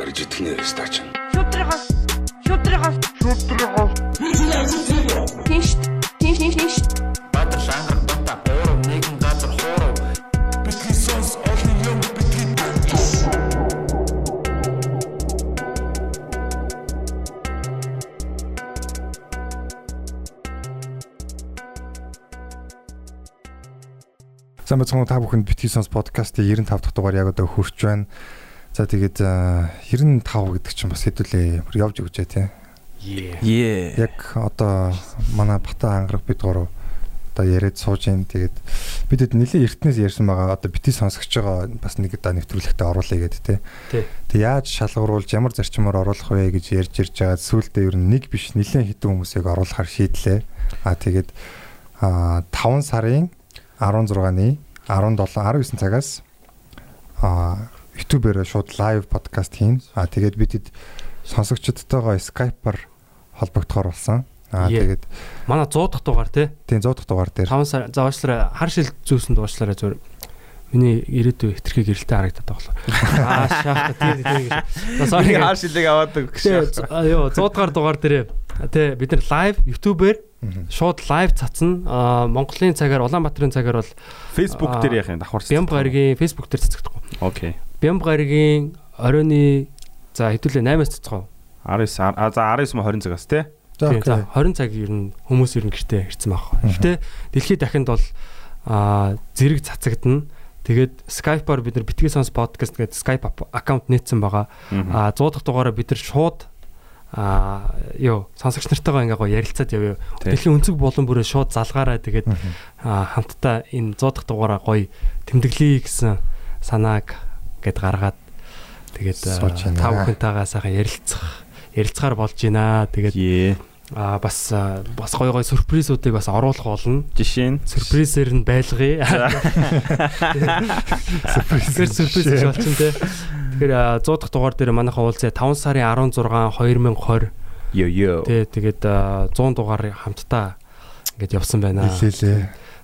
барьж итгэнэ стач. Шүтрихас. Шүтрихас. Шүтрихас. Тинш. Тинш тинш тинш. Баатар шангар бата бороо нэгэн газар хоороо бидний сонс олон юм бидний За мэцэн та бүхэнд битгий сонс подкастын 95 дахь дугаар яг одоо хүрч байна. За тэгээд э, 95 гэдэг чинь бас хэдүүлээ явж өгчээ тий. Ее. Яг одоо манай бата ангараг бид гурав одоо яриад сууж ин тэгээд бидэд нэлээд эртнээс ярьсан байгаа одоо бити сонсогч байгаа бас нэг одоо нэвтрүүлэгтээ оруулъя гэдэг тий. Тий. Тэг яаж шалгаруулж ямар зарчмаар оруулах вэ гэж ярьж ирж байгаа сүүлдээ ер нь нэг биш нэлээд хэдэн хүмүүсийг оруулахар шийдлээ. А тэгээд а 5 сарын 16-ны 17 19 цагаас а YouTube-ээр шууд лайв подкаст хийн. А тэгээд бидэд сонсогчдтойгоо Skype-аар холбогдохоор болсон. А Yeah. тэгээд Манай 100 дахь дугаар тий. тийм 100 дахь дугаар дээр 5 сар за уучлаарай. Хар шил зөөсөн дуучлаарай зүгээр. Миний ирээдүйн хитрхи гэрэлтэй харагдаад байгаа болохоор. Аа шаах тий тий гэж. За sorry. Хаар шилэг аваад өг. Тий, з- а, ёо 100 дахь дугаар дээр тий бид нар лайв YouTube-ээр шууд лайв цацна. Аа Монголын цагаар Улаанбаатарын цагаар бол Facebook Аа, дээр яах юм давхар. Бямб гаригийн Facebook дээр цацагдахгүй. Окей. Бямб гаригийн оройны за хэдүүлээ 8-аас цацгаа. 19 а за 19 20 цагаас тий. За Тийм, за окей. 20 цаг ер нь хүмүүс ер нь гэртээ ирсэн байх. Гэтэ дэлхийд дахинд бол зэрэг цацагдана. Тэгээд Skype-аар бид нар битгий сонс подкаст гэдэг Skype аккаунт нээсэн байгаа. Аа. Аа 100 дахь дугаараа бид нар шууд аа ёо сонсогч нартайгаа ингээ гоё ярилцаад явъя. Дэлхийн өнцөг болон бүрээ шууд залгаараа тэгээд хамтдаа энэ 100 дахь дугаараа гоё тэмдэглэе гэсэн санааг гэд гаргаад тэгээд аа, Сууж байна. та бүхэнтэйгээ сайхан ярилцах ярилцахаар болж байна. Тэгээд аа бас бас гоё гоё сюрпризуудыг бас оруулах болно. Жишээ нь Сюрпризээр нь байлгая. Тэгэхээр сюрприз гэж болчихно те. Тэгэхээр аа, 100 дахь дугаар дээр манайхаа уулзъя 5 сарын 16 2020 ёо ёо. Тэ тэгээд аа, 100 дугаар хамтдаа ингээд явсан байна.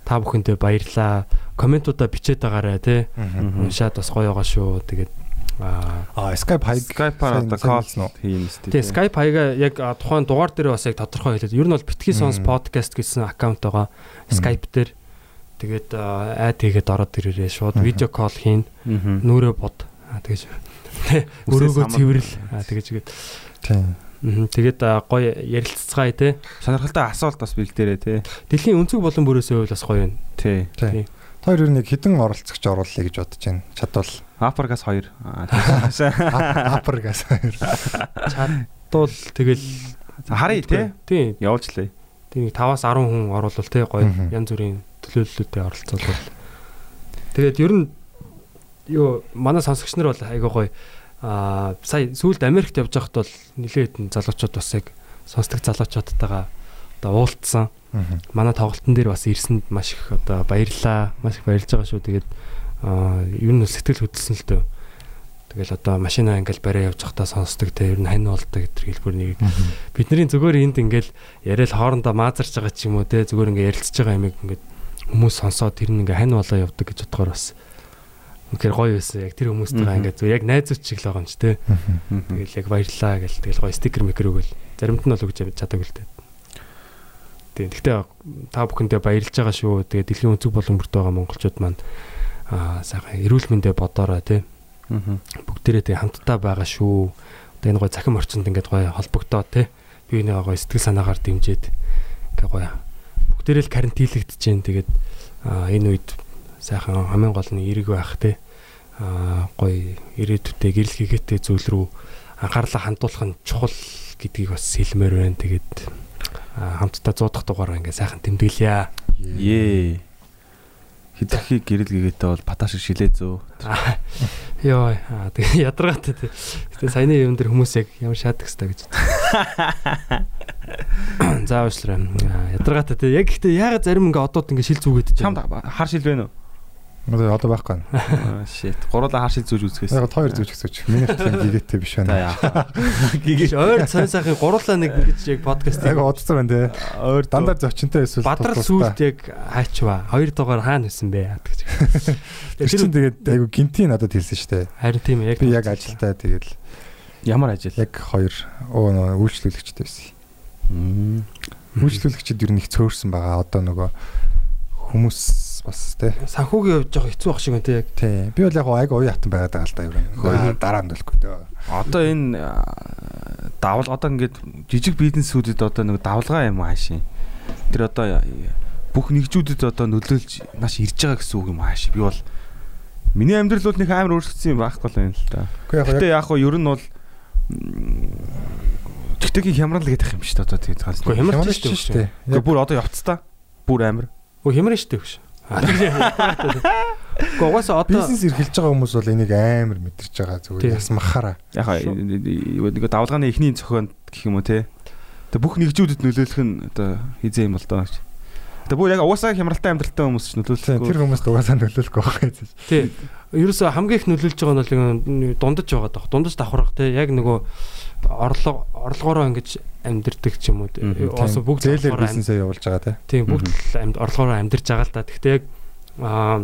Та бүхэндээ баярлаа. Комментуудаа бичээд байгаарай тий. Мгм. Уншаад бас гоё байгаа шүү. Тэгээд аа Skype хайг Skype-аар одоо call хийн сте. тий Skype хаяга яг тухайн дугаар дээр бас яг тодорхой хэлээд. Ер нь бол битгий сонс подкаст гэсэн аккаунт байгаа. Skype дээр тэгээд айд хийгээд ороод ирээрээ шууд видео кол хийн. Нүрээ бод. Тэгэж. Өрөөгөө цэвэрл. Тэгэж гээд. Тэгээд гоё ярилццгаая тий. Сонирхолтой асуулт бас бэлдээрээ тий. Дэлхийн өнцөг болон бүрээсээ бол бас гоё юм. Тий. Хоёр ер нь яг хідэн оролцогч оруулъя гэж бодож байна. Чадвал Апаргас 2. Аа. тий. апер гас. Чадвал тэгэл Харъя тий. тий Явуулчлаа. Тийм 5-аас 10 хүн оруулал те гоё янз бүрийн төлөөллөдөд оролцуулбал. Тэгээд ер нь юу манай сонсогч нар бол айгаа гоё аа сая сүүлд Америкт явж байхад бол нилээд н залуучууд бас яг сонсдог залуучуудтайгаа одоо уулзсан. Мгм. Манай тоглолтын дээр бас ирсэнд маш их одоо баярлаа. Маш их баярлж байгаа шүү. Тэгээд ер нь сэтгэл хөдлсөн л дөө. Тэгэл одоо машинаа ингээл бариа явж байхдаа сонсдог те ер нь хань болдог гэдэг хэлбэр нэг бидний зүгээр энд ингээл яриад хоорондоо маазарч байгаа ч юм уу те зүгээр ингээ ярилцж байгаа юмыг ингээд хүмүүс сонсоод тэр нь ингээ хань болоо явдаг гэж бодохоор бас үнэхээр гоё байсан. Яг тэр хүмүүстэйгээ Мгм. ингээ зүгээр яг найзууч шиг л байгаа юм ч те. Тэгэл яг баярлаа гэл тэгэл гоё стикер микер өгөөл. Заримт нь бол өгч чаддаг л те. Тийм. Гэхдээ та бүхэндээ баярлж байгаа шүү. Тэгээ дэлхийн өнцөг болон бүрт байгаа монголчууд маань аа сайхан эрүүл мэндэ бодоорой те. Аа. бүгдээрээ тэг хамтдаа байгаа шүү. Одоо энэ гой цахим орчинд ингээд гой холбогдоо те. Би нэг гой сэтгэл санаагаар дэмжиэд ингээ гой бүгдээрээ л карантинлэгдэж जैन. Тэгээд аа, энэ үед сайхан хамгийн гол нь эрэг байх те. Аа гой ирээдүйдээ гэрэл хийгээтэй зүйл рүү анхаарлаа хандуулах нь чухал гэдгийг бас хэлмээр байна. Тэгээд хамтдаа 100 дахь дугаараа ингээ сайхан тэмдэглэе. Е. Хитрхи гэрэл гэгээтэй бол пата шиг шилээ зөө. Йоо, тэгээ ядаргаатай тий. Гэтэ саяны юм дээр хүмүүс яг ямар шаадаг хэвээр гэж. За уушлаа. Аа, Ядаргаатай тий. Яг гэхдээ ягаад зарим ингээ одоод ингээ шил зүгээд Чамд хар шил байна уу? Одоо байхгүй. Аа shit. Гуруула хар шил зүүж үзэхээс. Яг хоёр зүг зүг. Миний тийм гигээтэй биш байна. Гигэж ойр цайн сайхын гурлаа нэг ингэж яг подкаст Яг удацсан байна те. Өөр Дандаа зочинтой эсвэл Бадрал сүлд яг хайчва. Хоёр дугаар хаана байсан бэ. Тэр чинь тэгээд айгу гинтийн надад хэлсэн дээ. Харин тийм яг Би яг ажилдаа тэгэл Ямар ажил? Яг хоёр үйлчлүүлэгчтэй байсан. Мм. Үйлчлүүлэгчид ер нь их цөөрсөн байгаа. Одоо нөгөө хүмүүс бас тий. Санхүүгийн хувьд жоохон хэцүү байх шиг байна те яг. Тий. Би бол яг айгу уян хатан байгаад байгаа л да. Хоёр. Дараа нь төлөхгүй дээ. Одоо энэ а, давал одоо ингээд жижиг бизнесүүдэд одоо нэг давлгаа юм аашийн. Тэр одоо бүх нэгжүүдэд одоо нөлөөлж нааш ирж байгаа гэсэн үг юм ааш. Би бол миний амьдрал бол нэг амар өөрчлөгдсөн юм байхгүй л байна л да. Үгүй яг Гэтэ яг хоо ер нь бол тэгтэгийн хямрал гэдэг юм шүү дээ одоо тэгээд ганц. Гэхдээ хямрал хямрал шүү дээ. Гэхдээ бүр одоо явцдаа бүр амар. Өө хямран штэ гэж. Угаасаа одоо бизнес эрхэлж байгаа хүмүүс бол энийг амар мэдэрч байгаа зүгээр яс махаараа. Яг нэг давлгааны эхний зохион гэх юм уу те. Тэгээ бүх нэгжүүдэд нөлөөлөх нь одоо хизээ юм бол доо. Тэгээ бүр яг уусаа хямралтай амьдралтай хүмүүс ч Тийм, нөлөөлөхгүй. Тэр хүмүүст угаасаа нөлөөлөхгүй байгаа юм. тий ерөөсө хамгийн их нөлөөлж байгаа нь бол дундаж байгаа даа. Дундаж давхарга те яг нөгөө орлого орлогоороо ингэж амьдрдаг ч юм уу. Оосо бүгд зээлэр бизнесээ явуулж байгаа те. Тийм бүгд л амьд орлогоороо амьдарч байгаа л да. Гэхдээ яг аа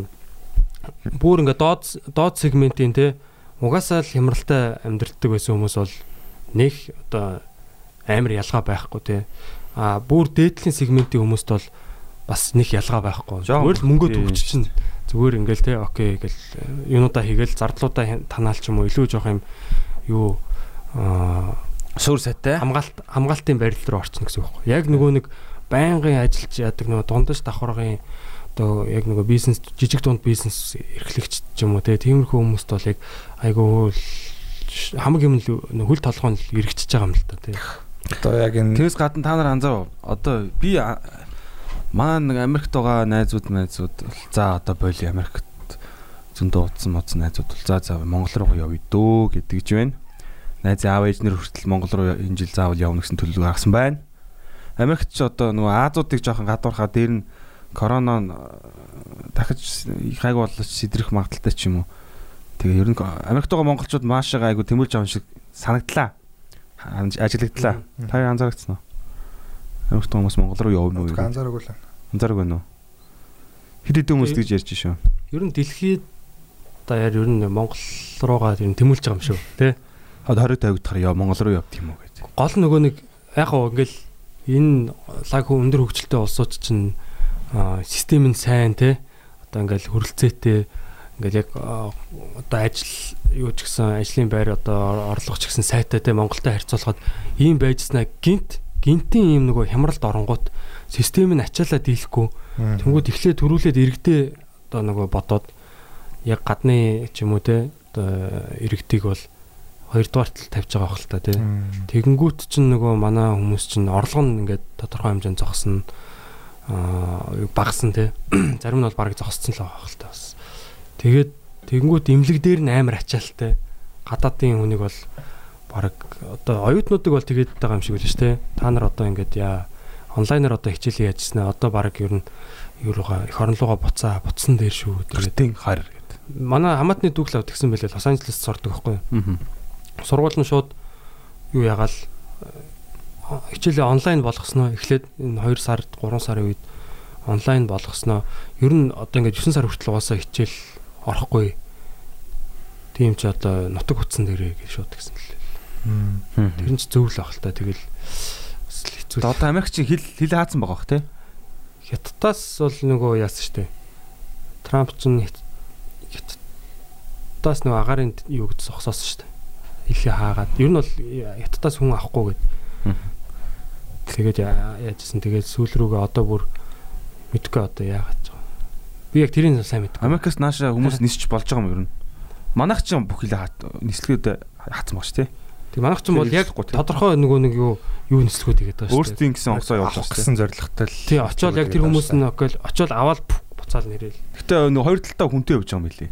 бүр ингээ доод доод сегментийн те угаасаа л хямралтай амьдрдаг байсан хүмүүс бол нэг одоо амар ялгаа байхгүй те. А бүр дээдлийн сегментийн хүмүүст бол бас нэг ялгаа байхгүй. Зүгээр л мөнгөө тийм. төгч чинь зүгээр ингээл те окей гэл юунуудаа хийгээл зардлуудаа танаалч юм уу илүү жоох юм юу аа Сүр сайтай. хамгаалт хамгаалтын барилал руу орчихно гэсэн үг байхгүй. Яг нөгөө нэг байнгын ажиллаж яадаг нөгөө дундаж давхаргын одоо яг нөгөө бизнес жижиг дунд бизнес эрхлэгч ч юм уу тиймэрхүү хүмүүст бол яг айгүй хамаг юм л хөл толгойн л эргэжиж байгаа юм л та те. Одоо яг энэ Тэрс гадна та нар анзаа одоо би маань нэг Америкт байгаа найзууд найзууд за одоо боли Америкт зөндөө утсан моцсон найзууд бол за за Монгол руу явъя дөө гэдэг ч байна найзын аав ээжнэр хүртэл Монгол руу энэ жил заавал явна гэсэн төлөвлөгөө гаргасан байна. Америкт ч одоо нөгөө Аазуудыг жоохон гадуурхаа дээр нь корона дахиж хайг боллоч сэдрэх магадaltaй ч юм уу. Тэгээ ер нь Америкт байгаа монголчууд маш их айгу тэмүүлж аван шиг санагдлаа. Ажиглагдлаа. Та анзаарчихсан уу? Америкт байгаа хүмүүс Монгол руу явна уу? Анзаараагүй л. Анзаараагүй нь үү? Хэд хэдэн хүмүүс тэгж ярьж шүү. Ер нь дэлхийд одоо яар ер нь Монгол руугаа ер нь тэмүүлж байгаа юм шүү. Тэ? 20 50 дахаар яа Монгол руу явд юм уу гэж. Гол нөгөө нэг яг хоо ингээл энэ лаг хөө өндөр хөгжилтэй улсууд чинь систем нь сайн те. Одоо ингээл хөрөлцөөтэй ингээл яг одоо ажил юу ч гэсэн ажлын байр одоо орлого ч гэсэн сайтай те. Монголтой харьцуулахад ийм байжснаа гинт гинтийн ийм нөгөө хямралд оронгууд систем нь ачаалаа дийлэхгүй. Тэнгууд эхлээ төрүүлээд иргэдээ одоо нөгөө бодоод яг гадны ч юм уу те одоо иргэдийг бол хоёрдугаар тал тавьж байгаа хэл та те. Тэгэнгүүт чинь нөгөө манай хүмүүс чинь орлого нь ингээд тодорхой хэмжээнд зогсно аа багсан те. Зарим нь бол бараг зогссон л байгаа хэл та бас. Тэгээд тэгэнгүүт имлэг дээр нь амар ачаалтай. Гадаадын хүнийг бол бараг одоо оюутнуудыг бол тэгээд байгаа юм шиг үлээж те. Та нар одоо ингээд яа онлайнаар одоо хичээлээ яажснаа одоо бараг ер нь юу руугаа эх орон руугаа буцаа буцсан дээр шүү. Тэгээд хар гэдэг. манай хамаатны дүүхэл авт гэсэн байлээ Лос Анжелест сурдаг байхгүй юу? Аа. Сургууль нь шууд юу ягаал хичээлээ онлайн болгосноо. Эхлээд энэ 2 сар 3 сарын үед онлайн болгосноо. Ер нь одоо ингээд 9 сар хүртэл угаасаа хичээл орохгүй. Тийм ч одоо нутаг хүцэн дээрээ гэж шууд гэсэн л тэр нь ч зөв л ах л та. Тэгэл хэцүү. Одоо Америк чинь хил хил хаацсан байгаа бох те. хятадаас бол нөгөө яасан штэ? Трамп ч хятадаас нөгөө агарын юу гэж зогсоосон штэ илээ хаагаад ер нь бол хятадаас хүн авахгүй гэд тэгээд яажсэн тэгээд сүүл рүүгээ одоо бүр мэдгүй одоо яагаад ч би яг тэрийг сайн мэдгүй Америкаас нааша хүмүүс нисч болж байгаа юм ер нь. Манайх ч бүх хил хаат нислэгэд хаацсан баг ш те. тэг манайх ч бол яг тий. тодорхой нөгөө нэг юу юу нислэхүүд игээд байгаа штэ Өөрсдийн гэсэн онгоцоо явуулж байгаа гэсэн зорилготой л. тий очоод яг тэр хүмүүс нь окей очоод аваад буцаал нэрэл Гэтэ нөгөө хоёр талтаа хүнтэй явж байгаа юм билий.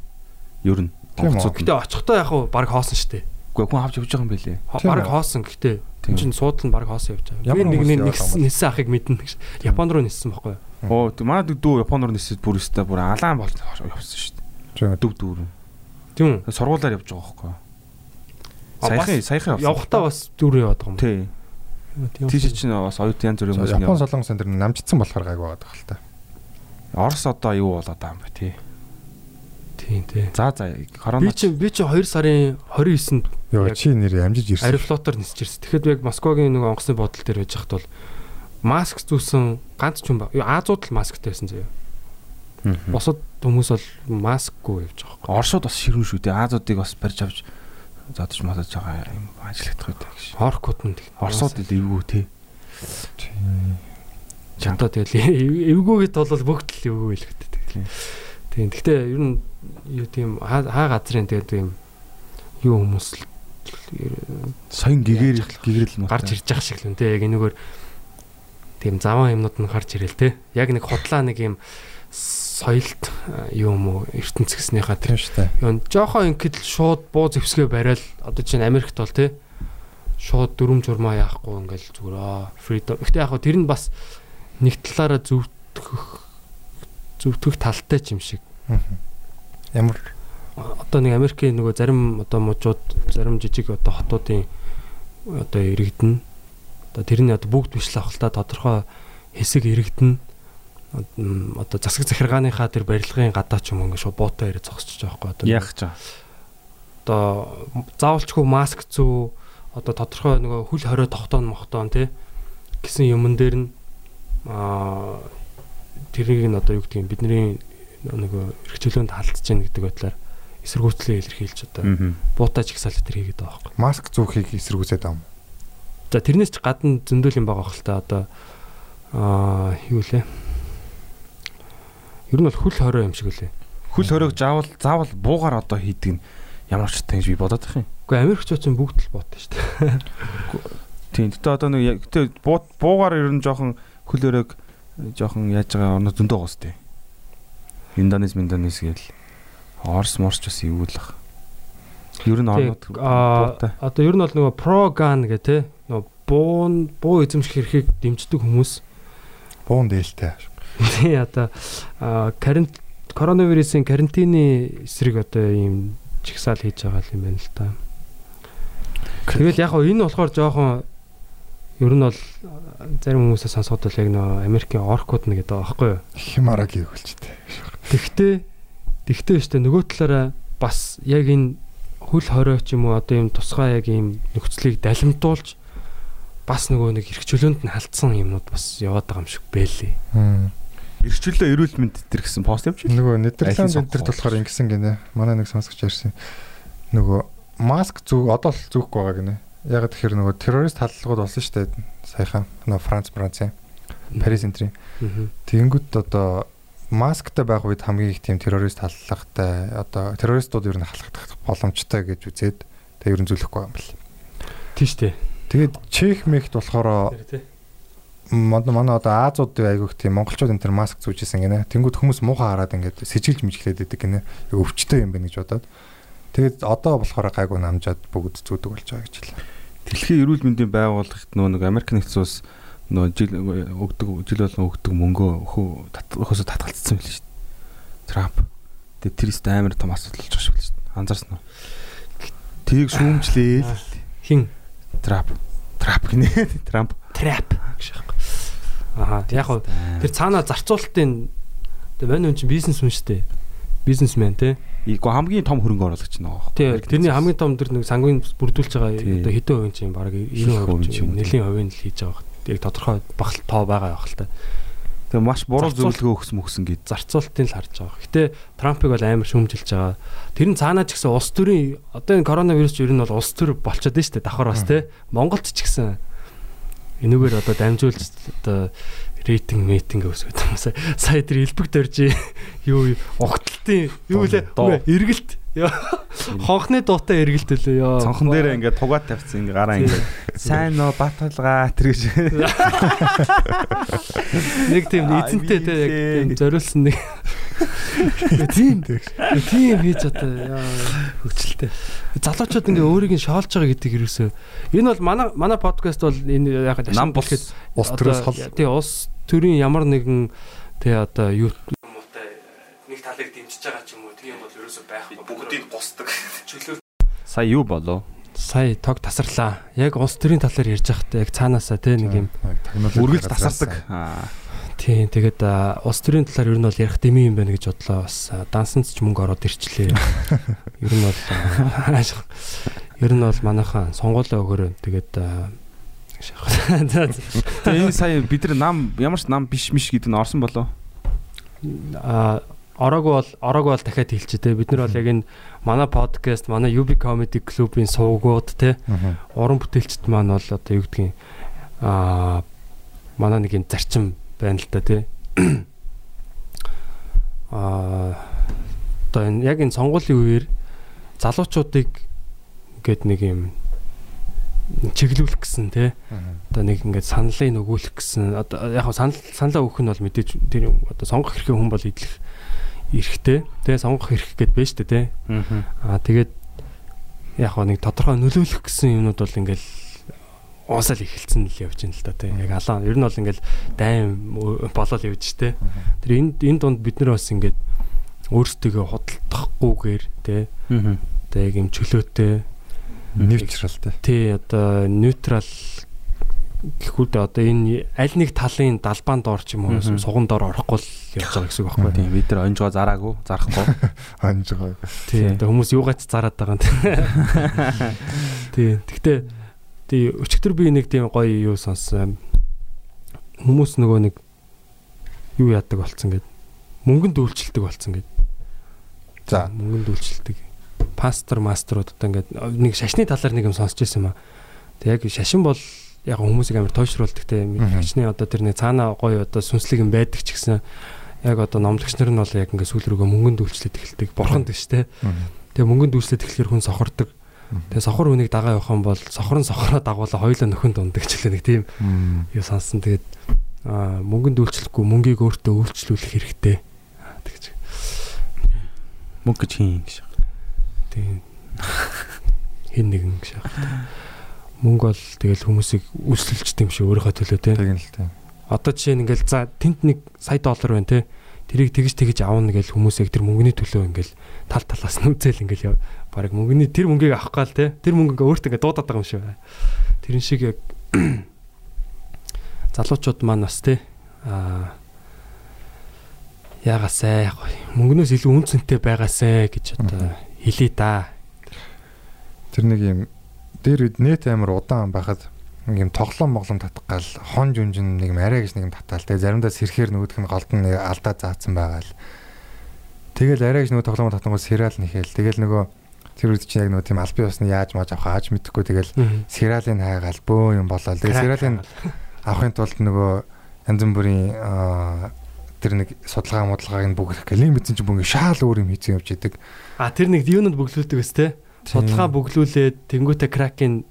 Ер нь. Нь. гэтээ очихдоо яг баг хоосон штэ Үгүй хүн авч явж байгаа юм Тийм Бараг хоосон. Тийм. Энд чинь суудал нь бараг хоосон явж байгаа. Ямар Би нэг ниссэн ахыг мэднэ гэж. Япон руу ниссэн байхгүй юу? Оо манай дүү Япон руу нисээд бүр өстэй бүр алаан болж явсан шүү дээ. Дүв дүүрэн. Тийм үү? Сургуулаар явж байгаа байхгүй юу? Саяхан саяхан явсан. Явахтаа бас дүүрээ яваад байгаа юм. Тий. Тийм. Тийш чинь бас оюут янз бүрийн хүмүүс Япон солонгос энэ намжицсан болохоор гайг байгаа хэл та. Орос одоо юу болоод байгаа юм бэ тий. Тийм тий. За за Би корона чи би чи 2 сарын 29-нд Йоо чи нэр амжиж ирсэн. Аэрофлотоор нисэж ирсэн. Тэгэхэд яг Москвагийн нэг онгоцны бодол дээр байж хахад бол маск зүүсэн ганц ч юм ба. Азууд л масктай байсан заяа. Босод хүмүүс бол маскгүй явж байгаа байхгүй. Оршууд бас ширүүн шүү дээ. Азуудыг бас барьж авч задаж масаж байгаа юм ажиллагдах байдаг гэж. Хоркууд нь Орсууд л эвгүй тий. чамтаа тэгэл эвгүйгээд бол бүгд л эвгүй л гэдэг. Тийм. Тийм. Гэхдээ ер нь юу тийм хаа хаа газрын тэгээд тийм юу хүмүүс л Соён гэгэрэл гэгэрэл муу. гарч ирж байгаа шиг л үнтэй яг энэгээр тийм заван юмнууд нь гарч ирэл те. Яг нэг худлаа нэг юм соёлт э, юу юм уу ертөнц гэснийхаа Тийм шүү дээ. юу жоохон ингээд л шууд буу зевсгээ барайл одоо чинь Америкт бол те шууд дүрм журмаа яахгүй ингээл зүгээр аа freedom. Гэхдээ яг хөө тэр нь бас нэг талаараа зөвтгөх зөвтгөх талтай ч юм шиг. Ямар Одоо нэг Америкийн нөгөө зарим одоо мужууд зарим жижиг одоо хотуудын одоо иргэдэн одоо тэрний одоо бүгд биш л та тодорхой хэсэг иргэдэн одоо засаг захиргааныхаа тэр барилгын гадаа ч юм уу ингээ шууд буутай ирээ зогсчих жоохгүй одоо Яах ч. одоо заавалчгүй маск зүү одоо тодорхой нөгөө хүл хорио тогтоон мохтоон тий гэсэн юмн дээр нь аа тэрийг нь одоо юу гэдгийг бидний нөгөө эрхчлөөнд халдж гин гэдэг байдлаар эсэргүүцлээ илэрхийлж одоо Аа. буутаа чигсаал тэр хийгээд байгаа байхгүй. маск зүүхийг эсэргүүцээд байгаа юм. За тэрнээс ч гадна зөндөл юм байгаа хэл та одоо аа юу лээ. Ер нь бол хүл хорио юм шиг үлээ. Хүл хориог заавал заавал буугаар одоо хийдэг нь ямар ч гэж би бодоод байх юм. Гэхдээ Америкчууд ч бүгд л буутай шүү дээ. Тийм. Гэтэ одоо нэг гэтэ буу- буугаар ер нь жоохон хөл хориог жоохон яаж байгаа орнод зөндөө гоос тээ. Индонез, Индонез гээл Орс, Морс ч бас ивүүлэх. Ер нь орнод Тэг, аа, буутай. одоо ер нь бол нөгөө про ган гэх те нөгөө буун буу эзэмших эрхийг дэмждэг хүмүүс Буун дээлтэй. тий одоо аа, карант коронавирусын карантины эсрэг одоо ийм чигсаал хийж байгаа юм байна л та. Тэгэл яг энэ болохоор жоохон ер нь бол зарим хүмүүсээс сонсоход бол яг нөгөө Америкийн оркууд нэг гэдэг байгаа байхгүй юу? Химараг хийгүүлчтэй. Тэгтээ тэгтээ штэ нөгөө талаараа бас яг энэ хөл хорио ч юм уу одоо юм тусгай яг ийм нөхцөлийг далимтуулж бас нөгөө нэг эрхчлөөнд нь халтсан юмнууд бас яваад байгаа юм шиг бэлээ. Мм. Ирчлөө эрүүл мэнд төр гэсэн пост явж байна. Нөгөө Нидерланд энэ төр болохоор ингэсэн гинэ. Манай нэг сонсогч ярьсан. Нөгөө маск зүг одоо л зүггүй байгаа гинэ. Яг тэгэхээр нөгөө террорист халдлагууд болсон шүү дээ. Саяхан нөгөө Франц, Францын Парис энтрийн. Мгм. Тэнгүүт одоо масктай байх үед хамгийн их тийм террорист халдлагатай одоо террористууд ер нь халахдах боломжтой гэж үзээд тэг ер нь зүлэхгүй юм бэл. Тийш дээ. Тэгээд Чех мехт болохоор манай манай одоо Азуудын айгүйх тийм монголчууд энэ төр маск зүүжсэн гинэ. Тэнгүүд хүмүүс муухай хараад ингээд сэжилж мижглээд идэг гинэ. Өвчтэй юм байна гэж бодоод. Тэгээд одоо болохоор гайгүй намжаад бүгд зүүдэг болж байгаа гэж хэлээ. Дэлхийн эрүүл мэндийн байгууллагт нөгөө нэг Америк нэгдсэн улс нөгөө жил өгдөг жил болгон өгдөг мөнгөө өхөө өхөөсө татгалцсан байл шүү дээ. Трамп. Тэгээ тэр ихтэй амар том асуудал болж байгаа шүү дээ. Анзаарсан уу? Тийг шүүмжлээл Хин Трамп. Трамп гинэ. Трамп. трап гэж аахгүй. Аха. Яг хоо тэр цаана зарцуулалтын мань хүн чинь бизнесмен шүү дээ. Бизнесмен тий. Ийгөө хамгийн том хөрөнгө оруулагч нөө. Тий. Тэрний хамгийн том тэр нэг сангийн бүрдүүлж байгаа одоо хэдэн хувийн чинь баг 90% хувийн чинь чинь. нэлийн хувийн л хийж байгаа. Яг тодорхой багт тоо байгаа байх л та. Тэгээ маш буруу зөвлөгөө өгсөн мөксөн гээд. зарцуулалтыг л харж байгаа. Гэтэ Трампыг бол амар шүүмжилж байгаа. Тэр нь цаанаа ч гэсэн улс төрийн одоо энэ коронавирус ч ер нь бол улс төр болчиход байна шүү дээ. Давхар бас те. Монголд ч гэсэн энэгээр одоо дамжуулж одоо рейтинг митинг өсгöd юм сая. Сая тэр элбэг дөрж юу угталтын юу лээ эргэлт. Хонхны дуутай эргэлт үлээ ёо. Цонхон дээр ингээд тугаад тавьсан ингээ гараа ингээ сайн нөө баталгаа тэр гэж. нэг тийм эзэнтэй те яг тийм зориулсан нэг. Тийм тийм хийж одоо яа хөвчлөлтэй. Залуучууд ингээ өөрийг нь шоолж байгаа гэдэг юусэн. Энэ бол манай манай подкаст бол энэ яг Нам болоод бос Улс төрөөс хол. тий улс төрийн ямар нэгэн тий одоо юу нэг талыг дэмжиж байгаа ч юм уу тийм бол ерөөсөй байхгүй. бүгдийг гусдаг. чөлөө Сая юу болов? сая тог тасарлаа. Яг улс төрийн талаар ярьж байхдаа яг цаанаасаа тий нэг юм Үргэлж тасардаг. Аа. Тийм тэгээд улс төрийн талаар ер нь бол ярих дэми юм байна гэж бодлоо бас а, дансанд ч мөнгө ороод ирчлээ. Ер нь бол аашиг. Ер нь бол манайхаа сонгуулаа өгөөрэй. Тэгээд аа, шахах. За, за. Тэгээ энэ сая бид нар нам ямар ч нам биш миш гэдэг нь орсон болоо. а ороогүй бол ороогүй бол дахиад хэлчих те. Бид нар бол яг энэ манай подкаст манай UB Comedy Club-ийн сувгууд те. Аа. уран бүтээлчд маань бол одоо юу гэдгийг а манай нэг юм зарчим байна л да те. А одоо энэ яг энэ сонгуулийн үеэр залуучуудыг ингээд нэг юм чиглүүлэх гэсэн те. Одоо нэг ингээд саналыг нөгөөлөх гэсэн одоо яг санал саналаа өгөх нь бол мэдээж тэр одоо сонгох хэрэг хүн бол идэх эрэхтэй те сонгох хэрэг гэд байж тээ те аа тэгээд яг нэг тодорхой нөлөөлөх гэсэн юмнууд бол ингээд уусаал эхэлсэн л явж байна л да те яг алаа ер нь бол ингээд дайм болол явж те тэр энэ энэ дунд бид нар бас ингээд өөрсдөө худалдахгүйгээр одоо яг юм чөлөөтэй. Нэвчрэлтэй. Тий одоо нейтрал гэхүүд одоо энэ аль нэг талын далбаанд ор ч юм уу суган дор орохгүй л явж байгаа гэсэн үг байхгүй. Тийм бид нар онжгоо зараагүй, зарахгүй. Ханжгаа. Тий одоо хүмүүс юугаач зараад байгаа юм. Тий тэгтээ тий өчигдөр би нэг тийм гоё юу сонссон. Хүмүүс нөгөө нэг юу яадаг болцсон гэд мөнгөнд үйлчлдэг болцсон гэд. За. мөнгөнд үйлчлдэг. Пастор мастерууд одоо ингээд нэг шашны талаар нэг юм сонсч байсан юм аа. Тэг яг шашин бол яг хүмүүсийг амар тойшруулдаг те шашны одоо тэр нэг цаана гоё одоо сүнслэг юм байдаг ч гэсэн яг одоо номлогч нар нь бол яг ингээд сүүл рүүгээ мөнгөнд үйлчлээд эхэлдэг. Бурханд гэж те. Тэгээ мөнгөнд үйлчлээд эхлэхээр хүн сохордог. Тэгээ сохор үнийг дагаа явах юм бол сохор нь сохороо дагуулаа хоёулаа нөхөнд ундаг ч лээ нэг тийм юу сонсон. Тэгээд мөнгөнд үйлчлэхгүй мөнгийг өөртөө үйлчлүүлэх хэрэгтэй. Аа, Тэгж. Мөнгө гэж хийн гэж. Тийм. Хин нэгэн шах. Мөнгө бол тэгэл хүмүүсийг үйлчлэлчтэй юм шиг өөрийнхөө төлөө те. Тэгэн л тээ. Одоо жишээ нь ингээл за тент нэг сая доллар байна те. Тэрийг тэгж тэгж аавна гэж хүмүүс яг тэр мөнгөний төлөө ингээл тал талаас нь үзэл ингээл бараг мөнгөний тэр мөнгийг авах гал те. Тэр мөнгө ингээ өөртөө ингээ дуудаад байгаа юм шиг. Тэрэн шиг яг залуучууд маань бас те аа яагасаа яг мөнгнөөс илүү үнцэнтэй байгаасаа гэж одоо хэлий да. Тэр нэг юм дээр үед нэт амир удаан байхад юм тоглоом моглом татгаал хон жүнжин нэг юм арай гэж нэг юм татаал. Тэгээ заримдаа сэрхээр нөгөөх нь голд нь алдаа заацсан байгаа л. Тэгэл арай гэж нөгөө тоглоом татангууд сериал нэхэл. Тэгэл нөгөө тэр үед чинь яг нөгөө тийм албан ёсны яаж мааж авах ааж мэдэхгүй тэгэл сериалын хайгаал бөө юм болоо. Тэгээ сериалын авахын тулд нөгөө янз бүрийн тэр нэг судалгаа модалгааг нь бүгд гэлэн битсэн чинь бүгд шаал өөр юм хийцэн явж идэг. А тэр нэг юунд бөглүүлдэг өс те. Судалгаа бөглүүлээд тэнгуүтэ кракийн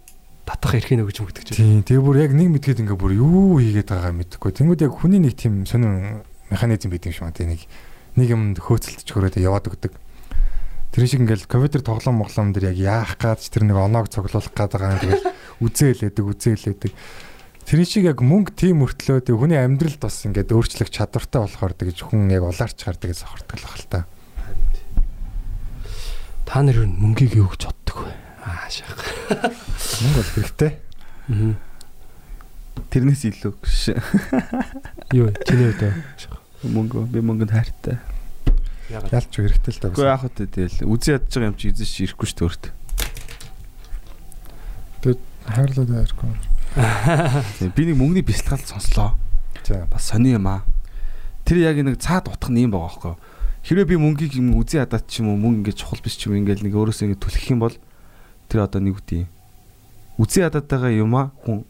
татах эрхийг өгч мөгдөг ч. Тийм. Тэгээ бүр яг нэг мэдгээд ингээ бүр юу хийгээд байгаа мэдэхгүй. Тэнгүүд яг хүний нэг тийм сонин механизм байдаг юм шиг байна. Нэг нэг юм хөөцөлдөж хөрөөд яваад өгдөг. Тэр шиг ингээл компьютер тоглоом моглоом дээр яг яах ч тэр нэг оноог цоглуулах гад байгаа юм тэгэл үзээлээдэг үзээлээдэг. Тэр шиг яг мөнгө тийм мөртлөө тэг хүний амьдралд бас ингээд өөрчлөх чадвартай болохоор тэгж хүн яг улаарч хардаг гэж сохордог л хэл та. Та нар юу мөнгийг юу гэж боддог вэ? Аа шах. Мөнгө бол хэрэгтэй. Аа. Тэрнээс илүү гэж. Юу чиний үед Мөнгө би мөнгөнд хайртай. ягаад Ялч хэрэгтэй л Гэхдээ даа. яах вэ тэгэл үзэн ядж байгаа юм чи эзэн чи ирэхгүй шүү дээ. Хайрлаад байргүй. Тэгээ, Би нэг мөнгөний бясалгал сонслоо. За. Бас сони юм аа. Тэр яг нэг цаад утх нь юм байгаа байхгүй. юу? Хэрвээ би мөнгийг юм үзэн ядаад ч юм уу мөнгө ингэж чухал биш ч юм ингээл нэг өөрөөсөө ингэ түлхэх юм бол тэр одоо нэг үгүй. Үзэн ядаад байгаа юм аа хүн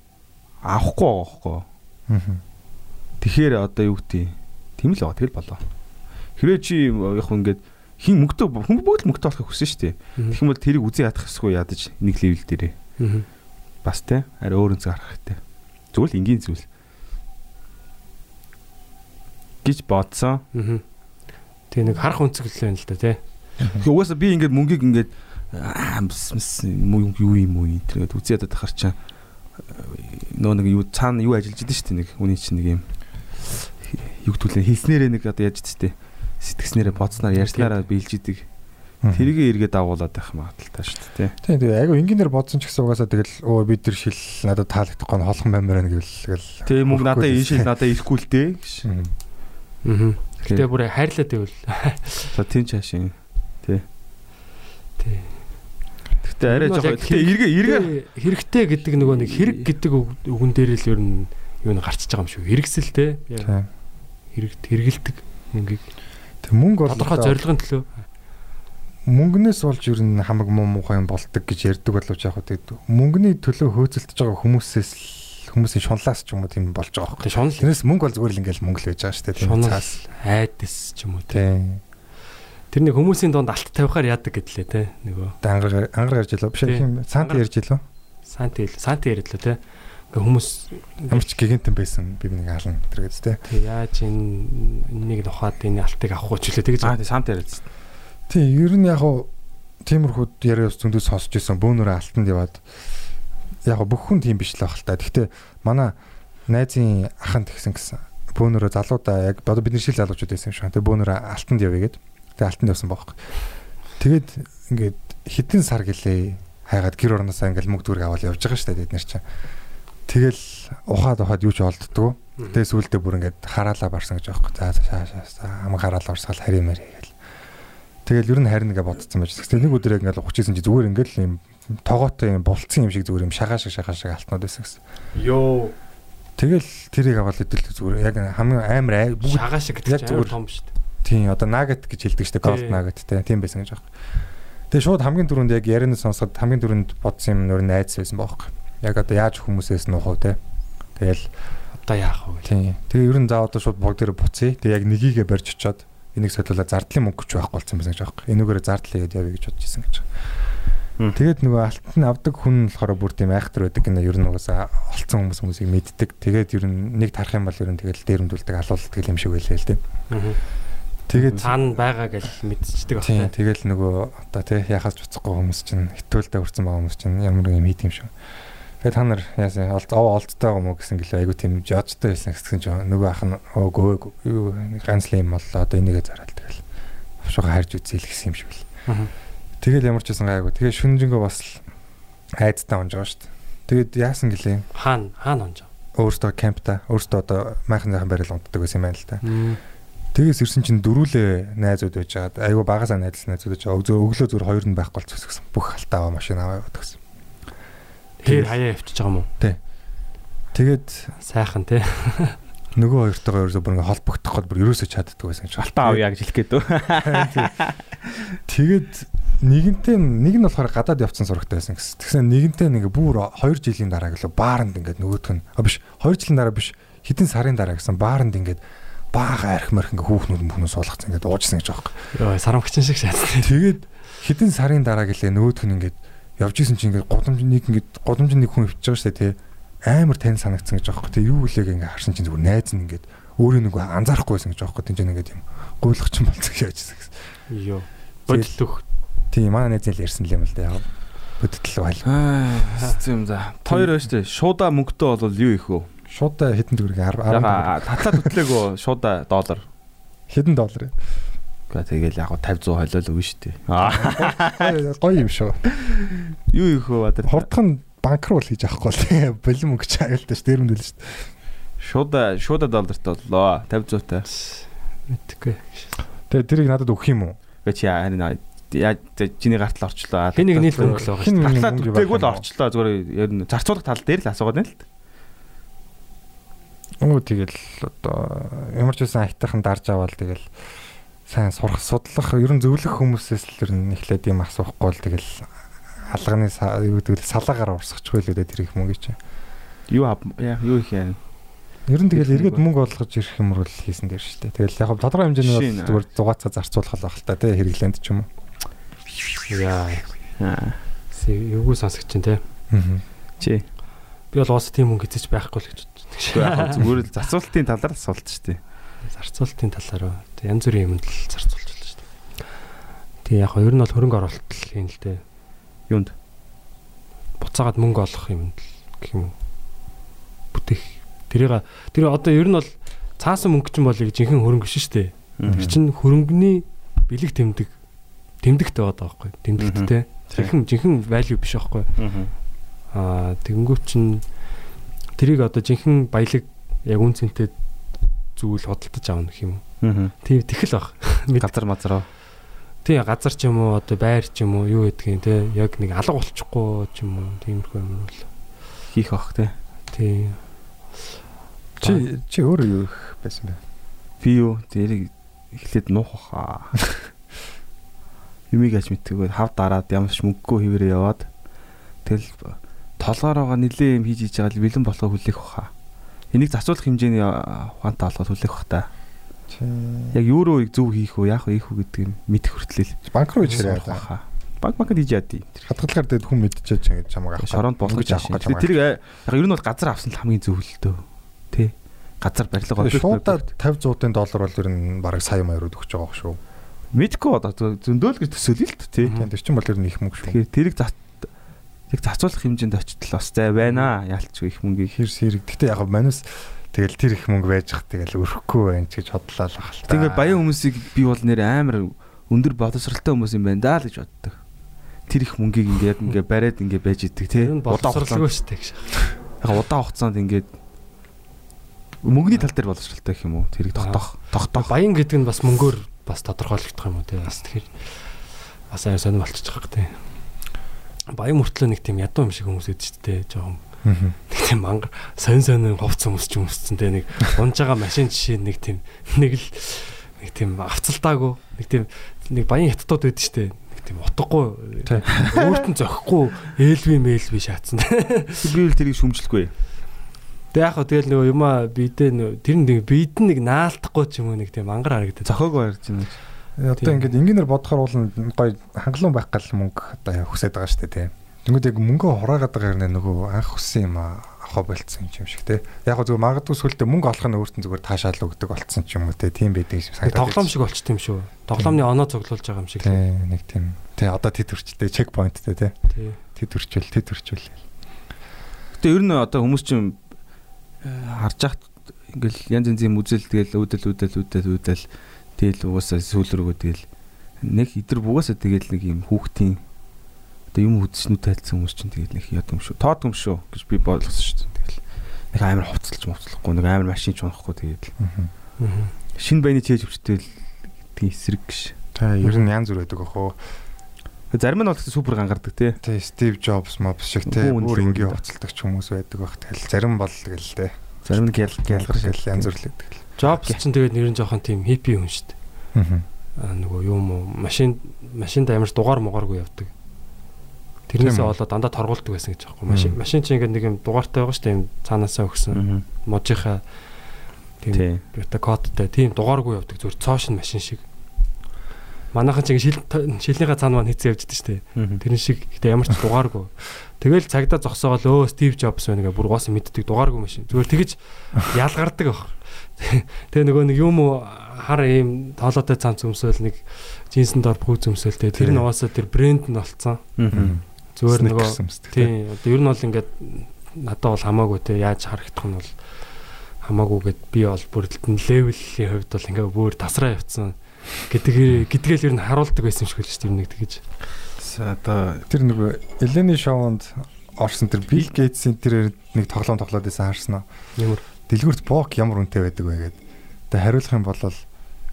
авахгүй байгаа? Аа. Тэгэхээр одоо юу гэдэг тийм л байгаа тэгэл болоо. Хэрвээ чи яг хүн ингээд хин мөнгөтэй хүн бүгд мөнгөтэй болох хүсэж штэ. Тэгэх юм бол тэрийг үзэн ядах хэсгүй ядаж нэг левел дээрээ. Бас те арай өөр өнцөг харах хэрэгтэй. Зүгээр л энгийн зүйл. гэж бодсон. Аа. Тэгээ нэг харах үнцэг л байна л да тий. Тэгэхээр угаасаа би ингээд мөнгийг ингээд юу юм уу энэ тэгээд үзээ ядаад ахаар чаа нөө нэг юу цаана юу ажиллаж идэв шүү дээ нэг үний чинь нэг юм юу гэдүүлээ хэлснээрээ нэг одоо яаж дээ сэтгснээрээ бодсноор ярьснараа биелж идэг тэрийг эргээд дагуулад байх магадaltaа шүү дээ Тийм тийм айгу энгийнээр бодсон ч гэсэн угаасаа тэгэл өө бид тэр шил надад таалагдахгүй нь холхон баймаар байна гэвэл тэгэл тэгээ мөнгө надад энэ шил надад ирэхгүй л дээ. Гэж Аа. Тэгээ бүр хайрлаад байвал. за тийм чаашийн Тий. Гэтэ арай Ер нь бол жоо. яг Гэтэ эргээ эргээ хэрэгтэй гэдэг нөгөө нэг хэрэг гэдэг үг- үгэн дээр л ер нь юу нэг гарчиж байгаа юм шүү. Хэрэгсэл те. Хэрэг хэрэгэлдэг мөнгийг Тэг мөнгө бол тодорхой зорилгын төлөө. мөнгнөөс болж ер нь хамаг муу муухай юм болдог гэж ярьдаг боловч яг тэгээд мөнгөний төлөө хөөцөлдөж байгаа хүмүүсээс л хүмүүсийн шунлаас ч юм уу тийм болж байгаа байхгүй. шунал Тэрнээс мөнгө бол зүгээр л ингээл мөнгө л байж байгаа шүү дээ. Тийм шунал айдас ч юм уу те. Тийм. Тэрний хүмүүсийн донд алт тавихаар яадаг гэдлээ те. Нөгөө Ангаар ангаар ярьж илөө. Биш юм. Сант Ангаар- ярьж илөө. санти санти яриад л те. Ингээ хүмүүс Ямар ч гигантэн байсан би нэг хаална тэр гэж тэ. тэг яаж энэ энийг нухаад энэ алтыг авах уу ч үлээ тэгж аа тий самт яриад. Тийм ер нь яг уу тиймэрхүү яриа зөндөө сонсч ирсэн бөөнөрөө алтанд яваад яг бүх хүн тийм биш л байх л та. Гэхдээ манай найзын аханд тэгсэн гэсэн. Бөөнөрөө залуудаа яг одоо бидний шил залуучууд байсан юм шиг. Тэгээ бөөнөрөө алтанд явъя гэд. Тэгээ алтанд явсан байхгүй. Тэгээд ингээд хитэн сар гэлээ хайгаад гэр орноосаа ингээл мөнгө дүрг аваад явж байгаа шүү дээ бид нар чинь. Тэгэл ухаад ухаад юу ч олддгоо. Тэгээ сүүлдээ бүр ингээд хараалаа барсан гэж байхгүй. За шаа шаа хамаг хараалаа барсгаал харийн мэр гээл. Тэгэл ер нь харин нэгэ бодсон байж. Тэгсэн нэг өдөр ингээд ухчихсан чи зүгээр ингээд л юм тогоотой юм болцсон юм шиг зүгээр юм шагаа шиг шагаа шиг алтнууд байсан гэсэн. ёо Тэгэл тэрийг аваад идэл зүгээр яг хамгийн амар бүгд шагаа шиг гэдэг чинь амар зүгээр- том шүү дээ. тийм одоо нагет гэж хэлдэг шүү дээ Тий. nugget те тийм байсан гэж байна. Тэгээ шууд хамгийн түрүүнд яг ярианы сонсоход хамгийн түрүүнд бодсон юм нөр найз байсан баахгүй. Яг одоо яаж хүмүүсээс нухав те. Тэгэл Одоо яах вэ? тийм. Тэгээ ер нь за одоо шууд бог дээр буцъя. Тэгээ яг нёгийгээ барьж очоод энийг солиулаад зардлын мөнгө ч байхгүй болсон байсан гэж байгаа. Энүүгээр зардлаа явъя гэж бодож исэн гэж. Тэгээд нөгөө алтан авдаг хүн болохоор бүр тийм айхтар байдаг гэнэ ер нь угаасаа олцсон хүмүүс хүмүүсийг мэддэг. Тэгээд ер нь нэг тарах юм бол ер нь тэгэл дээрэмдүүлдэг алуулдаг юм шиг байлаа л тийм. Тэгээд цаана байгаа гэж мэдчихдэг байна. тэгэл нөгөө одоо тий яхаас буцахгүй хүмүүс чинь хитүүлдэ хүрсэн байгаа хүмүүс чинь ямар нэг юм хийх юм шиг. Тэгээд та нар яасан олд ов олдтой юм уу гэсэн гэлээ айгу тийм жожтой байсан гэсэн чинь нөгөө ах нь өөгөө юу ганцлын юм боллоо одоо энийгээ зараад тэгэл авшгаа харж үзээл гэсэн юм шиг бил. Аа. Тэгэл ямар ч байсан гайгүй. Тэгээ шүнжингөө бас л айдтай онж байгаа шүү дээ. Тэгээд яасан гэлээ Хаана хаана онж. өөртөө кемпта өөртөө одоо майхан зайхан барил унтдаг байсан юм байна л та. Тэгээс ирсэн чинь дөрүүлээ найзууд байж хаад айгу багасаа найзлсан найзууд байж байгаа. Өглөө өглөө зүгээр хоёр нь байхгүй болчихсон. Бүх алтаа аваа машин аваа яваад гэсэн. Хэр хаяа явчихж байгаа юм уу? Тэгээд Сайхан тий. нөгөө хоёртойгоо ерөөсө бүр ингээ холбогдох гол бүр ерөөсө чадддаг байсан гэж. Алтаа авъя гэж хэлэх гээд. Тэгээд нэгэнтээ нэг нь болохоор гадаад явцсан сурагтай байсан гэсэн. Тэгсэн нэгэнтээ нэг бүр 2 жилийн дараа гэлээ бааранд ингээд нөгөөх нь а биш 2 жилийн дараа биш хэдэн сарын дараа гэсэн бааранд ингээд баага арх марх ингээ хүүхнүүд мөхнөө суулгацсан ингээд уужсан гэж юм. Йоо сарамгчин шиг шаардсан. Тэгээд хэдэн сарын дараа гэлээ нөгөөх нь ингээд явж исэн чинь ингээд годамж нэг ингээд годамж нэг хүн өвчж байгаа шүү дээ тий. Амар тань санагдсан гэж юм. Тэгээ юу гэлээг ингээд харсан чинь зүгээр найз нь ингээд өөрөө нэг анзаарахгүйсэн гэж юм. Тинж ингээд юм гуйлах чинь болцсон гэж яажсэн гэсэн. Йоо. Өг. Тийм манай найз л ярьсан л юм л да яг. Бүдтэл байл. Аа тийм за. Хоёр байж тээ. Шуудаа мөнгөтэй бол юу их вэ? Шуудаа хэдэн төгрөг 10 Яга татлаа төтлөөгөө шуудаа доллар. хэдэн доллар. Гэхдээ тэгэл яг 50 100 холиол өгнө шүү дээ. Аа Гоё юм шүү. юу их вэ бадар? Хурдхан банкрол хийж авахгүй л болим мөнгө ч аюултай ш дээрмдэл ш. Шуудаа шуудаа доллартай боллоо. 50 100 та. Мэдхгүй. Тэгээ тэрийг надад өгөх юм уу? Гэ чи яа чиний гартал орчлоо. Хин нэг нийл мөнгө л байгаа Хин шүү. нэг Татлаа мөнгө төтлөөгөө л орчлоо. Зүгээр ер нь зарцуулах тал дээр л асуугаад байна л. Өө тэгэл одоо ямар ч байсан айтайхан дарж аваад тэгэл сайн сурах судлах ер нь зөвлөх хүмүүсээс л ер нь эхлээд юм асуухгүй л тэгэл алганы юу гэдэг л салаагаар урсгачихгүй л үү тэр их мөнгө чи. Юу юу их яа. Ер нь тэгэл эргээд мөнгө. олгож ирэх юм бол хийсэн дээр шүү дээ. Тэгэл яг тодорхой хэмжээний бол зүгээр зугаацаа зарцуулах л байх л та тий хэрэглээнд ч юм уу. Яа. Аа. Эвгүй сонсогч чинь тий. Аа. Чи. Би бол уус тийм мөнгө эзэж байхгүй л гэж боддог. Гэхдээ яг зүгээр л зарцуулалтын талаар асуулт шүү дээ. зарцуулалтын талаар янз бүрийн юмд л зарцуулж байна шүү дээ. Тий яг хоо ер нь бол хөрөнгө оруулалт л хийн л дээ. Юунд? Буцаагаад мөнгө олох юмд л гэх юм. Бүтээх. Тэрийг тэр одоо ер нь бол цаасан мөнгө чинь бол яг жинхэнэ хөрөнгө шүү дээ. Тэр чинь хөрөнгөний бэлэг тэмдэг тэмдэгтэй байгаа байхгүй. Тэмдэгттэй. Жинхэнэ жинхэнэ value биш байхгүй. Аа тэгэнгүүт чинь тэрийг одоо жинхэнэ баялаг яг үн цэнтэй зүйл хөдөлтөж аавна гэх юм. Аа. Тийм тэгэл баг. Мэд- Газар мазраа. тий газар ч юм уу одоо байр ч юм уу юу гэдгийг тий яг нэг алга болчихгүй ч юм уу тиймэрхүү юм бол хийх бах те. тий Чи чи өөрөө юу байсан бэ? Би юу тэрийг эхлээд нуух баха. Юмиг аж мэдтгөө хав дараад ямарч мөнгөгүй хിവэрээ яваад тэгэл толгоор байгаа нилээ юм хийж иж байгаа л бэлэн болохоо хүлээх баха. Энийг зацуулах хэмжээний ухаантай болгоод хүлээх бах та. Яг юуруу зөв хийх үү, яах вэ хийх үү гэдгийг мэдэх хүртлээ банк руу ич хэрэг та. баха. Банк банк хийж яад юм. Хадгалгаар дээд хүн мэдчихэж ингэж чамаг авах. Шоронд болгож авах авах гэж гэж. Тэр яг ер нь бол газар авсан л хамгийн зөв л дөө. Тэ. Газар барилга Тэгээ шуудаа 50 100-ын доллар бол ер нь бараг сая маяг өгч байгаа шүү. Мэдгүй одоо зөндөл гэж төсөөлөл л тий. Тийм тэр чинь бол ер нь их мөнгө шүү. Тэгэхээр тэрийг зат яг зацуулах хэмжээнд очтол бас зай байна. Яалчгүй их мөнгөийг Хэр сэрэг. Гэтэ яг манус тэгэл тэр их мөнгө байж хат тэгэл өрөхгүй байна ч гэж бодлоо л ахал. Тэгээ баян хүмүүсийг би бол нэр амар өндөр боловсралтай хүмүүс юм байна даа л гэж боддог. Тэр их мөнгийг ингээ яг ингээ бариад ингээ байж идэг тий. боловсралгүй шүү дээ. Яг удаан хугацаанд ингээд мөнгөний тал дээр боловсралтай гэх юм уу? Тэрийг тогтоох, тогтоох. Баян гэдэг нь бас мөнгөөр бас тодорхойлогдох юм уу тий бас тэгэхээр бас аяа сонир болчих жоох тий. Баян мөртлөө нэг тийм ядуу юм шиг хүмүүс ч тий жоохон. Нэг тийм мангар сонь сонь хувц хүмүүс ч хүмүүсцэн тий нэг унж байгаа машин жишээ нэг тийм нэг л нэг тийм авцалтаагүй. Нэг тийм нэг баян хятадууд байдаг штэ. Нэг тийм утгагүй. Өөрт нь зөхгүй ээлви мээлви шаацсан. Би л тэрийг шүмжлэхгүй. Тэг яг хөө тэгэл нөгөө юмаа бидээ нөгөө тэр нэг бид нэг наалтахгүй ч юм уу нэг тийм мангар харагдаад. Зохиог барьж байна. Одоо Тийм. ингээд ингээнээр бодохоор бол гоё хангалуун байх гал мөнгө одоо хүсэж байгаа шүү дээ тийм. Тэнгүүд яг мөнгөө хураагаад байгаа юм нөгөө анх хүссэн юм авах болцсон юм шиг тийм. Яг гоо зүгээр магадгүй сүлдээ мөнгө олох нь өөрт нь зүгээр таашаал өгдөг болцсон ч юм уу тийм байдаг юм Тэг тоглоом шиг болчт юм шүү. Тоглоомны оноо цуглуулж байгаа юм шиг. л. Тийм нэг тийм. Тий одоо тэд төрчтэй чек поинттэй тий. Тий. Тэд төрчүүл тэд төрчүүл. Гэтэ ер нь одоо хүмүүс чинь э, харж ахт ингээл янз янзын үзэл тэгэл үүдэл үүдэл үүдэл үүдэл тэгэл угаасаа сүүл рүүгээ тэгэл нэг идэр бугаасаа тэгэл нэг юм хүүхдийн одоо юм үдшнүүд тайлцсан хүмүүс чинь тэгэл нэг яд юм шүү. Тоод юм шүү гэж би бодлосон шүү дээ. Тэгэл нэг амар хувцалж мовцлохгүй нэг амар машин ч унахгүй тэгээд Мгм. шин баяны чийж өвчтэй л тийм эсрэг гэж. Та ер нь янз бүр байдаг ах уу. Зарим нь бол супер гангардаг тий. Тий Стив Джобс моб шиг тий бүр хоцолдог ч хүмүүс байдаг бах. Тэгэл зарим бол тэгэл тий. Зарим нь гял гялгар шиг янз бүр л байдаг. Jobs ч тэгээд нэр нь жоохон тийм хиппи хүн шүү дээ. Аа. Аа нөгөө юм уу машин машинд амарч дугаар мугааргүй явдаг. Тэрнээсээ болоод дандаа торгуулдаг байсан гэж аахгүй. Машин машин чинь ингээд нэг юм дугаартай байгаа шүү дээ. Цаанаасаа өгсөн. Аа. Можийнхаа тийм Тий. бета кодтай тийм дугааргүй явдаг зүгээр цоошин машин шиг. Манайхан чинь шил шилнийхаа цаана маань хийцэн явждаг шүү дээ. Тэрэн шиг гэтээ ямар ч дугааргүй. Тэгэл цагдаа зогсоогоо өө Стив Джобс байна гэ бүр угаасаа мэддэг дугааргүй машин. Зүгээр тэгэж ялгардаг баг. Тэгээ нөгөө нэг юм уу хар ийм тоолоотой цамц өмсөөл нэг джинсэн дор пүүз өмсөөл тэгээ тэр нь угаасаа тэр брэнд нь болцсон. Зүгээр нөгөө нөгөө тий одоо ер нь бол ингээд надад бол хамаагүй те яаж харагдах нь бол хамаагүй гэд би бол бүр левелийн хувьд бол ингээд бүр тасраа явцсан гэдэг гэдгээл ер нь харуулдаг байсан юм шиг л шүү дээ нэг тэгэж. Одоо Тэр нөгөө Элени шоунд орсон тэр Билл Гейтсийн тэр нэг тоглоом тоглоод байсан харсан уу? Ямар Дэлгүрт бок ямар үнэтэй байдаг вэ гэдэг. Тэгээ хариулах юм бол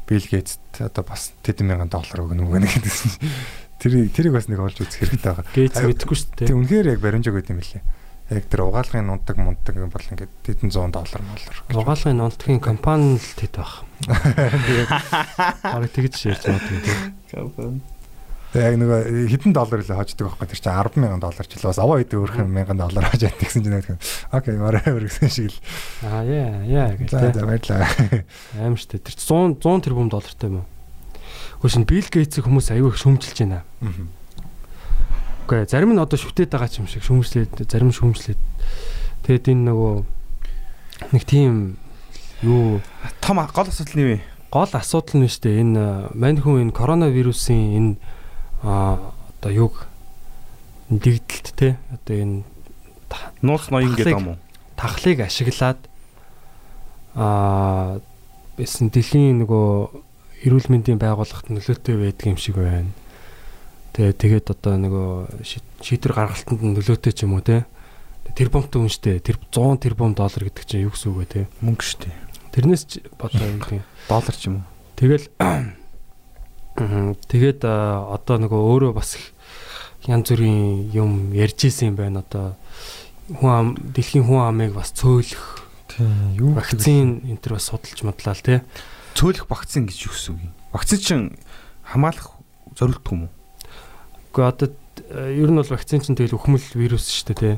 Билл Гейтс одоо бас тэдэн мянган доллар өгнө үгэнэ гэдсэн. Тэрийг тэрийг бас нэг олж үзэх хэрэгтэй байгаа. Гейтс мэдэхгүй шүү Тэг дээ. үнэхээр яг баримжааг байт юм лээ. Яг тэр угаалгын нундаг мундаг юм бол ингээд тэдэн 100 доллар моллор. Угаалгын нолдгийн компани л тэт байх. Бараг тэгж ярьж байгаа тийм. Тэг яг нөгөө хэдэн доллар лээ хождог байхгүй тэр чинь 10 мянган доллар ч л бас аваа идэх өөрхөн мянган доллар хож яддаг гэсэн чинь нэг окей whatever гэсэн шиг л. Аа яа яа гэдэг. за баярлаа. Аим штэ тэр 100 100 тэрбум доллартай юм уу? Хөөс нь Билл Гейтсийг хүмүүс аягүй их шүмжилж байна. Үгүй ээ, зарим нь одоо шүтээд байгаа ч юм шиг шүмжлээд зарим нь шүмжлээд. Тэгэд энэ нөгөө нэг тийм юу том гол асуудал нь юу вэ? гол асуудал нь штэ энэ мань хүн энэ коронавирусын энэ одоо юг дигдэлт те одоо энэ Нууц ноён гэдэг юм уу? тахлыг ашиглаад аа бисэн дэлхийн нөгөө эрүүл мэндийн байгууллагт нөлөөтэй байдаг юм шиг байна. Тэгээ тэгээд одоо нөгөө ши- шийдвэр гаргалтанд нөлөөтэй ч юм уу те. Тэр бомтой хүн штэ тэр 100 тэрбум доллар гэдэг чинь юу гэсэн үг вэ те. Мөнгө шүү дээ. Тэрнээс ч бодоо юм тийм. Доллар ч юм уу? Тэгэл. Тэгээд одоо нөгөө өөрөө бас янз бүрийн юм ярьж исэн юм байна одоо хүн ам дэлхийн хүн амыг бас цөөлөх Тийм юу вакцин энэ төр бас судалж мадлаа л тий. цөөлөх вакцин гэж юу гэсэн үг юм? Вакцин чинь хамгаалах зорилттой юм уу? Гэхдээ одоо э, ер нь бол вакцин чинь тэгэл өхмөл вирус шүү дээ тий.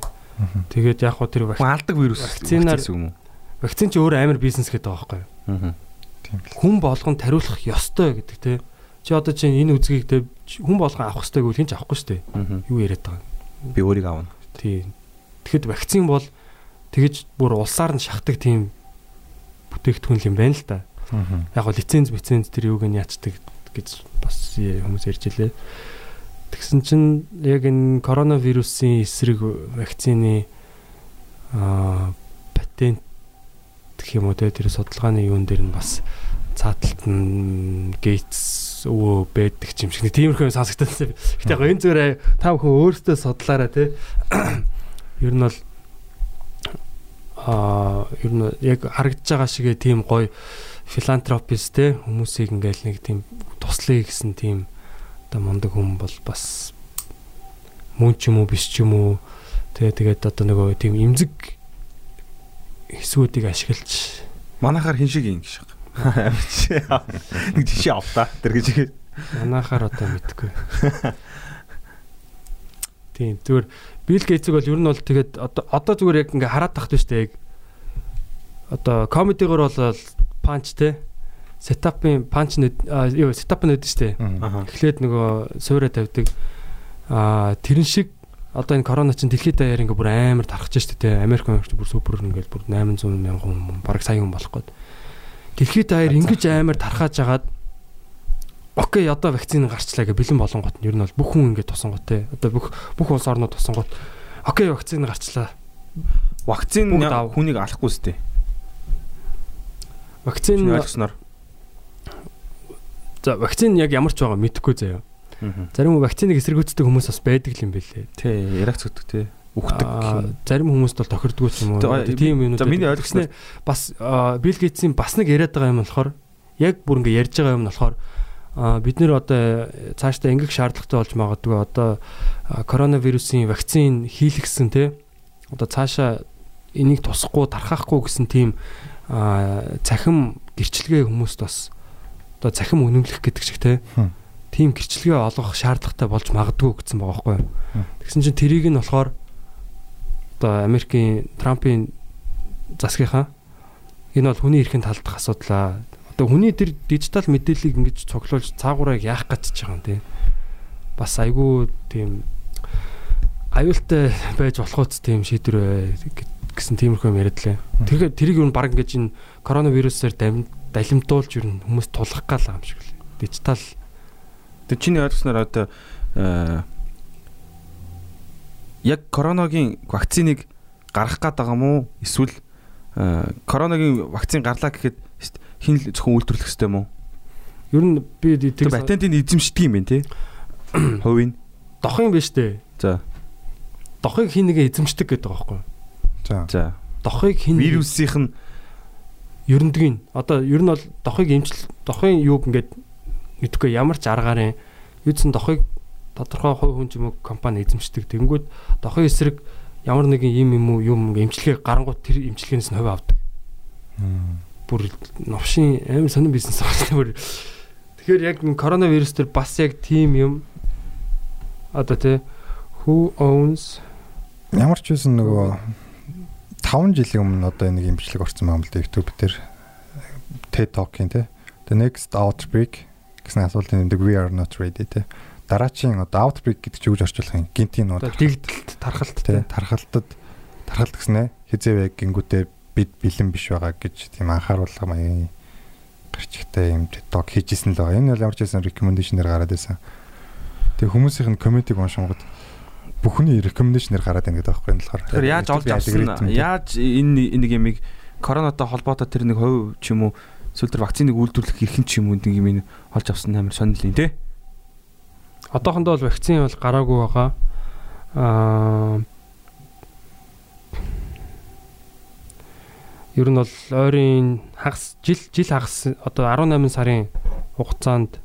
Тэгээд яг хоо тэр вак- Хүн алдаг вирус Вакцинаар- вакцин вакцин чинь өөр амар бизнес гэдэг байгаа байхгүй юу? Аа. Тийм л. Хүн болгонд тариулах ёстой гэдэг тий. Чи одоо чинь энэ үзгийг тий хүн болгон авах ёстой гэвэл хин ч авахгүй шүү дээ. Юу яриад байгаа юм? Би өөрийг аавна. Тий. Тэгэхэд вакцин бол тэгэж бүр улсаар нь шахдаг тийм бүтээгдэхүүн юм байна л да. Аа. Яг го лиценз лиценз тэр юуг нь яачдаг гэж бас э, хүмүүс ярьж илээ. Тэгсэн чинь яг энэ коронавирусын эсрэг вакцины аа патент гэх юм уу те тэр судалгааны юун дээр нь бас цааталт нь Гейтс өвөө байдаг юм шиг тиймэрхүү сонсогдсон. Гэтэ яг энэ зүгээр та бүхэн өөрсдөө судлаарай те. Ер нь бол аа ер нь яг харагдаж байгаа шигээ тийм гоё филантропист те хүмүүсийг ингээл нэг тийм туслая гэсэн тийм одоо мундаг хүн бол бас мөн ч юм уу биш ч юм уу тэгээ тэгээд одоо нөгөө тийм имзэг хэсгүүдийг ашиглаж Манайхаар хин шиг юм гэж байна. Нэг жишээ авта. Тэр гэж. манахаар одоо мэдгүй. Тийм зүгээр Билл Гейтсийг бол ер нь бол тэгээд одоо одоо зүгээр яг ингээ хараад тахт шүү дээ яг одоо комедигоор бол панч те сетапын панч юу сетап шүү дээ. Аа. Эхлээд нөгөө суурэ тавьдаг. Аа тэрэн шиг одоо энэ корона чинь дэлхийд даяар ингээ бүр амар тархаж штэ те. Америк Америкч бүр супер ингээл бүр 800 мянган хүн бараг сая хүн болох гээд. Дэлхийд даяар ингэж амар тархаж агаад Окей, одоо вакцины гарчлаа гэ бэлэн болонгот нь ер нь бол бүх хүн ингэ тусангот те. Одоо бүх бүх улс орнууд тусангот окей, вакцины гарчлаа. Вакцин Бүгд аав. хүнийг алахгүй сте. Вакцин Чиний ойлгосноор. За вакцин яг ямар ч байгаа мэдэхгүй заяа. Зарим вакциныг эсэргүүцдэг хүмүүс бас байдаг юм билээ. Тий, ярах зүгтэг тий. Үхдэг. Зарим хүмүүст бол тохирдгүй юм уу. Тийм юм. за, миний ойлгосноор- бас Билл Гейтсийн бас нэг яриад байгаа юм болохоор яг бүр ингэ ярьж байгаа юм нь болохоор бид нэр одоо цаашдаа ингэх шаардлагатай болж магадгүй одоо коронавирусын вакцин хийлгсэн те одоо цаашаа энийг тусахгүй тархахгүй гэсэн тийм цахим гэрчлэгээ хүмүүст бас одоо цахим үнэмлэх гэдэг шиг те тийм гэрчлэгээ олгох шаардлагатай болж магадгүй гэсэн байгаа байхгүй юу. Тэгсэн чинь тэрийг нь болохоор одоо Америкийн Трампын засгийнхаа энэ бол хүний эрхийн талдах асуудлаа. Одоо хүний тэр дижитал мэдээллийг ингэж цуглуулж цаагаараа яах гэж байгаа юм те. Бас айгүй тийм аюултай байж болох үст тийм шийдвэр бай гэсэн тиймэрхүү юм яриад лээ. Тэгэхээр тэрийг юу баг ингэж энэ коронавирусаар дам- далимдуулж юу н хүмүүс тулах гал юм шиг л. Дижитал Тэр чиний ойлгосноор одоо э, яг короногийн вакциныг гаргах гээд байгаа мó эсвэл э, короногийн вакцин гарлаа гэхэд хин зөвхөн үйлдвэрлэх хэрэгтэй мó? ер нь би тэр патентыг эзэмшдэг юм байна тий. Хувийн. дох юм биш үү? За. Дохыг хин нэгэ эзэмшдэг гэдэг байгаа байхгүй юу? За. За. Дохыг хин Вирусынх нь ерөндөгийг одоо ер нь бол дохыг эмчил дохын юуг ингээд мэдхгүй ямар ч аргаараа юудсан дохыг тодорхой хувь хүн ч юм уу компани эзэмшдэг. Тэнгүүд дохын эсрэг ямар нэгэн юм юм уу юм эмчилгээ гарангуут тэр эмчилгээнээс нь хувь авдаг. Бүр новшин амар сонир бизнес байна бүр. Тэгэхээр яг коронавирус төр бас яг тийм юм одоо тий who owns Ямар ч байсан нөгөө 5 жилийн өмнө одоо нэг имжлэг орсон юм л да YouTube дээр TED Talk-ийн те. The next outbreak гэсэн асуултын нэмдэг we are not ready те. Дараачийн одоо outbreak гэдэг чинь үгж орчуулах юм. Гинтийн одоо дэгдэлт тархалт те. Тархалтад тархалт гэснэ хизээвэ гингүүтээ бид бэлэн биш байгаа гэж тийм анхааруулга маягийн гарчигтай юм TED Talk хийжсэн л байгаа. Энэ бол ямар ч байсан recommendation-ээр гараад байсан. Тэгээ хүмүүсийнх нь комментиг уншингууд бүхний recommendation-ээр гараад байна гэдэг байхгүй юм болохоор. Тэгэхээр яаж олж авсан яаж энэ нэг ямиг коронотой холбоотой тэр нэг хувь ч юм уу эсвэл тэр вакциныг үйлдвэрлэх эрхэм ч юм уу нэг юм олж авсан амар сонирхол юм тий. одоохондоо бол вакцин бол гараагүй байгаа. Аа Ер нь бол ойрын хагас жил жил хагас одоо 18 сарын хугацаанд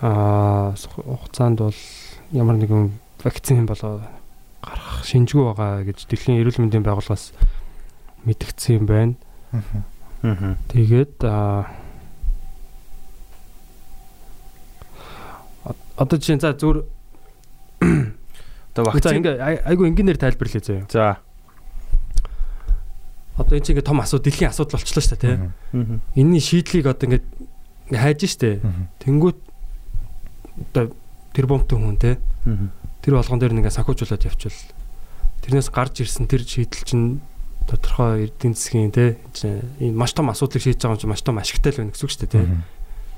аа хугацаанд бол ямар нэгэн вакцин болоо гарах шинжгүй байгаа гэж дэлхийн эрүүл мэндийн байгууллагаас мэдгдсэн юм байна. Аа. Тэгээд аа одоо жишээ нь за зүгээр Одоо вакцин ингээ ай- айгу энгийнээр тайлбарлая заяа. За. Одоо энэ чинь ингээ том асуудал дэлхийн асуудал болчихлоо шүү дээ тий. Аа. Энийний шийдлийг одоо ингээ ингээ хайж штэ. Тэнгүүт одоо тэр бомбтой хүн тий. Тэр болгон дээр ингээ санхүүжуулаад явчихвал тэрнээс гарч ирсэн тэр шийдэл чинь тодорхой эрдэнэ засгийн тий энэ маш том асуудлыг шийдэж байгаа юм чинь маш том ашигтай л байна гэсэн үг шүү дээ тий.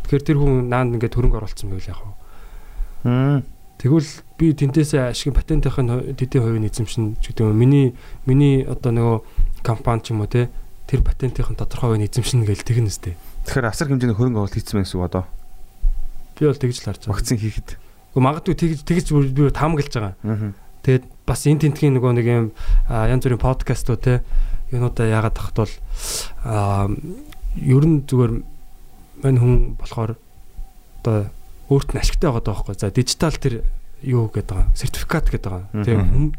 Тэгэхээр тэр хүн наанд ингээ хөрөнгө оруулсан байвал яах вэ? Тэгвэл би тэнтээсээ ашиг патентын төдийн хувийн эзэмшин ч гэдэг юм миний миний одоо нөгөө компани ч юм уу те тэр патентын тодорхой хувийн эзэмшин гэж тэгнэ сте. Тэгэхээр асар хэмжээний хөрөнгө оруулалт хийсэн байх гэсэн үг одоо. Би бол тэгж л харж байгаа. Вакцин хийхэд. Магадгүй тэгж тэгж би таамаглаж байгаа. Аа. Тэгээд бас энэ тентгийн нөгөө нэг юм янз бүрийн подкастууд те юунуудаа яагаад тахт бол ер нь зүгээр мань хүн болохоор одоо өөрт нь ашигтай байгаа даа байхгүй. За дижитал тэр юу гэдэг байгаа сертификат гэдэг байгаа. Хүм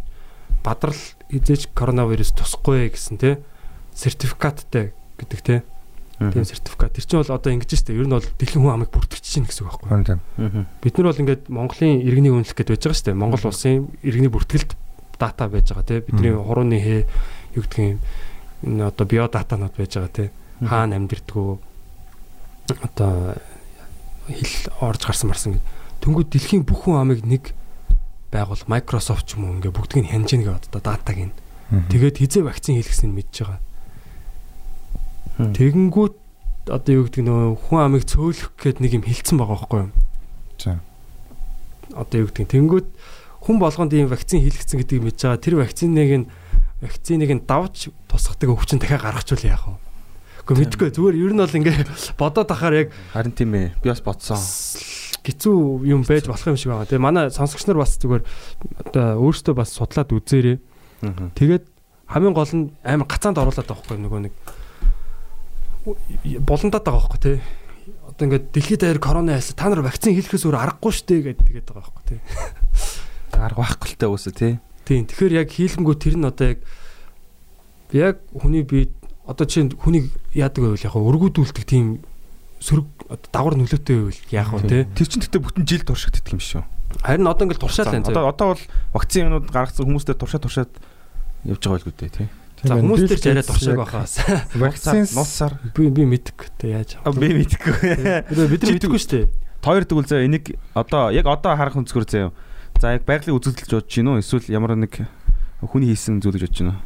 бадрал хизээч коронавирус тусахгүй гэсэн те сертификаттай гэдэг те. Тийм сертификат. Тэр чинь бол одоо ингэж штэ. Ер нь бол дэлхийн хүн амыг бүртгэж чинь гэсэн үг байхгүй. Тийм. Бид нар бол ингээд Монголын иргэний үнэлэх гэдээ байж байгаа шүү дээ. Монгол улсын иргэний бүртгэлд дата байж байгаа тий. Бидний хурууны хээ юу гэдгийг энэ одоо биодатанууд байж байгаа тий. Хаана амьдэрдгүү одоо хил орж гарсан марсан гэд. Тэнгүүд дэлхийн бүх хүн амыг нэг байгуул Microsoft ч юм уу ингээд бүгдийг нь хянаж нэгэ одоо датаг нь. Тэгээд хизээ вакцин хийлгэснийг мэдж байгаа. Тэгэнгүүт одоо юу гэдэг нөө хүн амыг цөөлөх гээд нэг юм хилцэн байгаа байхгүй юу? За. одоо юу гэдэг тэнгүүд хүн болгонд ийм вакцин хийлгэсэн гэдгийг мэдж байгаа тэр вакциныг нь вакциныг нь давж тусгадаг өвчин дахиад гаргachвал яах вэ? Гэхдээ мэдгүй зүгээр ер нь бол ингээ бодоод ахаар яг Харин тийм ээ. Би бас бодсон. гизүү юм байж болох юм шиг байгаа. Тэгээ манай сонсогч нар бас зүгээр одоо өөрсдөө бас судлаад үзээрэй. Тэгээд хамгийн гол нь амар гацаанд оруулаад байгаа байхгүй нөгөө нэг болондоод байгаа байхгүй тий. Одоо ингээд дэлхийд даяар корона хайсан та нар вакцин хийлгэхээс өөр аргагүй штэ гэдэг тэгээд байгаа байхгүй тий. Арга байхгүй л та үсэ тий. Тийм. Тэгэхээр яг хийлгэнгүү тэр нь одоо яг яг хүний бие одоо чинь хүнийг яадаг байвал яг өргүүдүүлдэг тийм сөрөг дагвар нөлөөтэй байвал яах вэ те? Тэр чинь гэхдээ бүтэн жил туршигддаг юм шүү. Харин одоо ингээл туршаал байна. Одоо одоо бол вакцинууд гаргацсан хүмүүстэй туршаа туршаад явж байгаа байлгүй дээ тий. За хүмүүс төр жараа туршааг байхаас. Вакцин нуусаар Би би мэддэг те яаж. А, би мэдгүй. Бид нар мэддэггүй шүү дээ. Хоёр тэгвэл заа энийг одоо яг одоо харах өнцгөр заа. За яг байгалийн үзэгдэлж бодож гин үү? Эсвэл ямар нэг хүний хийсэн зүйл гэж бодож гин үү?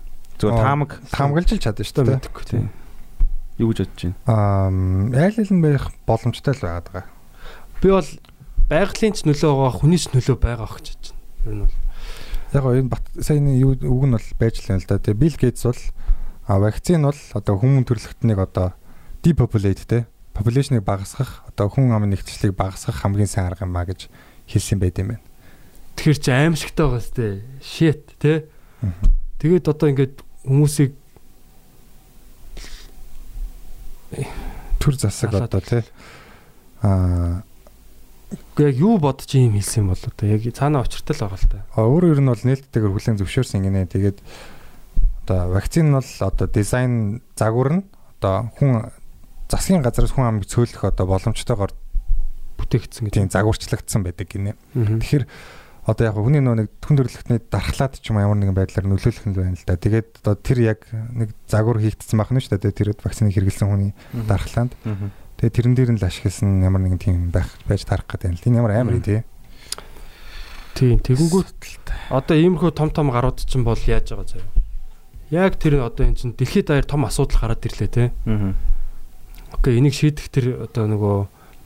Зүгээр Аа, таамаг л чадна шүү дээ. Мэддэггүй те. юу гэж бодож гин? Аа, айл ал нь байх боломжтой л байгаад байгаа. Би бол байгалийн ч нөлөө байгаа, хүний ч нөлөө байгаа гэж бодож байна. Ер нь бол Яг энэ бат сайн юу үг нь бол байж л байна л да. Тэгээ Bill Gates бол а вакцин бол одоо хүмүүн төрөлхтнийг одоо depopulate те population-ыг багасгах одоо хүн амын нэгтчлийг багасгах хамгийн сайн арга юм а гэж хэлсэн байт юм байна. тэгэхээр чи аимшигтай байгаа сте. Shit те. Тэгээд одоо ингээд хүмүүсийг Төр засаг одоо те а Гэхдээ яг юу бодож юм хэлсэн бол одоо яг цаанаа очиртай л байгаа л та. өөр өөр нь бол нээлттэйгээр хүлэн зөвшөөрсөн гинэ. Тэгээд одоо вакцин нь бол одоо дизайн загвар нь одоо хүн засгийн газраас хүн амыг цөөлөх одоо боломжтойгоор Бүтээгдсэн гэж. тийм загварчлагдсан байдаг гинэ. Тэгэхээр одоо яг хүний нөө нэг түн төрлөختний дархлаад ч юм ямар нэгэн байдлаар нөлөөлөх нь байна л да. Тэгээд одоо тэр яг нэг загвар хийгдсэн байх нь шүү дээ. Тэр вакциныг хэрэглэсэн хүний дархлаанд. Тэгээд тэрэн дээр нь л ашигласан ямар нэгэн тийм байх байж тарах гэдэг юм. Энэ ямар амар тий. Тийм тэгэнгүүт одоо иймэрхүү том том гарууд чинь бол яаж байгаа заяа. Яг тэр одоо эн чинь дэлхийд даяар том асуудал гараад ирлээ те. Окей энийг шийдэх тэр одоо нөгөө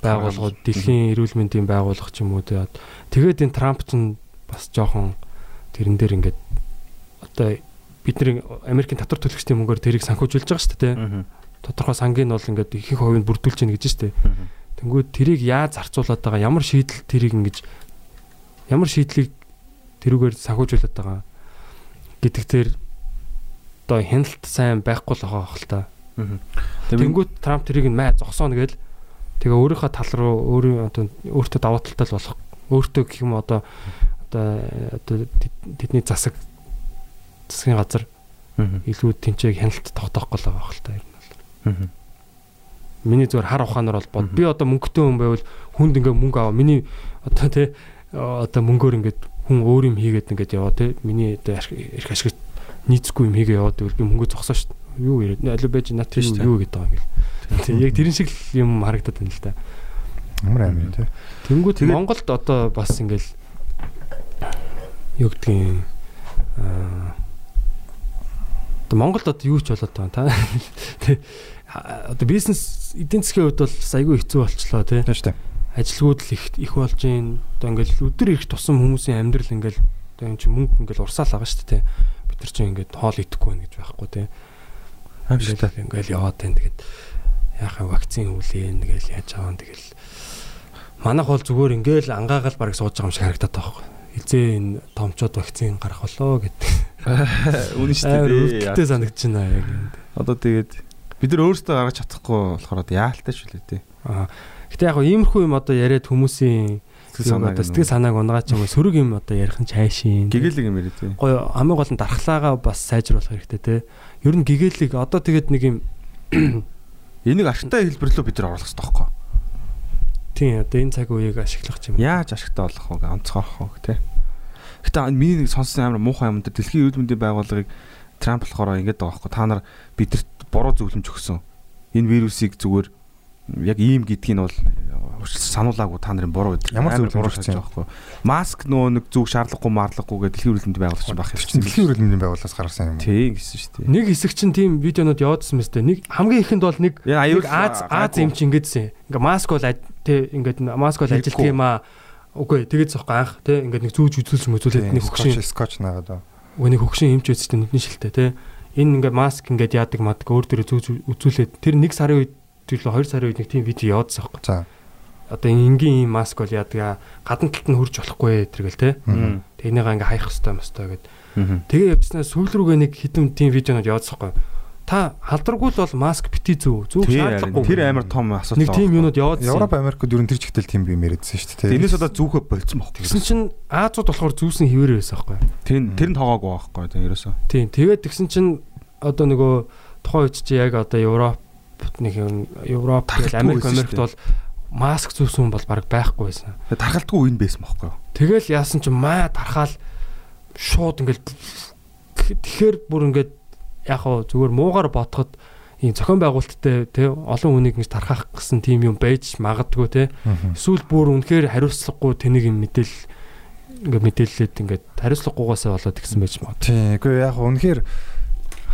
байгууллагууд дэлхийн эрүүл мэндийн байгууллага ч юм уу те. Тэгээд энэ Трамп чинь бас жоохон тэрэн дээр ингээд одоо бидний Америкийн татвар төлөгчдийн мөнгөөр тэрийг санхүүжүүлж байгаа шүү дээ те. Тодорхой сангийн бол ингээд ихэнх хувийг бүрдүүлж гин гэж дээ. Тэнгүүд тэрийг яаж зарцуулаад байгаа ямар шийдэл тэрийг ингэж ямар шийдлийг тэрүүгээр санхүүжүүлээд байгаа гэдэг тэр одоо хяналт сайн байхгүй л байгаа хэл та. Тэнгүү Тэнгүүд Трамп тэрийг нь май зогсооно гээл Тэгээ өөрийнхөө тал руу өөрийн одоо өөртөө даваа талтай болох өөртөө гэх юм одоо одоо одоо тэдний засаг засгийн газар илүү тэнцээг хяналт тогтоох гол байгаа хэл та бол. Миний зүгээр хар ухаанаар бол бод. Би одоо мөнгөтэй хүн байвал хүнд ингээ мөнгө аваа. Миний одоо тий одоо мөнгөөр ингээд хүн өөр юм хийгээд ингээд яваа тий. Миний одоо эрх ашиг нийцгүй юм хийгээ яваад байвал би мөнгө зогсоо шүү дээ. Юу яриад аль байж нат юу гэдэг байгаа юм гээл. Тий яг тэрэн шиг юм харагдаад байна л да. Амар амин тий. Тэнгүүд Монголд одоо бас ингээл юу гэдгийг аа Монголд одоо юу ч болоод байгаа та. Одоо бизнес эдийн засгийн хувьд бол айгүй хэцүү болчлоо тий. Тийм шүү дээ. Ажилгууд л их их болж гин одоо ингээл өдөр их тусам хүмүүсийн амьдрал ингээл одоо юм чи мөнгө ингээл урсаал байгаа шүү дээ тий. Бид нар чи ингээд хоол идэхгүй байх гэж байхгүй тий. Амжилттай ингээл яваад байна тэгээд яхаа вакцин үлээн тэгэл яаж аваа тэгэл манайх бол зүгээр ингээл ангаагаал бараг сууж байгаа юм шиг харагдаад байгаа байхгүй хизээ энэ томчууд вакцин гарах болоо гэдэг. Үнэн шүү дээ. Тэгтээ санагдаж байна яг. Одоо тэгээд бид нар өөрсдөө гаргаж чадахгүй болохоор одоо яалтаа шүү лээ тий. Аа. Гэтэ яг иймэрхүү юм одоо яриад хүмүүсийн одоо сэтгэл санааг унгаач юм сөрөг юм одоо ярих нь цаашийн. Гэгээлэг юм яриа тий. Гой хамгийн гол нь дархлаагаа бас сайжруулах хэрэгтэй тий. Ер нь гэгээлэг одоо тэгээд нэг юм энийг ашигтай хэлбэрлөө бид нар оруулах хэрэгтэй байхгүй. Тийм одоо энэ цаг үеийг ашиглах юм. Яаж ашигтай болох вэ? Онцгоох уу тий. Гэтэ миний нэг сонссон амар муухай юм дээр дэлхийн эрүүл мэндийн байгууллагыг Трамп болохоор ингэж байгаа байхгүй. Та нар бидэрт буруу зөвлөмж өгсөн. Энэ вирусыг зүгээр яг ийм гэдгийг нь бол сануулаагүй та нарын буруу гэдэг. Ямар зөвлөмж буруу шатж байгаа байхгүй. Маск нөө нэг зүг шаардлагагүй маарлахгүй гэдэг дэлхийн эрүүл мэндийн байгууллага чинь баг хэрэгтэй. Дэлхийн эрүүл мэндийн байгууллагаас гаргасан юм. Тийм гэсэн шүү дээ. Нэг хэсэг чинь тийм видеонууд яваадсан мэт нэг хамгийн ихэнд бол нэг Аз Аз юм чи ингэдсэн. Ингээ маск бол тий ингээд маск бол ажилт юм аа. Үгүй тэгээд зохгүй анх тий ингээд нэг зүүж үзүүлж мөзүүлээд нэг хөгшин скотч наагаад. Үгүй нэг хөгшин юмч үзсэн нүдний шилтэй тий. Энэ ингээд маск ингээд яадаг мадг өөр дөрөө зүүж үзүүлээд тэр нэг сарын үед л 2 сарын үед нэг тийм видео яваадсан байхгүй. За одоо энгийн ийм маск бол яадаг гадна талд нь хурж болохгүй тэргэл те. Тэгнийгаа ингээ хаях хэвээр мөстэй гэд. Тэгээ явжснаа сүүл рүүгээ нэг хитэн тийм видеонууд яваадсахгүй. Та халдваргүй л бол маск бити зүв. Зүв шаардлагагүй. Тэр амар том асуудал. Нэг тийм юмнууд яваадсан. Европ Америкт ер нь тэр чигтэл тийм юм яриадсан шүү дээ. Энэс одоо зүүхэ болцсон баг. Тэгсэн чинь Азууд болохоор зүүсэн хിവэр байсан байхгүй. Тэр тэр нь тоогоогүй байхгүй тийм ерөөсөө. Тийм. Тэгээд тэгсэн чинь одоо нөгөө тухайн үед чи яг одоо Европ нэг юм Европ Америк Америкт бол маск зүүсэн хүн бол баг байхгүй байсан. Тархалтгүй үн байсан байхгүй? Тэгэл яасан ч маа тархаал шууд ингээл тэгэхээр бүр ингээд яг хоо зүгээр муугар ботход ийм зохион байгуулалттай тий олон хүнийг ингэж тархах гэсэн тийм юм байж магадгүй тий. Эсвэл бүр үнэхээр хариуцлагагүй тэнийг юм мэдээл ингээд мэдээлэлээд ингээд хариуцлагагүйгаасаа болоод гисэн байж магадгүй. Тий. Үгүй яг үнэхээр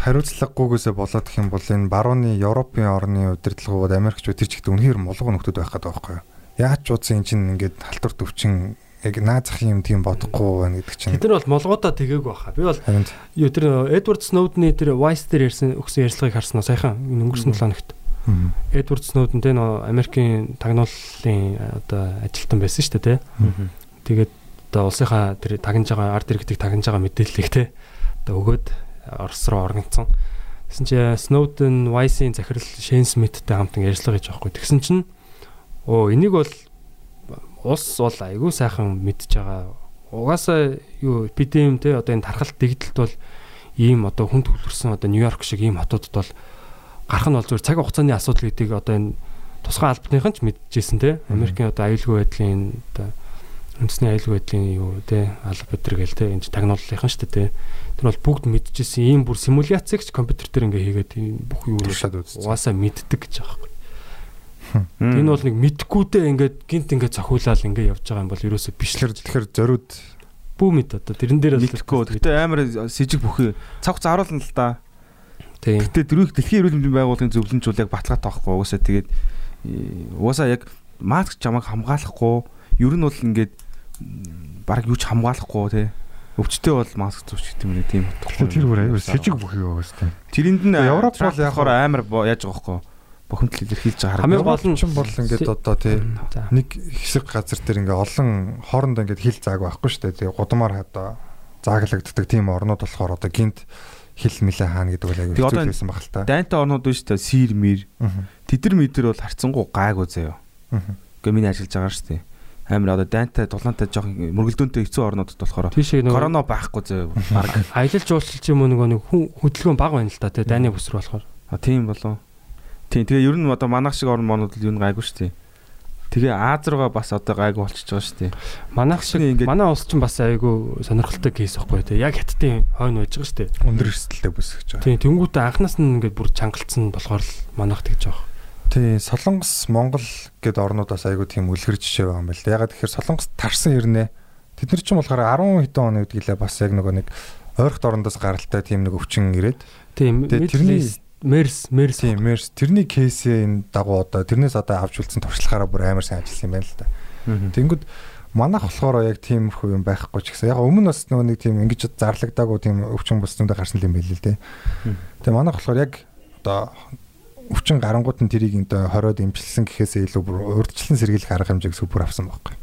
хариуцлагагүйгээсээ болоод гэх юм бол энэ барууны Европын орны удирдлагууд Америкчууд тэр чигт үнэхээр мулгуу нөхдөд байх гэдэг байхгүй юу? Яаж ч удсан эн чинь ингээд халтур төвчин яг наазах юм тийм бодохгүй байна гэдэг чинь. Бид нар бол молгоодоо тэгээгүй баха. Би бол юу тэр Эдвард Сноудны тэр Vice дээр ярьсан өгсөн ярьцлагыг харсан уу сайхан өнгөрсөн 7 хоногт. Эдвард Сноуден тэ нөө Америкийн тагнууллын одоо ажилтан байсан шүү дээ, тэ. Тэгээд одоо улсынхаа тэр тагнаж байгаа арт иргэдэг тагнаж байгаа мэдээллийг тэ одоо өгөөд Орос руу оргонцсон. Тэгсэн чи Сноуден Vice-ийн захирал Шен Смиттэй хамтан ярьцлага хийж байгаа хгүй. Тэгсэн чинь оо энийг бол улс бол айгүй сайхан мэдж байгаа. Угаасаа юу эпидем те одоо энэ тархалт дэгдэлт бол ийм одоо хүн төвлөрсөн одоо Нью-Йорк шиг ийм хотуудад бол гарах нь бол зүгээр цаг хугацааны асуудал гэдгийг одоо энэ тусгай албаныхан ч мэдчихсэн те. Америкийн одоо аюулгүй байдлын одоо үндэсний аюулгүй байдлын юу те алба өдр гээл те энэ тагнууллынхан шүү дээ те. Тэр бол бүгд мэдчихсэн ийм бүр симуляцийг ч компьютер дээр ингээ хийгээд бүх юу угаасаа мэддэг гэж байгаа юм. Энэ бол нэг мэдггүйдээ ингээд гинт ингээд цохиулаад ингээд явж байгаа юм бол ерөөсөө биш л тэгэхээр зориуд бүү мэд одоо тэрэн дээр мэдхгүй. Гэтэ амар сэжиг бүхий цавх заруулна л да. Тийм. Гэтэ дөрөв дэлхийн эрүүл мэндийн байгууллагын зөвлөмж бол яг баталгаатай байхгүй. Угаасаа тэгээд угаасаа яг маск чамайг хамгаалахгүй ер нь бол ингээд баг юу ч хамгаалахгүй тий. Өвчтөе бол маск зүүч гэдэг юм тийм. Тэр бүр аюу сэжиг бүхий байгаа шүү дээ. Тэрэнд нь Европ бол яг амар яаж байгаа байхгүй бохомдол илэрхийлж байгаа хамгийн гол нь ч бол ингээд одоо тий нэг хэсэг газар дээр ингээд олон хоорондоо ингээд хил зааг байхгүй шүү дээ. Тэгээ гудамаар одоо зааглагддаг тийм орнууд болохоор одоо гинт хил мэлэ хаана гэдэг бол аягүй хэцүү байсан баг л та. Дайнтай орнууд биш та сир мэр. Тэдэр мэдэр бол харцсангу гайгүй заяа. Гэхдээ миний ажиллаж байгаа шүү дээ. Амар одоо дайнтай дулаантай жоох мөргөлдөөнтэй хэцүү орнуудад болохоор корона байхгүй зөө баг. аялал жуулчлалч юм уу нөгөө нэг хүн хөдөлгөөн баг байна л да тий дайны бүсэр болохоор. А тийм болов. Тийм тэгээ ер нь одоо манах шиг орн монууд л юу гайгүй шүү дээ. Тэгээ Аз руугаа бас одоо гайгүй болчихж байгаа шүү дээ. Манайх шиг Ингээд- манай улс ч бас айгүй сонирхолтой кейс байхгүй тий яг хаттын хойно байж байгаа шүү дээ. Өндөр эрсдэлтэй бүсгэж байгаа. Тийм тэнгуүтээ анханаас нь ингээд бүр чангалцсан болохоор л манайх тэгж байгаа. Тий, Солонгос, Монгол гэд орнуудаас айгүй тийм үлгэр жишээ байгаа юм байна л. да. Ягаад тэгэхээр Солонгос тарсан хэрнээ тэд нар ч юм болохоор 10 хэдэн оны үдгилээ бас яг нөгөө нэг ойрхот орондоос гаралтай тийм нэг өвчин ирээд Тийм Тэгээ тэрний- мерс мерс тийм мерс тэрний кейсийн дагуу одоо тэрнээс одоо авч үлдсэн туршлагаараа бүр амар сайн ажилласан юм байна л да. Тэнгүүд манайх болохоор яг тиймэрхүү юм байхгүй ч гэсэн яг өмнө бас нөгөө нэг тийм ингэж зарлагдаагүй тийм өвчин зөндө гарсан юм байл л дээ. Тэгээ манайх болохоор яг одоо өвчин гарангууд нь тэрийг одоо хориод имчилсэн гэхээсээ илүү бүр урдчлан сэргийлэх арга хэмжээг сүпер авсан байхгүй.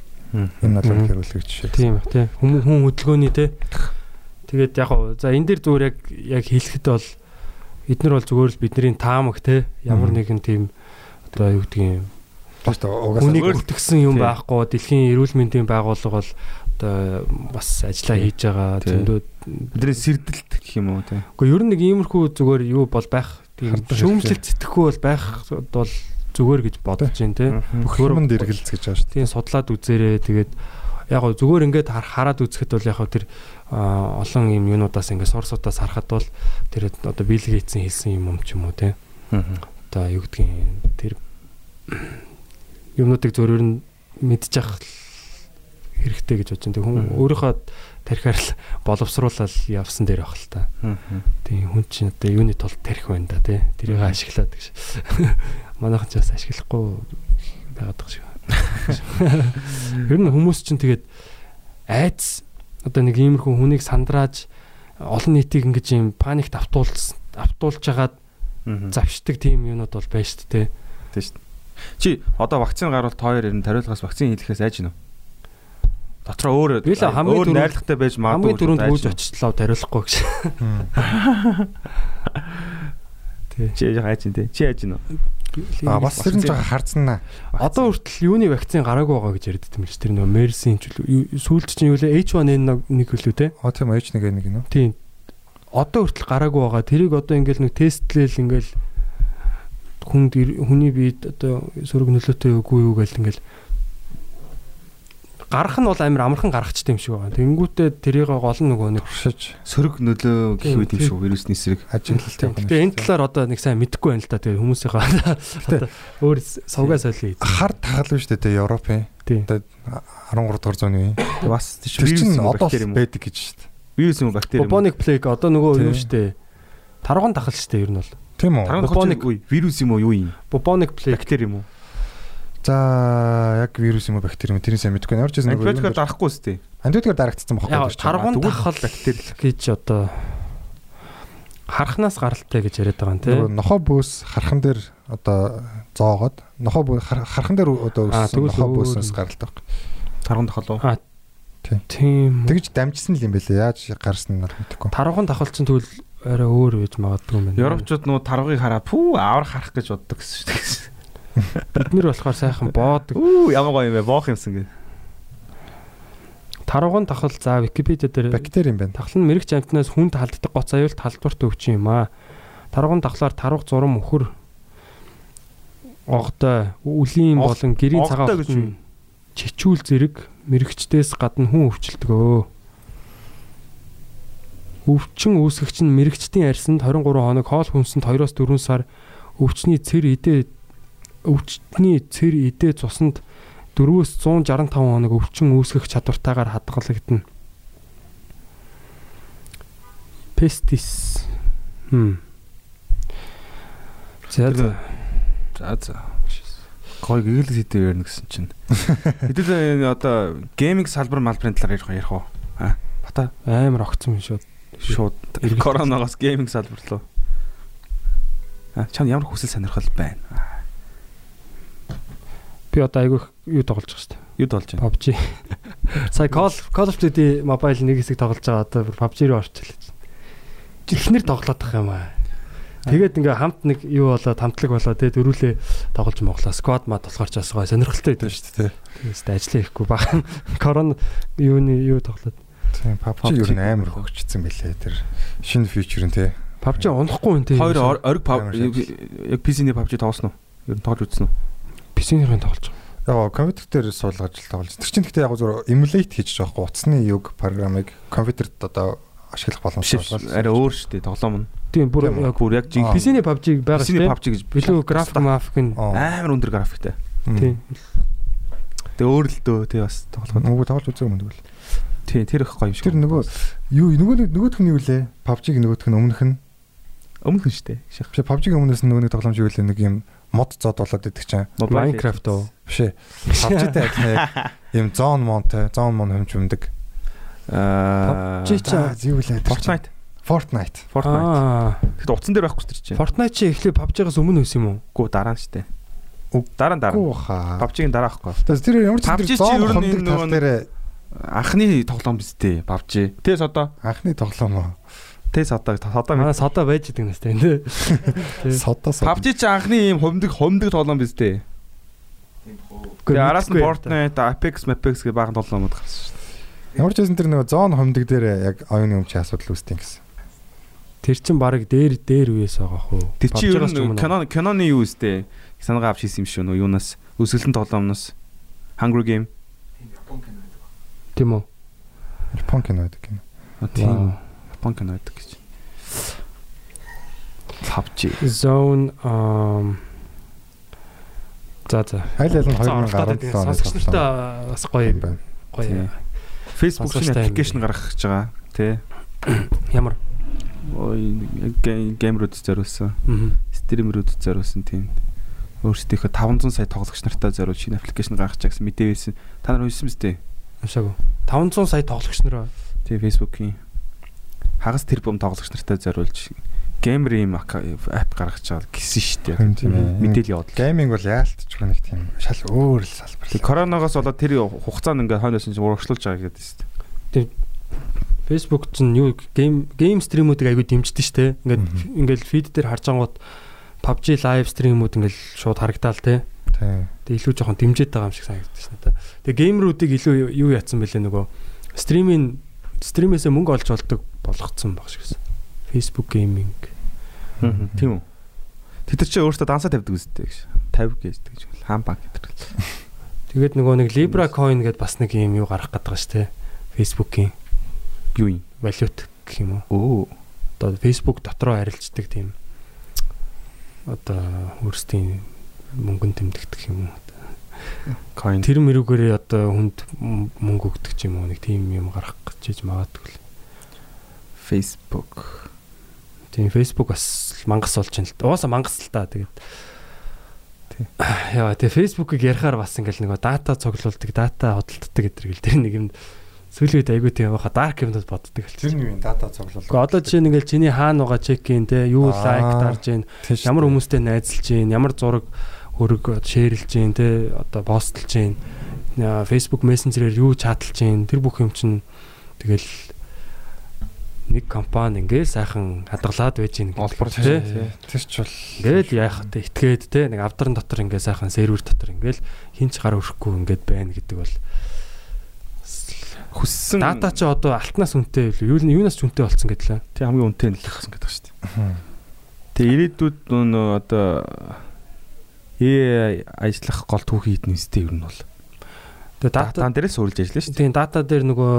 Энэ бол үлгэр жишээ. Тийм тийм хүн хүн хөдөлгөөний те. Тэгээд яг за энэ дээр зүгээр яг яг хэлэхэд бол эднэр бол зүгээр л бидний таамаг те ямар нэгэн тийм одоо юу гэдгийг Бас та угаасаа өртгсөн юм байхгүй дэлхийн эрүүл мэндийн байгууллага бол одоо бас ажиллаа хийж байгаа зөндөө Бидний сэрдэлт гэх юм уу тий. Гэхдээ ер нь нэг иймэрхүү зүгээр юу бол байх тийм Хардах шүүмжлэлт сэтгэхгүй бол байх бол зүгээр гэж бодож байна те. бүх юмд эргэлз гэж байгаа шүү. Тийм судлаад үзээрэй. Тэгээд яг гоо зүгээр ингээд хар- хараад үзэхэд бол яг тэр олон юм юунуудаас ингээд сорсуудаас харахад бол тэр одоо Билл Гейтсийн хэлсэн юм юм ч юм уу те. Одоо юу гэдгийг тэр юмнуудыг зөвөр нь мэдчих хэрэгтэй гэж бодож байна. Хүн өөрийнхөө тарихаар л боловсруулаад явсан дээр байх л та. Тийм хүн чинь одоо юуны тул тарих байна да тий. Тэрийг ашиглаад гэж. Манайхан ч бас ашиглахгүй байгаад байгаа шиг. Ер нь хүмүүс чинь тэгээд айц одоо нэг иймэрхүү хүнийг сандрааж олон нийтийг ингэж юм паникт автуулж автуулж хагаад завшдаг тийм юмнууд бол байна шүү дээ. Тийм шүү дээ. Чи одоо вакцин гарвал тоор ер нь тариулгаас вакцин хийлгэхээс айж гинөө. Дотроо өөр өөр найрлагатай байж магадгүй. Хамгийн түрүүнд гинөө. очтлоо тариулахгүй гэж. Тий. Чи яа айж гин тий. Чи айж гинөө. А бас тэр нь жоо хардсан наа. Одоо хүртэл юуны вакцин гараагүй байгаа гэж байсан юм чи тэр нөө Мерсийн ч сүүлд чинь юу лээ H1N1 үлээ те. А тийм H1 нэг нэ. Тийм. Одоо хүртэл гараагүй байгаа. Тэрийг одоо ингээл нэг тестлээл ингээл хүн хүний биед одоо сөрөг нөлөөтэй үгүй юу гэл ингээл гарах нь бол амар амархан гарахчтай юм шиг байгаа. Тэнгүүтээ тэрийг гол нөгөө нэг Туршиж Сөрөг нөлөө гэх Тийм, үт юм тийм. шүү вирусны эсрэг. ажиглалтай байна. Тэгээ энэ талаар одоо нэг сайн мэдэхгүй байна л да. Тэгээ хүмүүсийнхаа одоо өөр сувгаа солио. хар тагал биш үү те Европын Тийм. одоо 13 дугаар зууны үе. Бас юм уу, одоо юм байдаг гэж шүү дээ. Вирус юм бактери юм? Bubonic plague одоо нөгөө Тийм. юу штэ. Тарган тахал штэ ер нь бол. Тийм үү? Bubonic- вирус юм уу юу юм? Bubonic plague Бактери юм уу? За яг вирус юм уу бактери юм уу тэрийг сайн мэдэхгүй. Ямар ч юм Антибиотикаар дарахгүй үстэй. антибиотикаар дарагдсан тарган Тэгвэл тахал бактери л. гэж одоо харахнаас гаралтай гэж яриад байгаа юм тий. Нөгөө нохоо бөөс хархан дээр одоо зоогоод нохоо бөө хар- хархан дээр одоо Аа, өссөн нохоо бөөсөөс гаралтай байхгүй. Тарган тохолоо. Тийм. Тэгж дамжсан л юм байлээ. Яаж гарсан нь мэдэхгүй. Тарган тахал чинь тэгвэл арай өөр байж магадгүй юм байна. Европчууд нуу таргыг хараа пүү авар харах гэж боддог гэсэн шүү дээ. Бид нэр болохоор сайхан боодог. Үу ямар гоё юм бэ? Боох юмсан гэ. Тарган тахал за Википедиа дээр Бактери юм байна. тахал нь мэрэгч амтнаас хүнд халддаг гоц аюул талбарт өвчин юм аа. Тарган тахлаар тарвах зурам өхөр огтой үлийн болон гэрийн цагаан өвчин чичүүл зэрэг мэрэгчдээс гадна хүн өвчлөлтгөө. Өвчин үүсгэгч нь мэрэгчдийн арьсанд 23 хоног, хоол хүнсэнд 2-оос 4 сар, өвчний цэр идэ өвчтний цэр идэ цуснд 4-өөс 165 хоног өвчин үүсгэх чадвартайгаар хадгалагдана. Пестис. Хм. За за. За за. Гой гэгэл хэдэ ярина гэсэн чинь. Хэдэл энэ одоо гейминг салбар малбарын талаар ярих ярих уу? Аа. Бата амар огцсон юм шүү. шууд коронавигоос гейминг салбар руу. Аа чам ямар хүсэл сонирхол байна. Би одоо айгүй их юу тоглож байгаа шүү дээ. Юу болж байна? PUBG. Сая Call Call of Duty Mobile нэг хэсэг тоглож байгаа одоо PUBG руу орчихлоо. Жилхнэр тоглоод байгаа юм аа. Тэгээд ингээ хамт нэг юу болоод хамтлаг болоод тэгээд дөрүлээ тоглож моглоо. Squad мат болохоор ч бас гоё сонирхолтой байдаг. шүү дээ. Тэгээд ажиллаа ихгүй бахан корона юуны юу тоглоод. Тийм PUBG юу н амар хөгжсөн байлээ тэр шинэ фьючер нь тий. PUBG унахгүй юм тий. Хоёр ор- ориг яг PC-ний PUBG тоглосноо. Ер нь тоглож үзсэн үү? PC-ийн тоглож байгаа. Яг компьютер дээр суулгаж л тоглож. Тэр чинь гэхдээ яг зөв emulate хийж байгаа байхгүй утасны юг програмыг компьютерт одоо ашиглах боломжтой биш, арай өөр шүү дээ тоглоом нь. Тийм бүр яг Бүр яг. PC-ний PUBG байгаа шүү дээ. PUBG гэж Билүү график мафик нь амар өндөр графиктай. тийм. Тэгээ өөр л дөө тий бас тоглоход. Нөгөө тоглож үзег юм дгүй. Тий тэр их гоё юм шиг. Тэр нөгөө юу нөгөө нөгөөх нь юу лээ? PUBG-г нөгөөх нь өмнөх нь өмнөх нь шүү дээ. PUBG-г өмнөөс нь нөгөө нэг тоглоомж юу лээ нэг юм мод зод болоод идэх чинь Minecraft оо. биш ээ. PUBG-тэй адилхан яг юм зон монтой, зон мон хэмж өмдөг. Аа PUBG чи юу лээ? Fortnite. Fortnite. Fortnite. Аа. Тэгэхэд утсан дээр байхгүй ч чинь. Fortnite чи эхлээ PUBG-гаас өмнө өс юм уу? Гүү дараа нь шүү дээ. Уг Дараа нь дараа. PUBG-ийн дараа. Tas тэр ямар ч чи зон хондог тал дээр Анхны тоглоом биз дээ. PUBG. Тэс одоо анхны тоглоом уу? Тэс одоо одоо Манай содо байж идэг настай тий. Содоо сод. PUBG чи анхны ийм хомдөг хомдөг тоглоом биз дээ. Тэгээ араас нь. Fortnite, Apex, Apex гэх баахан тоглоомуд гарсан шүү дээ. Ямар ч байсан тэр нөгөө зон хомдог дээр яг оюуны өмчийн асуудал үүсдэг гэсэн. Тэр чин баг дээр дээр үеэс байгаа хөө. Тэр чи ер ч нь кино киноны юу үстэй санаагаа авч хийсэн юм шүү нөө юунаас өсгөлтөн тоглоомноос Hunger Game Тийм үү? Япон кино байдаг кино. тийм Япон кино байдаг гэж. PUBG. Zone um За за. Нь За, 2017 оноос Сонсогч нартай бас гоё Тийм. гоё. Facebook шинэ юм аппликейшн гаргах гэж байгаа. Тэ. Ямар? Ой геймрүүд зориулсан. Стримерүүд зориулсан тийм. Өөрсдийнхөө 500 сая тоглогч нартай зориул шинэ аппликейшн гаргах гэсэн мэдээ байсан. Та нар уншсан биз дээ? Амшаагүй. 500 сая тоглогч нар Тий Facebook-ийн хагас тэрбум тоглогч нартай зориулж геймер юм апп гаргаж байгаа гэсэн шүү дээ. Мэдээлэл яваад. Гейминг бол яалтчгүй нэг тийм шал өөр л салбар. Тэг коронавигоос болоод тэр хугацаанд ингээд хойноос нь урагшлуулж байгаа гэдэг шүү дээ. Facebook чинь юу гейм гейм стримүүдийг айгүй дэмждэг. Ингээд Мгм. ингээд фид дээр харж ангууд PUBG лайв стримүүд ингээд шууд харагдаал те. Тийм. Тэг илүү жоохон дэмжиж байгаа юм шиг санагддаг шнэ та. Тэг геймрүүдийг илүү юу яатсан бэлээ нөгөө стримийн стримээсээ мөнгө олж болдог болгоцсон баг шиг гэсэн. Facebook gaming. Тийм үү. Тэд нар чи өөртөө дансаа тавьдаг үстэй гэж. 50 гэждэг гэж. Хаан банк гэдэг. Тэгээд нөгөө нэг Libra coin гэдээ бас нэг юм юу гарах гэдэг шүү дээ. Facebook-ийн Юу юм? валют гэх юм уу? Оо. Одоо Facebook дотроо арилждаг тийм одоо өөрсдийн мөнгөнд тэмдэгдэх юм уу? Coin. Тэр мэрүүгээрээ одоо хүнд мөнгө өгдөг ч юм уу нэг тийм юм гарах гэж магадгүй. л. Facebook. Тийм Facebook бас мангас болж байна л. да. Угаасаа мангас л та тэгээд. Тий. Яа, тэгээ Facebook-ыг ярихаар бас ингээл нөгөө дата цуглуулдаг, дата хөдөлтдөг гэдэг л тэр нэг юм сүүлийн үед айгүй тийм баха dark юмнууд боддог л. Тэр нэг юм дата цуглуулга. Гэхдээ одоо жишээ нь ингээл чиний хаана байгаа чекин те юу лайк дарж гин ямар хүмүүстэй найзалж гин ямар зураг хөрөг шеэрлж гин те одоо постлж гин Facebook Messenger-ээр юу чаталж гин тэр бүх юм чинь тэгэл нэг компани ингээл сайхан хадгалаад байж гин Олбор те Тэр ч бол ингээл яах вэ итгээд те нэг авдрын дотор ингээ сайхан сервер дотор ингээл хинч гар өрөхгүй ингээд байна гэдэг бол Хүссэн дата чи одоо алтнаас үнэтэй юу юу юунаас ч үнэтэй болцсон гэдлээ Тэг хамгийн үнэтэй нь л гэсэн гэдэг шүү дээ. Тэг ирээдүйд нөө одоо ээ ажиллах гол түүхий хитэн үстэй ер нь бол. тэгээ дата Датан дээрээс суурилж ажиллана шүү дээ. Тийм дата дээр нөгөө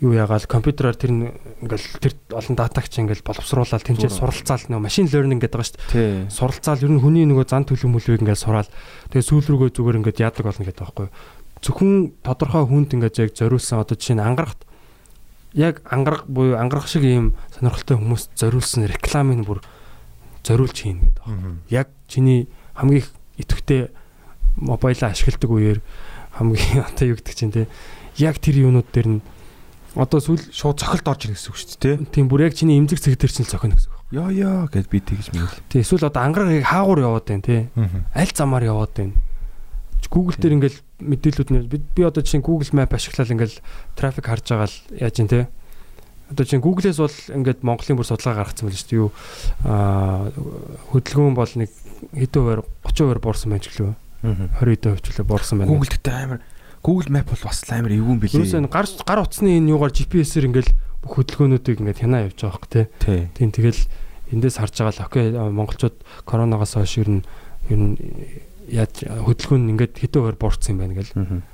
юу ягаал компьютераар тэр ингээл тэр олон датаг чи ингээл боловсруулаад Зураг. суралцаал нөгөө машин learning гэдэг байгаа шүү дээ. Суралцаал ер нь хүний нөгөө зан төлөв мөлвийг ингээл сураал. Тэгээ сүүл рүүгээ зүгээр ингээд яадаг болно гэдэг байхгүй юу. Зөвхөн тодорхой хүнд ингээд яг зориулсан одоо жишээ нь ангарахт яг ангарах буюу ангарах шиг ийм сонирхолтой хүмүүс зориулсан рекламыг бүр зориулж хийн гэдэг байна. Яг чиний хамгийн их идэвхтэй мобайлаа ашигладаг үеэр хамгийн одоо юу гэдэг чинь те яг тэр юунууд дээр нь одоо сүүл Шууд цохилт орж ирнэ гэсэн үг шүү дээ. тийм бүр яг чиний эмзэг цэг дээр чинь л зохино гэсэн үг. Йоо ёо гэд би тэгж мэл. Тий эсвэл одоо ангарагыг хаагуур яваад байна те аль замаар яваад байна. Google дээр ингээл мэдээлүүд нь би би одоо чинь Google Map ашиглаад ингээл трафик харж байгаа л яаж юм те одоо чинь Google-ээс бол ингээд Монголын бүр судалгаа гаргацсан байл шүү дээ. Юу аа хөдөлгөөн бол нэг хэдэн хувиар 30% буурсан байж гэлөө. 20% ч үлээ буурсан байна. Google гэдэг амар Google Map бол бас амар эвгүй юм билээ. Юусэн гар гар утасны энэ юугаар GPS-ээр ингээл бүх хөдөлгөөнүүдийг ингээд хянаа явж байгаа хөөх тээ. Тийм тэгэл эндээс харж байгаа л окей монголчууд коронавигоос хойш ер нь ер нь яаж хөдөлгөөн ингээд хэдэн хувиар буурсан юм байна гэл.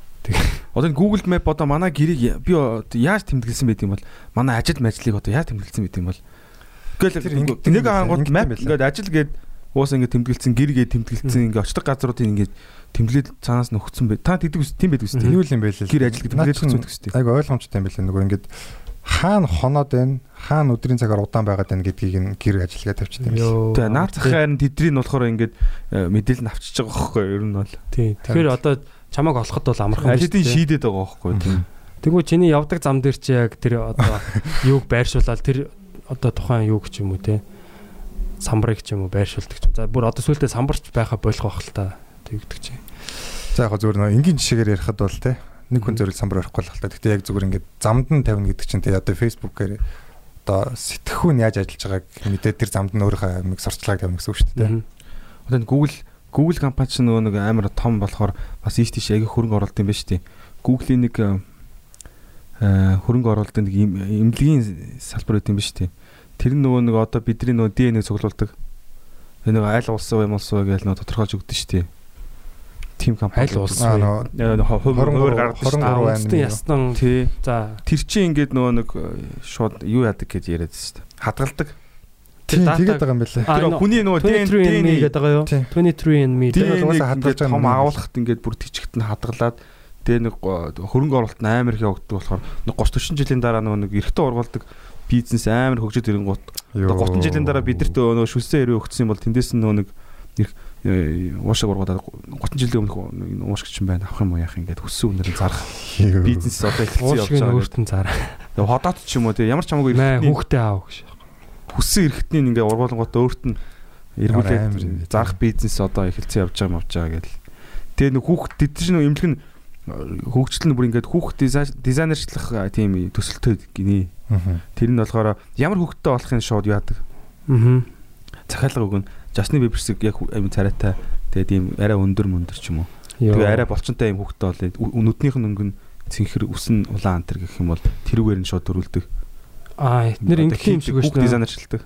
Одоо Google Map одоо манай гэрийг би яаж тэмдэглэсэн байт юм бол манай ажил мэжлийг одоо яаж тэмдэглэсэн байт юм бол Тэгэл нэг ангууд map ингээд ажил гээд уус ингээд тэмдэглэсэн гэр гээд тэмдэглэсэн ингээд очдог газруудын ингээд тэмдэглээд цаанаас нь өгцөн бай. Та тэгдэг ус тийм байдаг үстэй. Юу юм бэ лээ. Гэр ажил гэдэг тэмдэглээд өгцөн үстэй. Айгу ойлгомжтой юм билээ. Нөгөө ингээд хаана хоноод байна, хаана өдрийн цагаар удаан байгаад байна гэдгийг нь гэр ажиллагаа тавьчихсан юм шиг. Тэгээ наад захаар нь тэдний нь болохоор ингээд мэдээлэл нь авчиж байгаа байхгүй юу? Ер нь бол. Тий. Тэгэхээр одоо чамайг олоход бол амархан байна. Ажлын шийдэд байгаа байхгүй юу? Тийм. Тэгвэл чиний явдаг зам дээр чи яг тэр одоо юуг байршуулаад тэр одоо тухайн юу гэж юм уу те самбарыг ч юм уу байршуулдаг ч юм. За бүр одоо сүултээ самбарч байха болох байх л та тэгдэг чи. За яг зүгээр нөө энгийн жишээгээр ярихад бол те нэг хүн зөвл самбар барихгүй л та. Гэхдээ яг зүгээр ингээд замд нь тавина гэдэг чинь те одоо фейсбүүкээр одоо сэтгэхүүн яаж ажиллаж байгааг мэдээд тэр замд нь өөрийнхөө амиг сурчлагыг тавина гэсэн үг шүү дээ. Одоо Google Google компани ч нөгөө нэг амар том болохоор бас ийш тийш яг хөрөнгө оруулалт юм байна шүү дээ. Google-ийн нэг хөрөнгө оруулалт нэг эмнэлгийн салбар үүд юм байна шүү дээ. Тэр нөгөө нэг одоо бидний нөгөө ДНХ цуглуулдаг. Тэр нөгөө айл улсаа юм улсаа гэж нөгөө тодорхойлж өгдөн шүү дээ. Тим компани айл улс нөгөө хуваар гаргадаг. Улсын ястан тий. За тэр чинь ингээд нөгөө нэг шууд юу яадаг гэж яриад шүү дээ. Хадгалдаг. Тийм тэгээд байгаа юм байна лээ. Тэр хүний нөгөө DNA гэдэг байгаа юу? 23andme тэгээд хадгалж байгаа том агуулгад ингээд бүр тийчгт нь хадгалаад тэгээ нэг хөрөнгө оруулалт нь амар их явагддаг болохоор нэг 30 40 жилийн дараа нөгөө нэг эрэгтэй ургуулдаг бизнес амар хөгжиж ирэнгუут 30 жилийн дараа бидэрт нөгөө шүлсэн хэрэг өгсөн юм бол тэндээс нь нөгөө нэг уушаг ургуудаад 30 жилийн өмнөх уушгч юм байна. Авах юм уу яах ингээд хүссэн үнээр зарах. Бизнес одоо эхэлсэн явж байгаа. өөртөө зараа. Тэгээ ходоод ч юм уу тэгээ ямар ч хамаагүй хүүхдээ аав гэж. Хүссэн эрхтний ингээд ургуулгууд өөрт нь эргүүлээд зарах бизнес одоо эхэлсэн явж байгаа юм авч байгаа гэл. Тэгээ нэг хүүхд тэд чинь эмнэлэг нь хөгжил нь бүр ингээд хүүхд дизайнерчлах тийм төсөлтөд гинэ. Тэр нь болохоор ямар хүүхдтэй болохын шууд яадаг. Аа. Захиалга өгнө. Justin Bieber-сэг яг царайтай тэгээд ийм арай өндөр мөндөр ч юм уу. Тэгээ арай болчонтой ийм хүүхдтэй болоод нүднийх нь өнгөн цэнхэр үсэн улаан антер гэх юм бол тэрүүгээр нь шууд дөрүүлдэг. Аа, эдгээр ингэх юм шиг шүү дээ. Дизайнерчилдаг.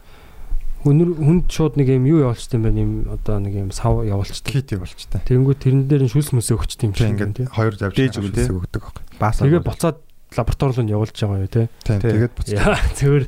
Хүнэр хүнд шууд нэг юм юу явуулчтай юм байна юм одоо нэг юм сав явуулчтай. Кит явуулчтай. Тэнгүү тэрэн дээр нь шүлс мэсээ өгчтэй юм шиг тийм. Хоёр завж шүлс өгдөг баг. Баасаа. Тэгээ буцаад лаборатори руу явуулж байгаа юу те. Тэгээд буцаад. Зөвөр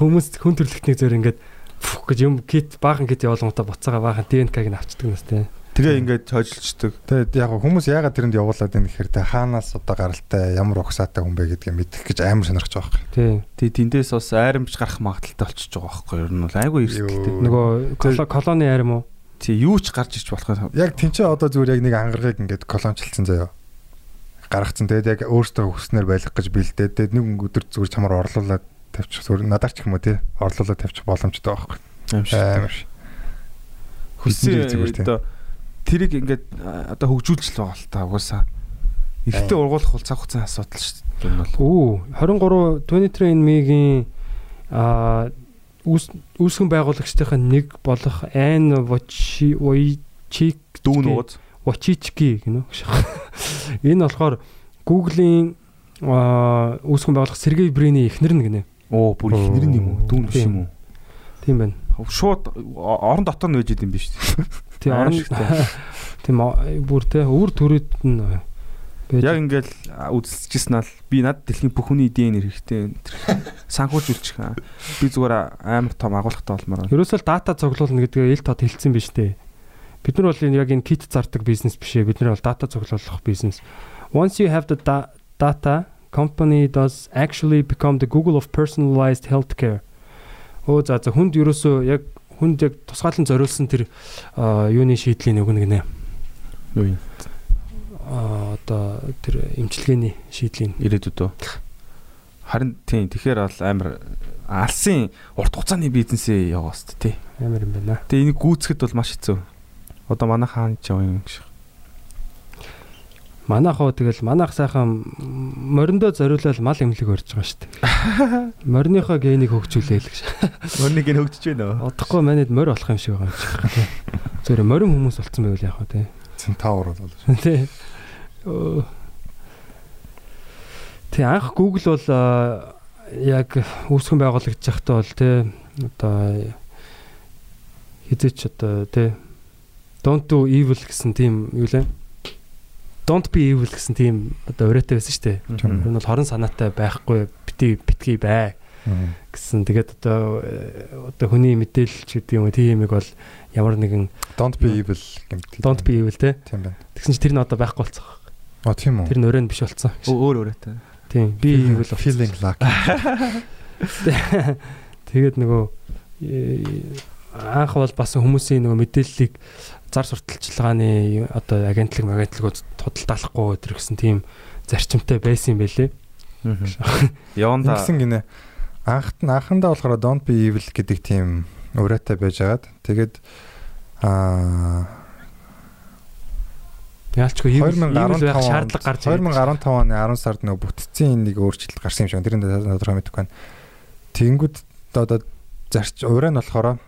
хүмүүс хүн төрөлхтнийг зөвөр ингээд фух гэж юм кит баахан кит явуулгантаа буцаага баахан ДНК-г нь авчдаг нас те. Тэгээ ингээд хойжилчдаг. Тэгээд яг хүмүүс яагаад тэрэнд явуулаад байна гэхээр те хаанаас одоо гаралтай ямар угсаатай хүн бэ гэдгийг мэдэх гэж амар сонирхож байгаа байхгүй. Тий. Тий тэндээс бас айрамж гарах магадaltaй болчихж байгаа байхгүй. Ер нь бол айгүй эрсдэлтэй. Нөгөө колони айрам уу? Тий юу ч гарч ирч болох юм. Яг тэнцээ одоо зүгээр яг нэг ангаргыг ингээд колончлцсан заяа гаргацсан. Тэгээд яг өөртөө хүснээр байлгах гэж бэлдээд тэгээд нэг өдөр зүгээр чамаар орлуулад тавьчих зүгээр надаар ч юм уу тий орлуулад тавьчих боломжтой байхгүй. Амар. Хүсээ зүгээр тий тэрийг ингээд одоо хөгжүүлж л байгаа л та угаасаа. Ихтэй ургуулах бол цаг хугацааны асуудал шүү дээ. Бол. Оо 23 23andme-гийн а үүсгэн байгуулагчдын нэг болох Айн Вочи Войчик дүүн ууз Вочички гинэ. Энэ болохоор Google-ийн үүсгэн байгуулах Сергей Брины эхнэр нь гинэ. Оо бүр эхнэр нь юм уу? Дүүн биш юм уу? Тийм байна. Шууд орон дотор нь байж идэм биш? Тийм орон тийм бүр те өвөр төрөд нь Яг ингээл үзэлцэжсэн ал би над дэлхийн бүх хүний идеийн хэрэгтэй санхүүж үлчих. Би зүгээр амар том агуулгатай болмоор. Ерөөсөө дата цуглуулна гэдгээ ил тод хэлсэн биз дээ. Бид нар бол яг энэ кит зардаг бизнес биш ээ. Бид нар бол дата цуглуулах бизнес. Once you have the da data, company does actually become the Google of personalized healthcare. Оо за за хүнд ерөөсөө яг хүнд яг тусгаалan зориулсан тэр юуны шийдлийн өгнө гинэ. Юу юм? Аа одоо тэр эмчилгээний шийдлийн ирээдүйд үү? Харин тийм тэгэхээр бол амар алсын урт хугацааны бизнесээ яваа хэвээр тий. Амар юм байна. Тэгээ энийг гүйцэхэд бол маш хэцүү. Одоо манай хаан ч яваа юм шиг. Манайх уу тэгэл манайх сайхан мориндоо зориулаад мал эмнэлэг барьж байгаа шүү дээ. Мориныхоо генийг хөгжүүлээ л гэж. Мөрнийг нь хөгжиж байна уу? Одохгүй манайд морь болох юм шиг байгаа юм шиг. Зөвхөн морин хүмүүс болцсон байвал яах вэ те. Центавр бол. Өө. Тэ анх Google бол яг үүсгэн байгуулагдаж байхдаа бол те одоо хизээч одоо те don't do evil гэсэн тийм юу лээ don't be evil гэсэн тийм одоо өрөөтэй байсан шүү дээ. Энэ бол хорон санаатай байхгүй бити битгий бай гэсэн. Тэгээд одоо э, одоо хүний мэдээлэл ч гэдэг юм уу тийм юм бол ямар нэгэн Don't be evil гэмт. don't be evil те. Тийм байна. Тэгсэн чинь тэр нь одоо байхгүй болцсон. А тийм үү. Тэр нь өрөөнд биш болцсон. Өөр өөрөөтэй. Тийм. Би evil feeling lucky. Тэгээд нөгөө э, анх бол бас хүмүүсийн нөгөө мэдээллийг зар сурталчилгааны одоо агентлаг агентлагууд худалдаалахгүй өдр гэсэн тийм зарчимтай байсан юм байлээ. Яванда Ингэсэн гинэ. Анхт нь анхандаа болохоор don't be evil гэдэг тийм өрөөтэй байжгаад тэгээд аа Яалчгүй evil evil байх 2015 шаардлага гарч ирээд 2015 оны 10 сард нөгөө бүтцийн нэг өөрчлөлт гарсан юм шиг. Тэр нь тодорхой мэдэхгүй байна. Тэнгүүд одоо зарч ураа нь болохоор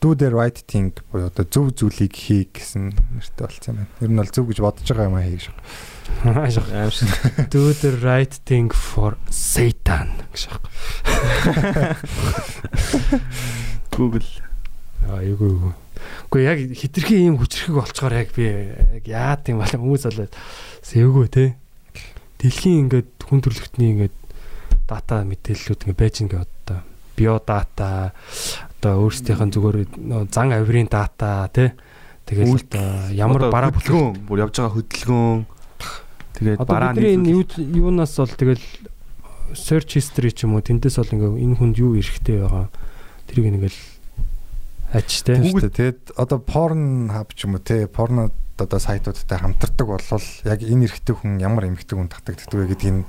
do the right thing буюу одоо зөв зүйлийг хий гэсэн нэртэй болцсон юм байна. Ер нь бол зөв гэж бодож байгаа юм аа хий гэж. аим шиг. do the right thing for Satan гэж байна. Google Аа эйгүү эйгүү. Гэхдээ яг хитрхи ийм хүчрхэг болцохоор яг би яг яад юм бол хүмүүс болоод сэвгүү те. Дэлхийн ингээд хүн төрөлхтний ингээд дата мэдээллүүд ингээд байж ингээд одоо биодата одоо өөрсдийнх нь зүгээр зан авирын дата. Тэгэл Үйлдэл. одоо ямар бараа хөдөлгөөн бүр явж байгаа хөдөлгөөн тэгээд бараа юу юунаас бол тэгэл search history ч юм уу тэндээс бол ингээ энэ хүнд юу эрэхтэй байгаа тэрийг ингээл ажтэй. Шүү дээ. Тэгээд одоо porn hub ч юм уу те порно одоо сайтуудтай хамтардаг болвол яг энэ эрэгтэй хүн ямар эмэгтэй хүн татагддаг вэ гэдгийг нь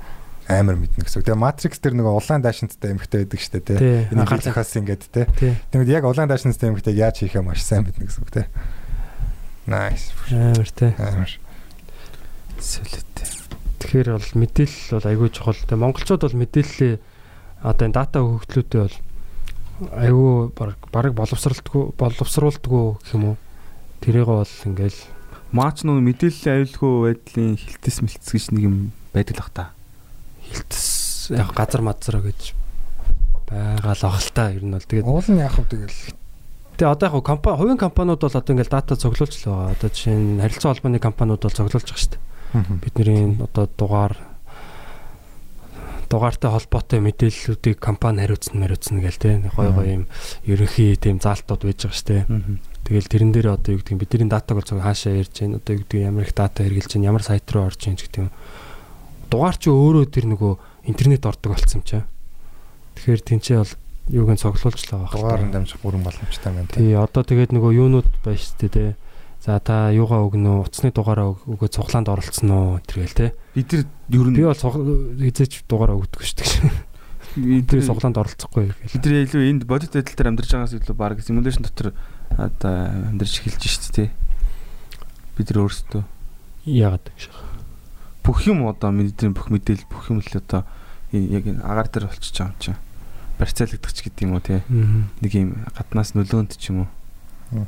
амар мэднэ гэсэн. Тэгээ Matrix дээр нөгөө улаан даашинцтай эмэгтэй байдаг шүү дээ. Тий, Энэ хэлхээс ингээд. Тий. Тэгвэл яг улаан даашинцтай эмэгтэйг яаж хийхээ маш сайн мэднэ гэсэн үг те. Nice. Амар те. Амар. солиотой. Тэгэхээр бол мэдээлэл бол айгүй чухал. Тэгээ монголчууд бол мэдээллээ одоо энэ дата хөгжлүүдээ бол айгүй баг баг боловсралтгүй боловсруулдаггүй гэх юм уу. Тэрийг бол ингээл Маач нөө мэдээллийн аюулгүй байдлын хилтэс мэлтс гэж нэг юм байдаг л бах та. Хилтэс яг газар мазраа гэж байгаа л ах л та ер нь бол тэгээд Уул нь яах вэ тэгэл. Тэгээ одоо яг компани хувийн компаниуд бол одоо ингээл дата цуглуулж л байгаа. Одоо жишээ нь харилцаа холбооны компаниуд бол цуглуулж байгаа шүү дээ. Бидний одоо дугаар дугаартай холбоотой мэдээллүүдийг компани хариуцна мариуцна гээл те гой гой юм ерөнхий тийм заалтууд байж байгаа шүү дээ. Тэгэл тэрэн дээр одоо юу гэдэг бидний датаг бол зөв хаашаа ярьж байна. Одоо юу гэдэг ямар их дата хэрэгжилж байна, ямар сайт руу орж ч гэдэг юм. Дугаар чи өөрөө тэр нөгөө интернет ордог болсон юм чаа. Тэгэхээр тэнцээ бол юуг нь цуглуулж л байгаа Дугаар нь дамжих бүрэн боломжтой байна. Тий, одоо тэгээд нөгөө юунууд байна шүү дээ, те. За та юугаа өгнө үү? Утасны дугаараа өг- өгөө цуглаанд оролцсон уу? тэргээл те. Бид нар ер нь Би бол хизээч дугаараа өгдөг шүү дээ. бид Тэр цуглаанд оролцохгүй бид нар илүү энд бодит байдал дээр амьдарч байгаас илүү баг симуляшн дотор одоо амьдарч эхэлж шít тий. Бид нар өөрсдөө Яагаад гэж. Бүх юм одоо бидний бүх мэдээлэл бүх юм л одоо яг энэ агаар дээр болчихж байгаа юм чинь. Барьцаалагдах гэдэг юм уу тий. Аа. Нэг юм гаднаас нөлөөнд ч юм уу.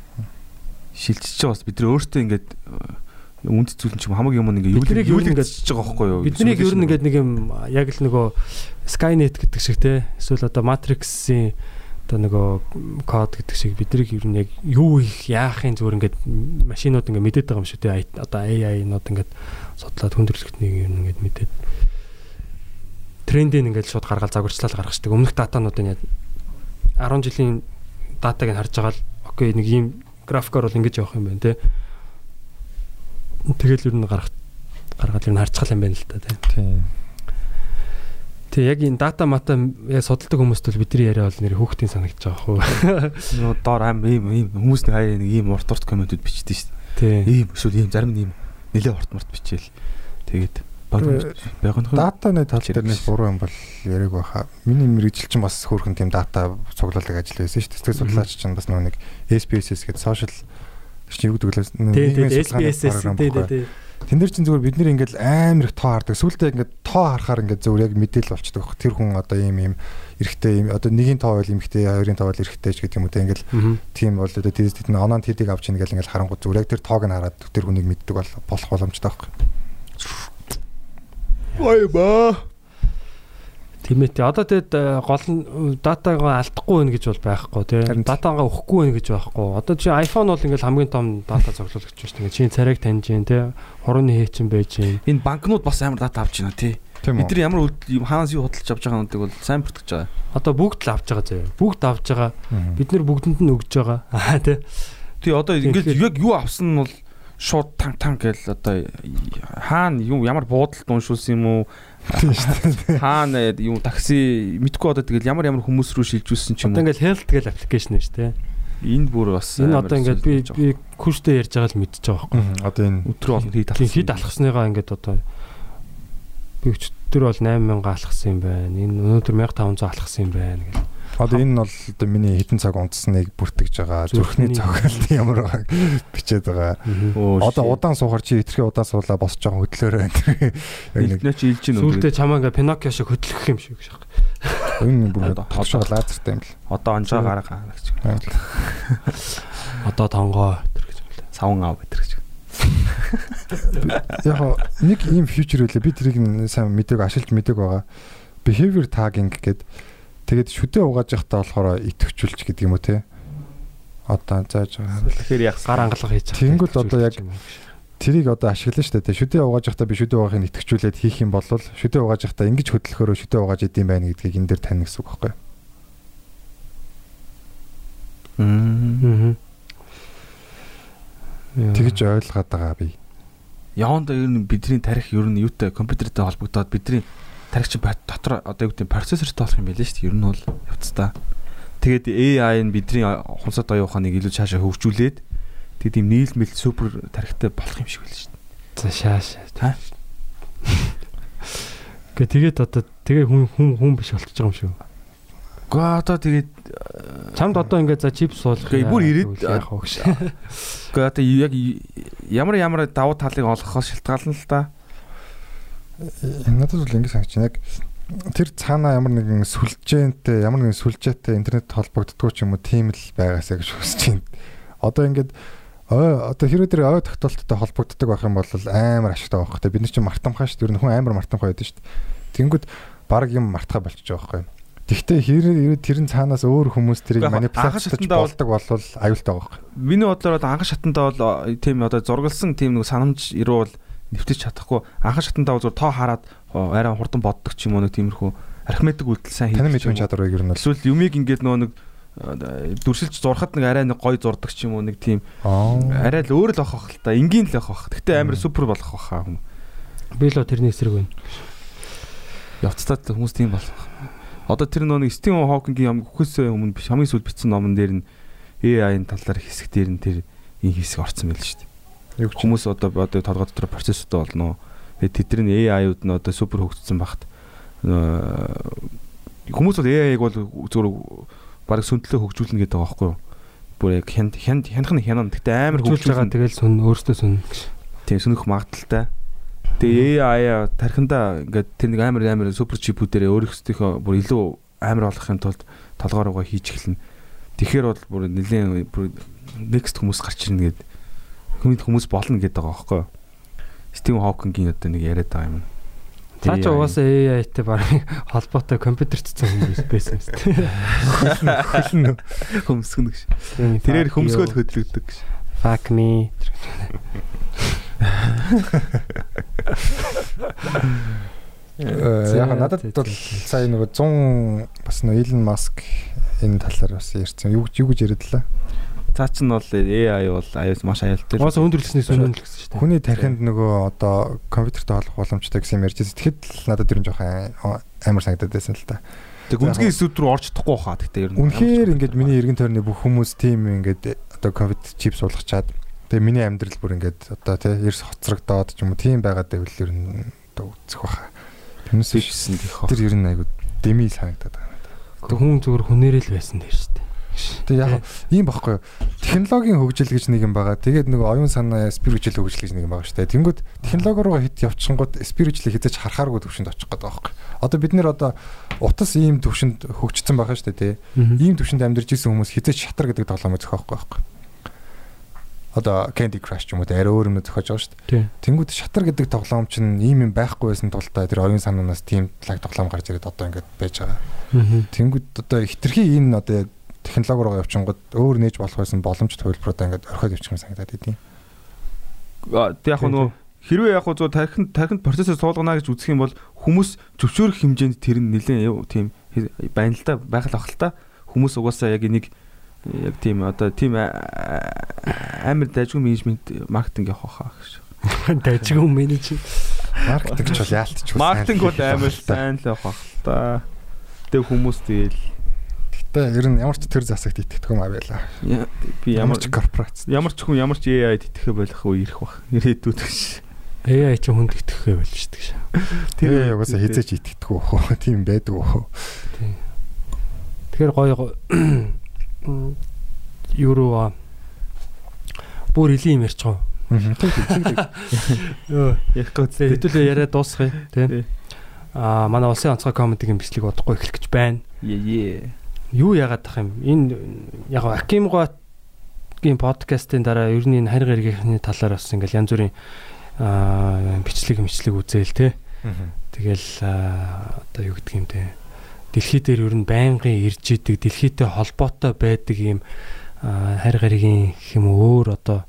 Шилжиж байгаа бас бид нар өөртөө ингээд э, үнд зүйлэн ч юм хамаг юм ингээ юу Биднийг юу ер нь ингээд- ингэж байгаа байхгүй юу? Биднийг ер нь ингээд нэг юм яг л нөгөө Skynet гэдэг шиг те. Эсвэл одоо Matrix-ийн одоо нөгөө код гэдэг шиг биднийг ер нь яг юу их яахын зүгээр ингээд машинууд ингээд мэдээд байгаа юм шүү те. Одоо AI-нууд ингээд судлаад хүндрэлтнийг нь ингээд мэдээд трендийг ингээд шууд гаргаад загварчлал дээ. Өмнөх датануудын яг 10 жилийн датаг нь харж байгаа л окей нэг ийм графикаар бол ингэж явах юм байна те. Тэгэл ер нь гарах гаргаад ер нь харцгал юм байна л та. Тийм. Тэгээ яг энэ дата мата судалдаг хүмүүст бол бидний яриа бол нэр хүүхдийн санагдаж байгаа хөө. Доор аим ийм ийм хүмүүс нэг хаяа нэг ийм урт урт комментүүд бичдэг шүү дээ. Тий. Ийм эсвэл ийм зарим нь ийм нэлээ урт мурт бичээл. Тэгээд нь Датаны тал Чирэг. дээрнээс буруу юм бол яриаг байхаа. Миний мэрэгжил чинь бас хөөрхөн тийм дата цуглуулдаг ажил байсан шүү дээ. Сэтгэл судлаач чинь бас нөгөө нэг SPSS гэдэг social чинь юу гэдэг лээс тий, SPSS тий, тий, тий. Тэн дээр чинь зүгээр бид нэр ингээл амар их тоо хардаг. Сүүлдээ ингээд тоо харахаар ингээд зөвөр яг мэдээлэл болчдөг. Тэр хүн одоо ийм ийм эрэхтэй ийм одоо нэгийн тоо бол эмхтэй, хоёрын тоо бол эрэхтэй ч гэдэг юм уу те ингээл тийм бол одоо тэд тэд оноо тэдийг авч ийн гэл ингээл харангууд зүгээр яг тэр тоог нь хараад тэр хүнийг мэддэг бол болох боломжтой байхгүй. Ой ба. Тэмээтэй. Одоо тэгэд э, гол нь датагаа алдахгүй байх гэж бол байхгүй тийм. Датагаа өгөхгүй байх гэж байхгүй. Одоо чи iPhone бол ингээл хамгийн том дата цуглуулагч шүү дээ. Чиний царайг таньж гин тийм. Хурууны хээчин байж гин. Энэ банкнууд бас амар дата авч байна тийм. Бид нар ямар хаанаас юу худалдаж авч байгаа нүдэг бол сайн бүртгэж байгаа. Одоо бүгд л авч байгаа заяа. Бүгд авч байгаа. Бид нар бүгдэнд нь өгж байгаа. Аа тийм. Тий одоо ингээд яг юу авсан нь бол шууд танг танг гэл одоо хаана юм ямар буудалд уншуулсан юм уу? Хаана юм такси мэдгүй одоо тэгэл ямар ямар хүмүүс рүү шилжүүлсэн ч юм Одоо уу ингээл health гэл аппликейшн шүү дээ. энэ бүр бас Энэ одоо ингээд би би курстэй ярьж байгаа л мэдчихэж байгаа байхгүй. Одоо энэ өдрөө олон хэд Тийм хэд алхасныгаа ингээд одоо би өчтөр бол 8000 алхсан юм байна. Энэ өнөөдөр 1500 алхсан юм байна гэл. Одоо энэ бол одоо миний хитэн цаг унтсныг бүртгэж байгаа. Зүрхний цогцолт ямар байгааг бичээд байгаа. Одоо удаан суухаар чи итгэхээ удаан суулаа босч байгаа хөдлөөрөө энэ. Илтнэ чи илж гин Сүүлдээ чамаа ингээ Пиноккио шиг хөдлөх юм шиг шах. энэ бүр Одоо- лазертай юм л. одоо онжоо гараа гарагч Одоо тонгоо тэр гэж байна. савн аав гэтэр гэж Яг нэг ийм фьючер үлээ би тэрийг сайн мэдээг ашиглаж мэдээг байгаа. Behavior tagging гэдэг тэгээд шүдээ угааж явахдаа болохоор итгэвчүүлж гэдэг юм уу те. Одоо зааж байгаа. тэгэхээр яг Гар ангалга хийж Тэнгүүд одоо яг Тэрийг одоо ашиглана шүү дээ. Шүдээ угааж явахдаа би шүдээ угаахыг итгэвчүүлээд хийх юм бол шүдээ угааж явахдаа ингэж хөдлөхөөрөө шүдээ угааж идэм байх гэдгийг энэ дээр тань гэсэн үг байхгүй юу? Мм. Тэгж ойлгоод байгаа би. Яванда ер нь бидний тарих ер нь юутай компьютертэй холбогдоод бидний тарихч бат дотор одоо юу гэдэг процессортой болох юм байл шүү дээ. Ер нь бол явцдаа. Тэгээд AI нь бидний хунсад оюун ухааныг илүү цаашаа хөгжүүлээд тэгээд ийм нийлмэл супер тарихтай болох юм шиг байл шүү дээ. За шааш. Та? Гэ тэгээд одоо тэгээ хүн хүн хүн биш болчихж байгаа юм шүү. Гэхдээ одоо тэгээд Чамд одоо ингээд за чипс суулгах. Гээ, бүр ирээд- яах вэ гэж. гэхдээ одоо яг ямар ямар давуу талыг олгохоос шалтгаална л да. Надад бол ингэ санагч яг тэр цаана ямар нэгэн сүлжээнтэй ямар нэгэн сүлжээтэй интернет холбогддгоо ч юм уу тийм л байгаасаа гэж хүсэж байна. Одоо ингээд одоо хэрвээ тэр ой тогтоолттой холбогддог байх юм бол амар ашигтай байх хэрэгтэй. Бид нар чинь мартамхаа шүү нь хүн амар мартамхаа байдаг шүү дээ. Тэнгүүд баг юм мартахаа болчихж байгаа байхгүй? Тэгвэл хэрэг тэрэн цаанаас өөр хүмүүс тэрийг анхаа болдог болвол аюултай байгаа байхгүй? Миний бодлоор анхан шатандаа бол э, тийм одоо зургалсан тийм нэг санамж ирүү бол нэвтэж чадахгүй анхан шатандаа зур тоо хараад арай хурдан боддог ч юм уу нэг тиймэрхүү архимедик үйлдэл сайн Таны хийх юм мэдвэн уу. чадварыг ер нь Эсвэл юмыг ингээд нөгөө нэг дүрсэлж зурхад нэг арай нэг гой зурдаг ч юм уу нэг тийм арай л өөр л авах бах л та энгийн л авах бах. Гэтэ амар супер болох баха хүн. Би л тэрний эсрэг байна. Явцдаа л хүмүүс тийм болох. Одоо тэр нөгөө нэг Стивен Хокингийн юм хөхөөсөө өмнө биш хамгийн сүүл бичсэн номон дээр нь AI-ын талаар хэсэг дээр нь тэр энэ хэсэг орсон байл шүү дээ. Хүмүүс одоо одоо толгой дотор процессортой болно. Тэгээд тэдний AI-ууд нь одоо супер хөгжсөн багт хүмүүс бол AI-г бол зөвхөн баг сүнтлээ хөгжүүлнэ гэдэг байгаа байхгүй юу? Бүр яг хянд хянд хянах нь хянана. Гэтэ амар Хөгжүүлж байгаа тэгэл сүн өөртөө сүн. тийм сүнэх магадaltaй. Тэгээ AI тархиндаа ингээд тэр нэг амар амар супер чипүүдээр өөрийнхөө бүр илүү амар болохын тулд толгоор угаа хийж эхэлнэ. Тэгэхээр бол бүр нэлийн бүр next хүмүүс гарч ирнэ гэд хүмүүс хүмүүс болно гэдэг байгаа байхгүй юу? Стивен Хокингийн одоо нэг яриад байгаа юм. Цаа чи угаасаа AI-тэй баг холбоотой компьютер цэцэн хүн биш- байсан юм шүү хөлнө. Хөмсгөн гэж. дээ. Тэрээр хөмсгөл хөдлөгдөг гэж. Fuck me. Э, Яг надад бол сая нөгөө 100 бас нөгөө Elon Musk энэ талаар бас ярьсан. Юу гэж юу гэж яриадлаа. Цаа чин бол AI бол аюус маш аюултай. Угаасаа өндөрлөснээс үнэн л гэсэн шүү дээ. Хүний тархинд нөгөө одоо компьютертэй холбох боломжтой гэсэн юм ярьж байсан. Тэгэхэд л надад ер нь жоохон амар санагдаад байсан л та. Тэг гүнзгий эсүүд рүү орж чадахгүй хаа гэхдээ ер нь. Үнэхээр ингээд миний эргэн тойрны бүх хүмүүс тийм ингээд одоо компьютер чип суулгачаад тэгээ миний амьдрал бүр ингээд одоо тий ерс хоцрогдоод ч юм уу тийм байгаад байвал ер нь одоо үзэх баха. Тэрнээс биш Тэгсэн тийх тэр ер нь айгу деми санагдаад байгаа. Тэг хүн зүгээр хүнээрээ л байсан дээр шүү дээ. Тэг яг ийм багхгүй юу. Технологийн хөгжил гэж нэг юм байгаа. Тэгээд нөгөө оюун санаа спиричуал хөгжил гэж нэг юм байгаа шүү дээ. Тэнгүүд технологи руу хит явчихсангууд спиричуал хизэж харахааргүй төвшөнд очих гээд байгаа байхгүй. Одоо бид нэр одоо утас ийм төвшөнд хөгжсөн байгаа шүү дээ тий. Ийм төвшөнд амьдарч исэн хүмүүс хизэж шатар гэдэг тоглоом зохиох байхгүй одоо Candy Crush ч юм уу арай өөр юм зохиож байгаа шүү дээ. Тэнгүүд шатар гэдэг тоглоом чинь ийм юм байхгүй байсан тул та тэр оюун санаанаас тийм лаг тоглоом гарч ирээд одоо ингэж байж байгаа. Тэнгүүд одоо хитрхи энэ одоо технологи руу явчихгод өөр нээж болох байсан боломж төвлөрөд ингээд орхиод явчих юм санагдаад идэв. Тэг яг нөгөө хэрвээ яг зөө тархинд тархинд процессор суулгана гэж үзэх юм бол хүмүүс зөвшөөрөх хэмжээнд тэр нь нэлээд тийм байна л та байх л ах л та хүмүүс угаасаа яг энийг яг тийм одоо тийм амар дайжгүй менежмент маркетинг явах хаа гэж. Дайжгүй менежмент маркетинг ч бол яалтч маркетинг бол амар сайн л явах та. Тэг хүмүүс тэгэл Гэтэ ер нь ямар ч төр засагт итгэдэг юм авъяла. Би ямар ч корпорац. Ямар ч хүн ямар ч AI-д итгэхэ болох үе ирэх бах. Ирээдүйд гэж. AI ч хүнд итгэхэ болж шүү дээ. Тэр угаасаа хизээч итгэдэг үү? Тийм байдаг үү? Тэгэхээр гоё евро бүр илийн юм ярьж байгаа. Йоо, ярих гэж хэдүүлээ яриа дуусгая тий. Аа манай улсын онцгой комедигийн бичлэг бодохгүй эхлэх гэж байна. Ее. Юу яагаад тах юм? Энэ яг Акимгогийн подкастын дараа ер нь энэ харь гаригийнхны талаар бас ингээл янз бүрийн аа бичлэг мичлэг үзээл тий. Тэгэл одоо юу гэдэг юм те? Дэлхий дээр ер нь байнгын ирж идэг дэлхийтэй холбоотой байдаг юм харь гаригийн хэм өөр одоо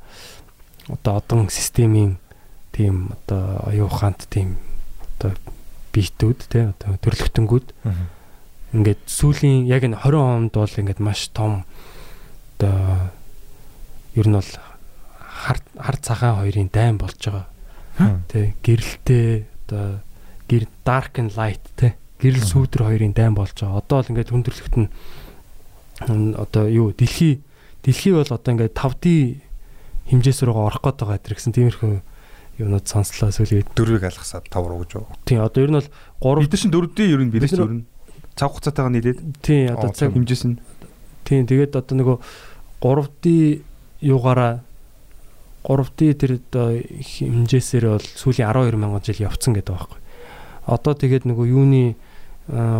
одоо одон системийн тийм одоо оюун ухаант тийм одоо биетүүд те одоо төрлөختөнгүүд ингээд сүүлийн яг энэ 20 онд бол ингээд маш том одоо ер нь бол хар хар цагаан хоёрын дайм болж байгаа. Тэ гэрэлтэй одоо гэр dark and light те гэрэл сүүдэр хоёрын дайм болж байгаа. Одоо л ингээд хүндрэлт нь одоо юу дэлхий дэлхий бол одоо ингээд 5D хэмжээс рүү орох гээд байгаа гэсэн тиймэрхүү юмнууд сонслоо сүлээд дөрвийг алгасаад 5 руу гэж. Тийм одоо ер нь бол 3 бид чинь 4D ер нь билээ ч ер нь цаг хугацаатайгаа нийлээд. Тийм одоо цаг хэмжээс нь. Тийм тэгээд одоо нөгөө 3D юугаараа 3D тэр одоо хэмжээсээр бол сүүлийн 12 мянган жил явцсан гэдэг байхгүй. Одоо тэгээд нөгөө юуны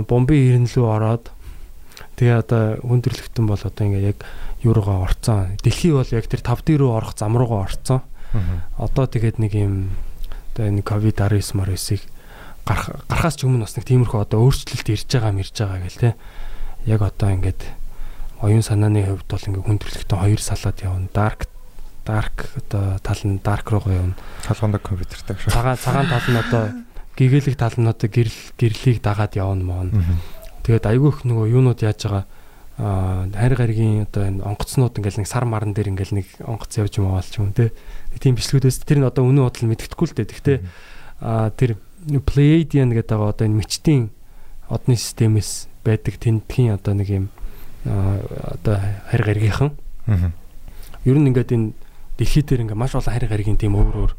бомбын ирнэлүү ороод тэгээ одоо хүндрэлтэн бол одоо ингээ яг юуруугаа орцсон. Дэлхий бол яг тэр 5D руу орох зам руугаа орцсон. Одоо тэгээд нэг юм одоо энэ ковид 19 мар 9-ийг гарах гарахаас ч өмнө бас нэг тиймэрхүү одоо өөрчлөлт ирж байгаа мэрж байгаа гэл те. Яг одоо ингээд оюун санааны хувьд бол ингээ хүндрэлтэн хоёр салаад явна. Dark dark одоо тал нь dark руугаа явна. Талганд компьютертэй шүү. Цагаан цагаан тал нь одоо гэгээлэг тал нь одоо гэрэл гэрлийг дагаад явна моон. Тэгээд айгүй их нөгөө юунууд яаж байгаа а хайр гаригийн одоо энэ онгоцнууд ингээл нэг сар маран дээр ингээл нэг онгоц явж юм аавал ч юм те. Тийм бичлэгүүдээс тэр нь одоо үнэн бодол мэддэхгүй л дээ. Гэхдээ а тэр Pleiadian гэдэг байгаа одоо энэ мечтийн одны системээс байдаг тентхийн одоо нэг юм одоо хайр гаригийнхан. Ер нь ингээд энэ дэлхий дээр ингээ маш олон хайр гаригийн тийм өөр өөр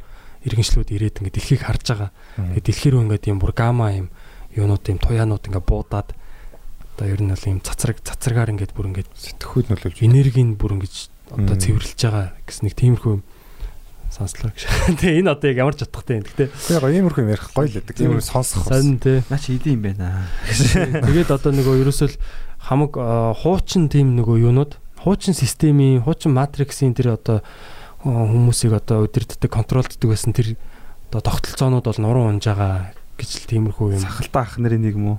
иргэншлүүд ирээд ингээ дэлхийг харж байгаа. Тэгээ дэлхий рүү ингээ тийм бүр гама юм юунууд юм туяанууд ингээ буудаад одоо ер нь бол юм цацраг цацрагаар ингээд бүр ингээд сэтгхүүд нөлөөлж энергийг бүр ингэж одоо цэвэрлж байгаа гэсэн нэг тиймэрхүү сонслоо гэж. Тэгээ энэ одоо яг ямар ч утгатай юм. Гэтэ яг иймэрхүү юм ярих гоё л байдаг. Иймэр сонсох. Сонь тий. Наа чи идэм юм байна. Тэгээд одоо нөгөө ерөөсөл хамаг хуучин тийм нөгөө юунууд хуучин системийн хуучин матриксийн тэр одоо хүмүүсийг одоо удирддаг контролддаг байсан тэр одоо тогтолцоонууд бол нуруу унж байгаа гэж л тиймэрхүү юм. Сахалтай ах нарын нэг юм уу?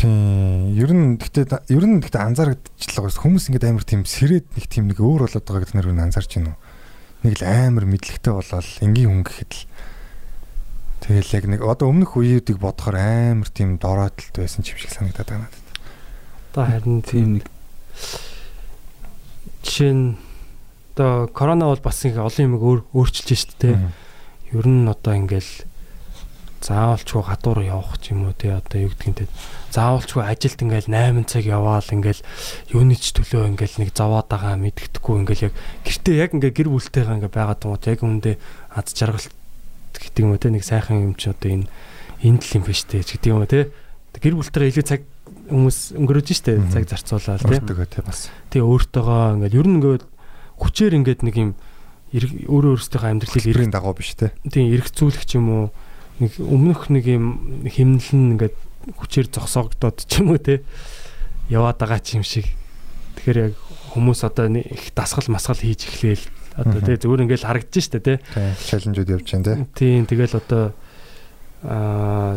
Тийм. Ер нь гэхдээ ер нь гэхдээ анзаарэгдчихлаа хүмүүс ингээд амар тийм сэрэд нэг тийм нэг өөр болоод байгаа гэдэг нэр нь анзаарч байна уу? Нэг л амар мэдлэгтэй болоод энгийн хүн гэхэд л Тэгэл яг нэг одоо өмнөх үеүүдийг бодохоор амар тийм дороотолт байсан ч юм шиг санагдаад байна надад. Одоо харин тийм нэг жишээ нь одоо корона бол бас их олон юм өөрчилж штэ тэ. Ер нь одоо ингээл заавалчгүй гадуур явах ч юм уу те одоо юу гэдгийг те заавалчгүй ажилд ингээл 8 цаг яваал ингээл юуны ч төлөө ингээл нэг зовоод байгаа мэддэхгүй ингээл яг гэртээ яг ингээ гэр бүлтэйгээ ингээ байгаа томот яг үүндээ аз жаргалт гэдэг юм уу те нэг сайхан юм чи одоо энэ энэ л юм биш те гэдэг юм уу те гэр бүлтэйгээ илүү цаг хүмүүс өнгөрөөж штэ цаг зарцуулаад тий. өөртөө тий бас. Тэгээ өөртөөгөө ингээд ер нь ингээд хүчээр ингээд нэг юм өөрөө өөрсдийнхөө амьдралыг эрг Ирийн дагуу биш тий. тийм эргцүүлэх юм уу нэг өмнөх нэг юм химнэл нь ингээд хүчээр зогсоогдоод ч юм уу те яваад байгаа ч юм шиг тэгэхээр яг хүмүүс одоо их дасгал масгал хийж эхлээл одоо те зүгээр ингээд харагдаж штэ те. Челленжүүд явж байна тий. тийм тэгэл одоо аа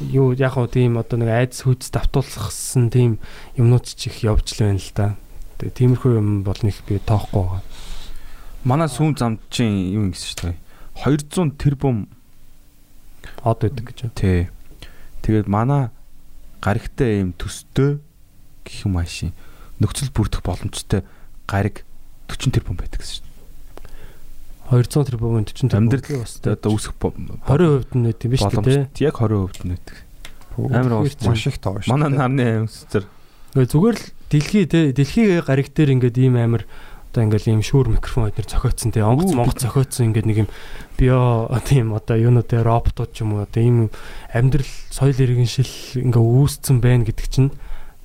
юу яг хөө тийм одоо нэг айдас хүйц давтуулсан тийм юмнууд ч их явж л байна л да. Тэгээ тиймэрхүү юм бол нэг би тоохгүй байгаа. Манай сүүн замд чинь юу ингэсэн шүү дээ. 200 тэрбум Од байдаг гэж байна. тий. Тэгээд манай гаригтай юм төстэй гэх юм аашийн нөхцөл бүрдэх боломжтой гариг 40 тэрбум байдаг гэсэн шүү 200 тэрбум 40 тэрбум Амьдрал бас. Одоо үүсэх бо- 20% нь байт юм биш үү те. яг 20% нь байдаг. Амар. Маш их тоо шүү. Манай нарны амьсцэр зүгээр л дэлхий те дэлхийн гариг дээр ингээд ийм амар одоо ингээд ийм шүүр микрофон эднэр зохиоцсон те. Онгоц монгоц зохиоцсон ингээд нэг юм био тийм одоо юунууд роботууд ч юм уу одоо ийм амьдрал соёл иргэншил ингээд үүсцэн байна гэдэг чинь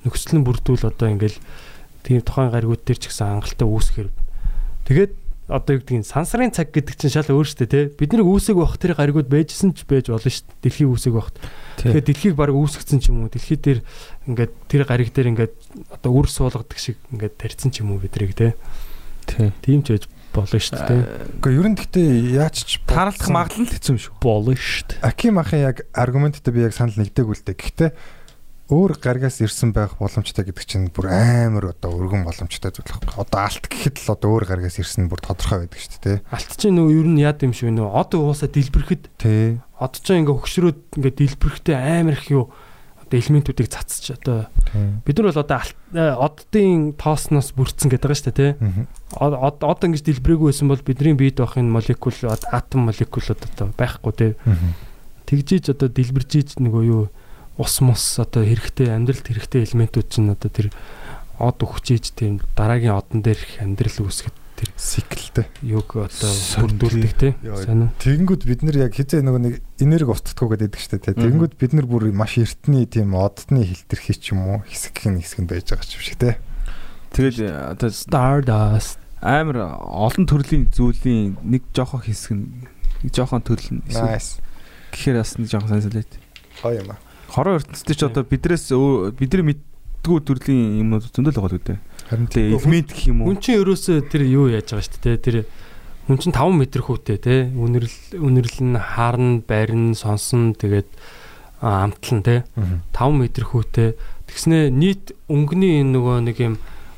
нөхцөл нь бүрдүүл одоо ингээд тийм тухайн гаригууд дээр ч гэсэн хангалттай үүсгэхээр тэгээд одоо юу гэдгийг сансрын цаг гэдэг чинь шал өөр штэ те. Бид нэг үүсэг байх тэр гаригууд байжсэн ч байж болно штэ. Дэлхийн үүсэг байх. Тэгэхээр дэлхийг баг үүсгэсэн ч юм уу дэлхий дээр ингээд тэр гариг дээр ингээд одоо үр суулгадаг шиг ингээд тарьсан ч юм уу бидрийг тий. Тийм ч байж болно шүү дээ. Гэхдээ ер нь гэхдээ яаж ч Таралдах магадлал нь хэцүү юм шүү. Болно шүү дээ. Аким ахын яг аргументтэй би яг санал нэгдээг үлдээ. Гэхдээ өөр гаргаас ирсэн байх боломжтой гэдэг чинь бүр амар одоо өргөн боломжтой зүйл байхгүй. Одоо алт гэхэд л одоо өөр гаргаас ирсэн нь бүр тодорхой байдаг шүү дээ. Алт чинь нөгөө ер нь яад юм шиг нөгөө од уусаа дэлбэрэхэд Тэ. од ч ингээ хөгшрөөд ингээ дэлбэрэхдээ амар их юу одоо элементүүдийг цацч одоо бид нар бол одоо э, оддын тоосноос бүрдсэн гэдэг байгаа шүү дээ. Мгм. Од од- ингэж дэлбэрээгүй байсан бол бидний биед байх энэ молекул атом молекулууд одоо байхгүй. Мгм. тэгжиж одоо дэлбэржиж нөгөө юу ус мус одоо хэрэгтэй амьдралд хэрэгтэй элементүүд чинь одоо тэр од өгчээж тийм дараагийн одон дээр их амьдрал үүсгэж тэр Циклтэй. юг одоо бүрдүүлдэг те Яа, сонь Тэгэнгүүт бид нар яг хизээ нөгөө нэг энерги устдаггүй гэдэг шүү дээ. Тэгэнгүүт бид нар бүр маш эртний тийм одны хилтерхий ч юм уу хэсэг хин хэсэг нь байж байгаа ч юм шиг те. Тэгэл одоо stardust амар олон төрлийн зүйлийн нэг жоохон хэсэг нэг жоохон төрөл нь эсвэл гэхээр бас нэг жоохон санасалээд. Гоё юм аа. Хорон ертөнцид ч одоо бидрээс бидний мэддгүү төрлийн юмнууд зөндөл байгаа гэдэг. Харин Тэгээ элемент гэх юм уу? хүн чинь ерөөсөө тэр юу яаж байгаа шүү дээ тэр хүн чинь 5 м хүүтэй те үнэрл үнэрл нь харна барина сонсон тэгээд амтлан те Мгм. 5 м хүүтэй тэгснэ нийт өнгөний энэ нөгөө нэг юм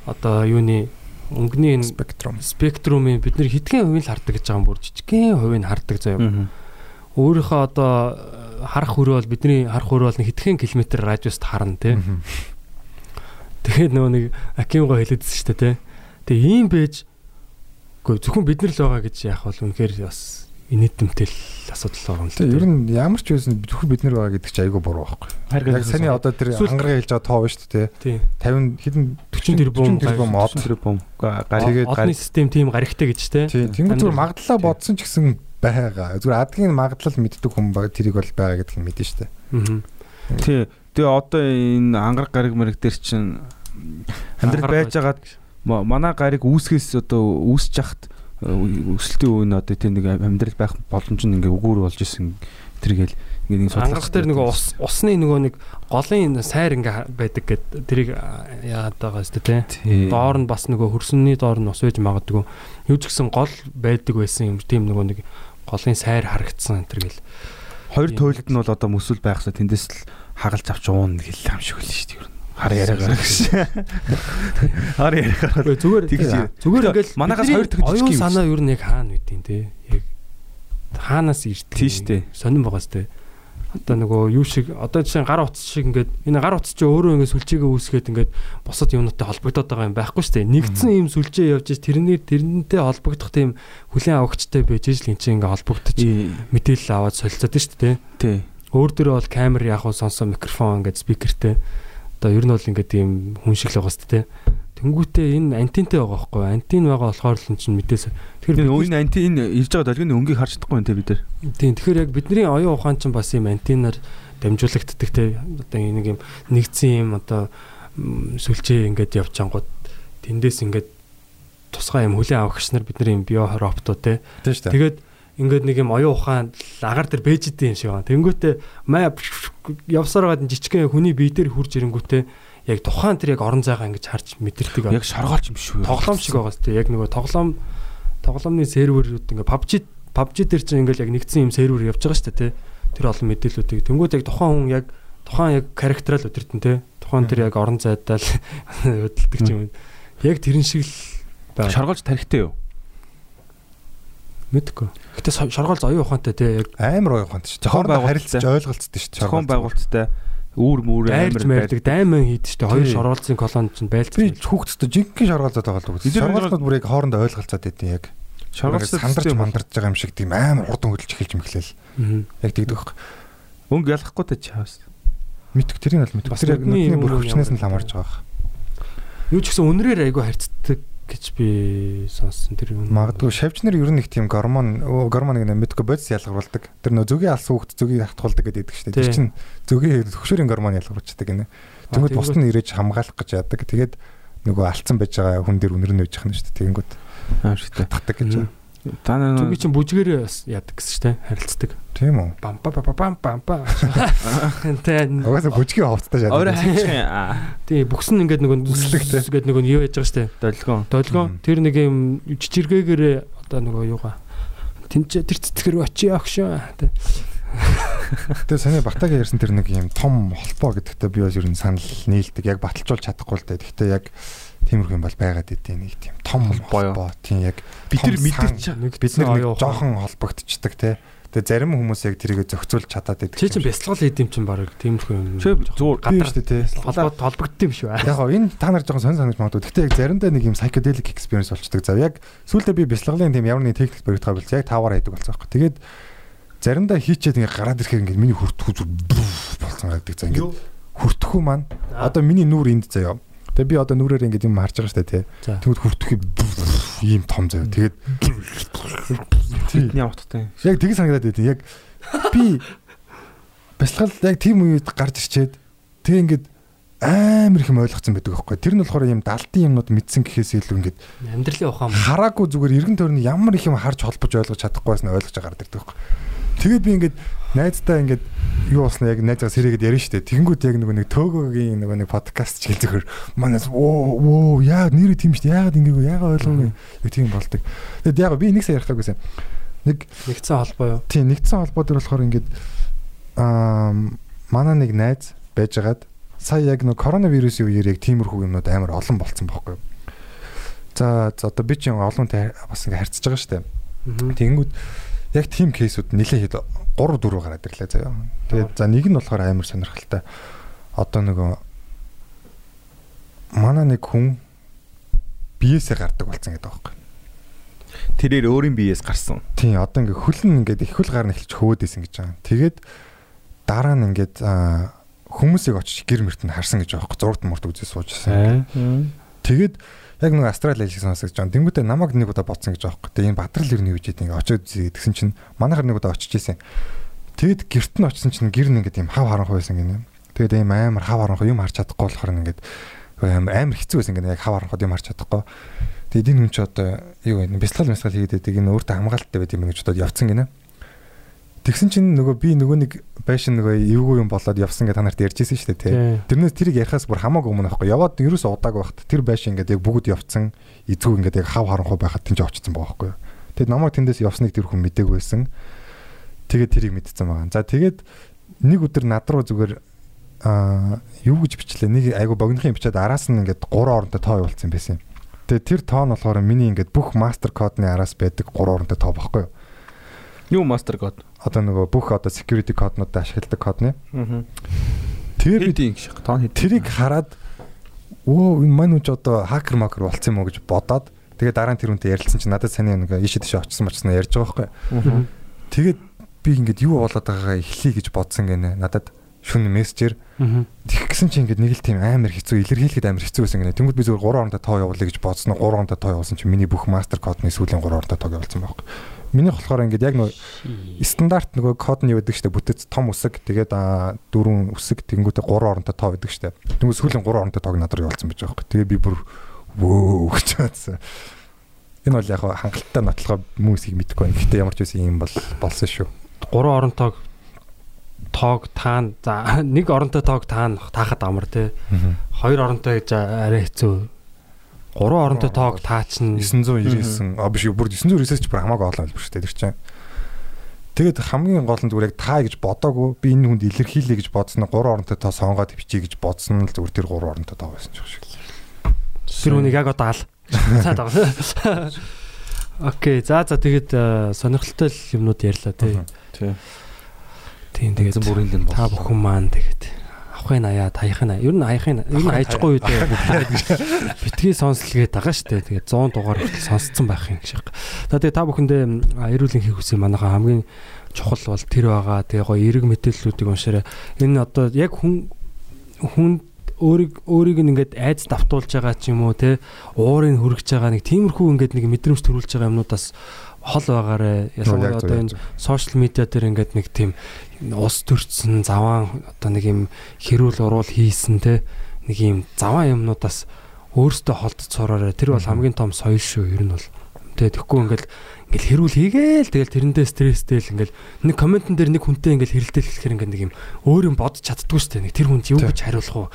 одоо юуны өнгөний энэ спектрум. спектрумын бид нэр хитгэн хувийн л хардаг гэж байгаа юм бүр жижигхэн хувийн хардаг заяа. Өөрийнхөө одоо харах хөрөө бол бидний харах хөрөө бол хитгэн километр радиуст харна тий. Мгм. Тэгээд нөгөө нэг Акимго хэлээдсэн шүү дээ тий. Тэгээ ийм байж үгүй зөвхөн бид нар л байгаа гэж яах бол үнэхээр бас инээдэмтэй л асуудал байгаа юм л Тэгээ ер нь ямар ч байсан зөвхөн бид нар байгаа гэдэг чинь айгүй буруу байхгүй. Яг саний одоо тэр хангараа хэлж байгаа тоо шүү дээ. тий. 50 хэдэн 40 тэрбум тэрбум од. тэрбум Тэгээд Одны систем тийм гаригтай гэж тий. Тийм зүгээр магадлаа бодсон ч гэсэн байгаа. Зүгээр адгийн магадлал мэддэг хүн баг тэрийг бол байгаа гэдгийг мэдэн штэ. Аа. Тий. Тэгээ одоо энэ ангараг гариг мэрэг дээр чинь амьдрал байж байгаад ма- манай гариг үүсгэс одоо үүсэж хахад өсөлтийн үе нь одоо тийм нэг амьдрал байх боломж нь ингээ өгөр болж исэн тэргээл ингээ нэг Ангарах дээр нөгөө ус усны нөгөө нэг голын сайр ингээ байдаг гэд тэрийг яагаад байгаа тий. Тий. Доор нь бас нөгөө хөрсөнний доор нь ус байж магадгүй. Юу ч гэсэн гол байдаг байсан юм тийм нөгөө нэг голын сайр харагдсан энэ төр гэл. Хоёр туйлд нь бол одоо мөсөл байхсаа тэндээс л хагалж авч уун гэл юм шиг л шүү дээ. Хар яриагаар гэсэн. Хар яриагаар. Зүгээр зүгээр ингээл манайхаас бидний хоёр жижиг оюун санаа юу нэг хаана үдийн те. Яг хаанаас ирдэг. Тийм шүү дээ. Сонирн байгаа сте. Одоо нөгөө юу шиг одоо жишээ гар утас шиг ингээд энэ гар утас чи өөрөө ингээд сүлжээгээ үүсгээд ингээд бусад юмнуудтай холбогдоод байгаа юм байхгүй шүү дээ. Нэгдсэн юм сүлжээ явж иж тэрний тэрнтэй холбогдох тийм хүлэн авахчтай байж иж л энэ чинь ингээд холбогдож мэдээлэл аваад солилцоод шүү дээ. Тий. Өөр дөрөө бол камер яг уу сонсон микрофон ингээд спикертэй. Одоо ер нь бол ингээд тийм хүн шиг л байгаа сте те. Тэнгүүтээ энэ антентэй байгаа байхгүй? Антен байгаа болохоор л энэ чинь мэдээс. Тэгэхээр Тэгэхээр бид энэ антин ирж байгаа долгионы өнгийг харж чадахгүй юм те бид нар. тийм тэгэхээр яг бидний оюун ухаан чинь бас юм антенаар дамжуулагддаг те одоо нэг юм нэгдсэн юм одоо сүлжээ ингээд явж ангууд тэндээс ингээд тусгай юм хүлэн авахч нар бидний юм био роботууд те Тийм шүү дээ. тэгээд ингээд нэг юм оюун ухаан агаар дээр бэж идэв юм шиг байна. Тэнгүүтээ маа явсаар байгаа жижигхэн хүний бие дээр хурж ирэнгүүтээ яг тухайн тэр яг орон зайгаа ингэж харж мэдэрдэг. Яг шаргаалч юм шүү. тоглоом шиг байгаа сте яг нөгөө тоглоом тоглоомны серверүүд ингээ PUBG PUBG дээр чинь ингээл яг нэгдсэн юм сервер явж байгаа шүү дээ тий. Тэр олон мэдээллүүдийг тэнгууд яг тухайн хүн яг тухайн яг характерал өдөртөн тий. Тухайн тэр яг орон зайдаа л хөдөлдөг юм. Яг тэрэн шиг л. Шаргаалч тарихтай юу? Мэдгүй. Гэтэ шаргаал зоёо ухаантай тий яг Амар гоё ухаантай шүү. Зохион байгуулалттай. ойлголцдог шүү. Зохион байгуулалттай үүр дайрж амар мэрдэг дайман хийд штэ хоёр Тий. шорвалцын колон чинь байлцсан. Би хүүхдтэй жинхэнэ шаргаалзаад байгаа л. Эдгээр Шаргаалцууд бүр яг хоорондоо ойлголцоод байдیں۔ Яг Шаргаалч сандарч мандарч байгаа юм шиг тийм амар хурдан хөдөлж эхэлж мэхлээл. Яг тэгдэг байхгүй. өнгө ялахгүй та чаас. Мэдх тэрийг мэдх. Бас Тэр яг нүдний бүр юм хүчнээс нь ямар ламарч байгаа. Юу ч гэсэн үнрээр айгүй харьцдаг гэж би сонссон тэр юм. Магадгүй шавчнэр ер нь их тийм гормон гормоныг нэ мэдгүй бодис ялгаруулдаг. Тэр нөө зөгийн алс хүүхд зөгийг хатгуулдаг гэдэг шүү дээ. Тэр чинь зөгийн хөшөөрийн гормон ялгаруулчихдаг гинэ. Тэнгүүд бусд нь ирээж хамгаалах гэж яадаг. Тэгээд нөгөө алдсан байж байгаа хүн дээр үнэр нь байгаа юм шүү дээ. Тэгэнгүүт Аим шигтэй. татдаг гэж. Та нар Түнгийн чинь бүжгээрээ бас яадаг гэсэн штэ харилцдаг. Тийм үү. Бам ба ба ба бам бам ба. Тэ Угаасаа бүжгийн ховцтой шаад. өөрөө хайчих юм. тий бүкс нь ингээд нөгөө Үслэгтэй. гээд нөгөө юу яж байгаа штэ. Долгион. Долгион Мгм. тэр нэг юм жижигэргээр одоо нөгөө юугаа тэнцээ тэр цэцгэр очи огшоо тэ. Тэгээ саний Батагийн ярьсан тэр нэг юм том холбоо гэдэгтээ би бас ер нь санал нийлдэг. Яг баталжуулж чадахгүй л дээ. Гэхдээ яг тиймэрхүү юм бол байгаад идэв нэг тийм том Холбоо. Тийм яг Бид нар мэдэрч. Нэг бид нар нэг жоохон холбогдчихдаг те. Тэгээ зарим хүмүүс яг тэрийг зохицуулж чадаад байдаг. Чи чинь бясалгал хийдэм чинь баг тиймэрхүү юм. Чи зүгээр гадар шүү дээ те. холбоод холбогдсон юм шүү. Яг гоо энэ та нар жоохон сонь санаж магадгүй. Гэхдээ яг заримдаа нэг юм psychedelic experience болчдөг. За яг сүүлдээ би бясалгалын тийм ямар нэг техник баригдахаа билж яг таваар хайдаг болсон байхгүй. Тэгээд заримдаа хийчээд ингээ гараад ирэхээр ингээ миний хүртгүү зүр болцсон байдаг. За ингээ хүртгүү маань одоо миний нүур энд заяа. Тэгээ би одоо нүрээр ингээ юм харж байгаа дээ тий. Тэгвэл хүртгэхий ийм том заяа. Тэгээд бидний утгатай. яг тгий санагдаад байдیں۔ Яг би бясалгал яг тийм үед гарч ирчээд тэгээ ингээд амар их юм ойлгоцсон байдаг байхгүй. Тэр нь болохоор юм далтын юмнууд мэдсэн гэхээс илүү ингээд амьдралын ухаан хараагүй зүгээр эргэн тойрны ямар их юм харж холбож ойлгож чадахгүйс нь ойлгож гардаг байхгүй. Тэгээд би ингээд найздаа ингээд юу болсноо яг найзгаа сэрээгээд ярина штэ. Тэгэнгүүт яг нөгөө нэг төөгөөгийн нөгөө нэг подкаст ч хэл зөвхөр манаас оо оо яа нэр тийм штэ. Яагаад ингээгөө яагаад ойлгоогүй. Яг тийм болдог. Тэгэд яг би нэг сая ярих гайгүйсэн. Нэг нэгдсэн холбоо юу? тийм нэгдсэн холбоо дээр болохоор ингээд аа манай нэг найз байжгаад сая яг нөгөө коронавирусын үеэр яг тиймэрхүү юмнууд амар олон болцсон юу. За за одоо би чинь олонтой бас ингээ харьцаж байгаа штэ. Мгм. Тэгэнгүүт яг тийм кейсүүд нэлээд 3 4 гараад ирлээ заяа. Тэгээд за нэг нь болохоор амар сонирхолтой. Одоо нөгөө манай нэг хүн биесээ гардаг болсон гэдэг байхгүй. Тэрээр өөрийн биеэс гарсан. Тийм одоо ингээ хөлн ингээд их хөл гарна эхэлж хөвөөдөөсөн гэж байгаа. Тэгээд дараа нь ингээд хүмүүсийг очиж гэр мөрт нь харсан гэж байгаа байхгүй. Зурагт мурт үзээ суужсэн. Тэгээд яг нэг астрал айлыг сонсож байгаа. Тэнгүүтээ намайг нэг удаа бодсон гэж байгаа байхгүй. Тэгээд энэ бадрал ирнэ гэж ингээ очиод гэдгсэн чинь манайхаар нэг удаа очиж исэн. Тэгэд герт нь очсон чинь гэр нь ингээ тийм хав харанхуй байсан гинэ. Тэгээд ийм амар хав харанхуй юм харж чадахгүй болохоор ингээд амар хэцүү байсан гинэ яг хав харанхуй юм харж чадахгүй. Тэгээд энэ хүн ч одоо юу вэ? Бясалгал бясалгал хийгээд байдаг. Энэ өөртөө хамгаалалттай байт юм гэж бодоод явцсан гинэ. Тэгсэн чинь нөгөө би нөгөө нэг байшин нөгөө эвгүй юм болоод явсан гэж та нарт ярьжсэн шүү дээ тий. Тэрнээс тэрийг ярихаас бүр хамаагүй өмнө аахгүй. Яваад ерөөсөө удааг байхад тэр байшин ингээд яг бүгд явцсан. Эзгүй ингээд яг хав харанхуй байхад тэнд очсон байгаа байхгүй. Тэгэд намайг тэндээс явсныг тэр хүн мдэггүй байсан. Тэгээд тэрийг мэдсэн байгаа. За тэгээд нэг өдөр над руу зүгээр аа юу гэж бичлээ. Нэг айгу богинохын бичээд араас нь ингээд гурван оронтой тоо явуулсан байсан юм. Тэгээд тэр тоо нь болохоор миний ингээд бүх мастер кодны араас байдаг гурван оронтой тоо байхгүй юу? Юу мастер код. Одоо нөгөө бүх одоо security коднууд ашигладаг кодны. Аа. Тэгээд би Хэдийн гэх тоон хэд. Тэрийг хараад өө энэ маань үуч одоо хакер макер болцсон юм уу гэж бодоод тэгээд дараа нь тэр үнтэй ярилцсан чинь надад саний нэг ийшээ тийшээ очсон мочсноо ярьж байгаа байхгүй. Тэгээд би ингээд юу болоод байгаагаа эхлэе гэж бодсон гинэ. Надад шүн мессежээр. Тэгэх гэсэн чи ингээд нэг л тийм амар хэцүү илэрхийлэхэд амар хэцүү байсан гэнэ. Тэнгүүд би зөвхөн 3 хоронтой тоо явуулъя гэж бодсон. 3 хоронтой тоо явуулсан чи миний бүх мастер кодны сүүлийн 3 хоронтой тоог явуулсан байхгүй. Миний болохоор ингээд яг нөгөө стандарт нөгөө код нь юу гэдэг штэ бүтэц том үсэг тэгээд дөрвөн үсэг тэнгүүтээ 3 хоронтой тоо гэдэг штэ. Тэнгүүд сүүлийн 3 хоронтой тоог надад явуулсан байж байгаа байхгүй. Тэгээд би бүр вөө гэж бодсон. Энэ бол яг хангалттай нотлохоо хүмүүсийг мэдгүй байна. Гэтэ ямар ч байсан юм бол болсон шүү. Гурван оронтойг тоог таана за нэг оронтой тоог таана таахад амар те. Хоёр оронтой гэж арай хэцүү. Гурван оронтой тоог таачна. 999 а биш бүр 999 ч бүр хамаагүй олон хэлбэр шүү дээ тэр чинь. Тэгээд хамгийн гол нь зүгээр яг таа гэж бодоагүй би энэ хүнд илэрхийлье гэж бодсон нь 3 оронтой тоо сонгоод бичиж гэж бодсон л зүгээр тэр 3 оронтой тоо байсан ч шиг. Тэр үнийг яг одоо ал. Цаад байгаа. Окей. За за тэгээд э, сонирхолтой юмнууд ярьлаа тий. Тий. Тийм тэгээд бүрийн лэн та бүхэн маань тэгээд авахын аяа таахын аяа. Ер нь аяхын ер нь айжгүй үү дээ. Битгий сонслгээд байгаа шүү дээ. Тэгээд 100 дугаар хүртэл сонсцсон байх юм шиг. За тэгээд та бүхэндээ эрүүл энхийг хүсье манайхаа хамгийн чухал бол тэр байгаа. Тэгээ гоё эрг мэдээллүүдийг уншаарай. Энэ одоо яг хүн хүн өөрийг өөрийг ингээд айц давтуулж байгаа ч юм уу те уурыг хүргэж байгаа нэг тиймэрхүү ингээд нэг мэдрэмж төрүүлж байгаа юмнуудаас хол байгаарэ. Ялангуяа одоо энэ сошиал медиа дээр ингээд нэг тийм ус төрцсөн заваан одоо нэг юм хэрүүл уруул хийсэн те. Нэг юм заваан юмнуудаас өөртөө сураарэ тэр бол хамгийн том соёл шүү. Ер нь бол. Тэгээ тэгэхгүй ингээд ингээл хэрүүл хийгээл тэгэл тэрэндээ стресстэй л ингээл нэг комментэн дээр нэг хүнтэй ингээл хэрэлдэл хэлэхээр ингээд нэг юм өөр юм бодож чаддгүй шүү дээ нэг тэр хүнд юу гэж хариулах уу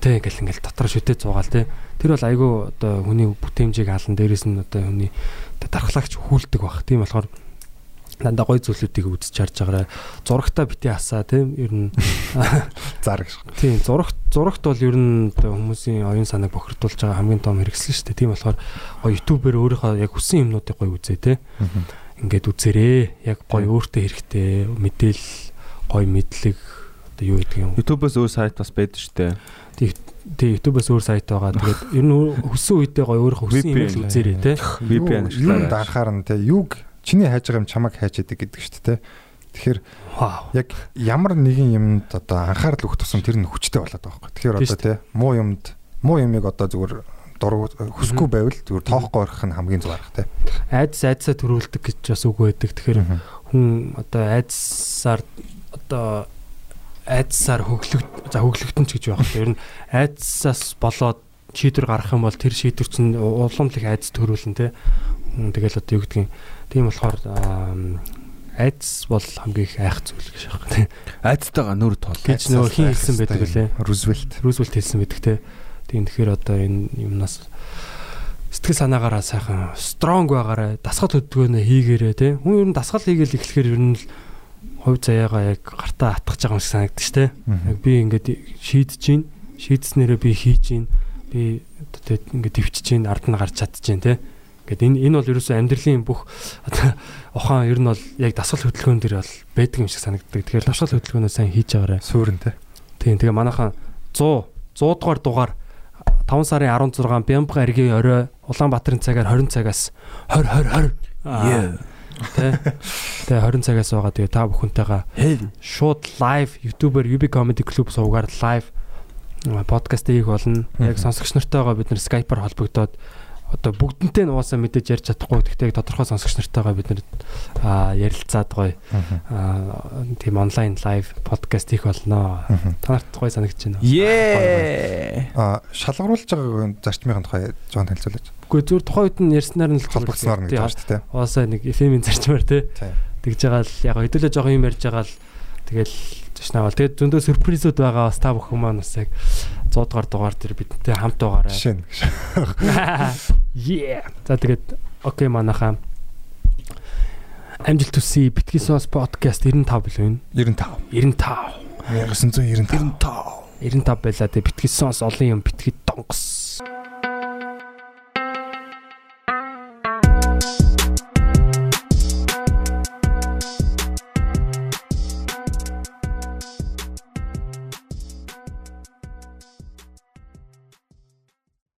тэ ингээл ингээл дотор шүтээ зугаал тэ тэр бол айгүй одоо хүний бүтээмжийг алан дээрээс нь одоо хүний дархлаагч хүлдэг баг тийм болохоор дандаа гой зүйлүүдийг үзэж харж байгаарай зурагтаа бити асаа тийм? Ер нь Зар гэж. тийм зурагт зурагт бол ер нь хүмүүсийн оюун санааг бохирдуулж байгаа хамгийн том хэрэгсэл шүү дээ. Тийм болохоор гой ютубер өөрийнхөө яг хүссэн юмнуудыг гой үзээ тийм ингээд үзээрээ яг гой өөртөө хэрэгтэй мэдээл гой мэдлэг одоо юу гэдэг юм YouTube-оос өөр сайт бас байдаг шүү дээ. тий YouTube-оос өөр сайт байгаа. Тэгээд ер нь хүссэн үедээ гоё өөрийнхөө хүссэн юм л үзээрэй те. VPN ашиглаарай. анхаарна те юг чиний хайж байгаа юм чамайг хайж идэг гэдэг шүү дээ те. Тэгэхээр яг ямар нэгэн юмд одоо анхаарал өгөх тусам тэр нь хүчтэй болоод байгаа байхгүй. Тэгэхээр одоо те муу юмд муу юмыг одоо зүгээр дургу хүсэхгүй байвал зүгээр тоохгүй орох нь хамгийн зөв арга те. Айдас айдсаа төрүүлдэг гэж бас үг байдаг. Тэгэхээр хүн одоо айдсаар одоо айдсаар хөглөгд за хөглөгдөн ч гэж байх. Ер нь айдсаас болоод шийдвэр гаргах юм бол тэр шийдвэр чинь уламжлах айдас төрүүлэн те. Хүн Тэгэл одоо юу гэдгийг тийм болохоор аа, айдас бол хамгийн их айх зүйл гэж байна те. Айдтайгаа нүр тул. Гэж нөгөө хин хэлсэн байдаг үлээ. Рузвельт. Рузвельт хэлсэн байдаг те. Тийм тэгэхээр одоо энэ юмнаас сэтгэл санаагаараа сайхан стронг байгаарай. Дасгал хөдөлгөөнөө хийгээрэй те. Хүн ер нь дасгал хийгээл эхлэхээр ер нь л хувь заяагаа яг гартаа атгах байгаа юм шиг санагдчих те. Яг би ингээд шийдэж гин шийдснээрээ би хийж гин би те ингээд төвчж гин ард нь гарч чадж гин те. Ингээд энэ энэ бол ерөөсөө амьдралын бүх ухаан ер нь бол яг дасгал хөдөлгөөн дээр бол байдаг юм шиг санагддаг. Тэгэхээр дасгал хөдөлгөөнөө сайн хийж байгаарай. Суурин те. Тийм тэгээ манайхан 100 100 дугаар дугаар 5 сарын 16 Бямбга аргийн орой Улаанбаатарын цагаар 20 цагаас 20 20 20 Тэ. Тэгээ 20 цагаас байгаа. Тэгээ та бүхэнтэйгээ шууд лайв YouTube-аар UB Comedy Club сувгаар лайв подкаст хийх болно. Яг сонсогч нартайгаа бид нэр Skype-аар холбогдоод одоо бүгднтэй нь угаасаа мэдээж ярьж чадахгүй. Гэхдээ тодорхой сонсогч нартайгаа бид нэр аа ярилцаад гоё аа тийм онлайн лайв подкаст хийх болно. Та нарт гоё санагдаж байна уу? Ее. А шалгаруулж байгаа зарчмын тухай жоон танилцуулаач. Үгүй зүгээр тухайн үед нь ярьснаар нь л гэж байна шүү дээ. Угаасаа нэг FM-ийн зарчмаар те Тийм. тэгж байгаа л яг хэдүүлээ жоохон юм ярьж байгаа л тэгэл зочнаавал тэгээд зөндөө сюрпризүүд байгаа бас та бүхэн маань бас яг 100 дугаар дугаар дээр бидэнтэй хамт байгаарай. Жишээ. Yeah. За тэгээд окей манайхаа амжилт төсөй битгий сос подкаст 95 билүү энэ 95. 95 1995. 95 95 байлаа тэгээд битгий сос олон юм битгий донгос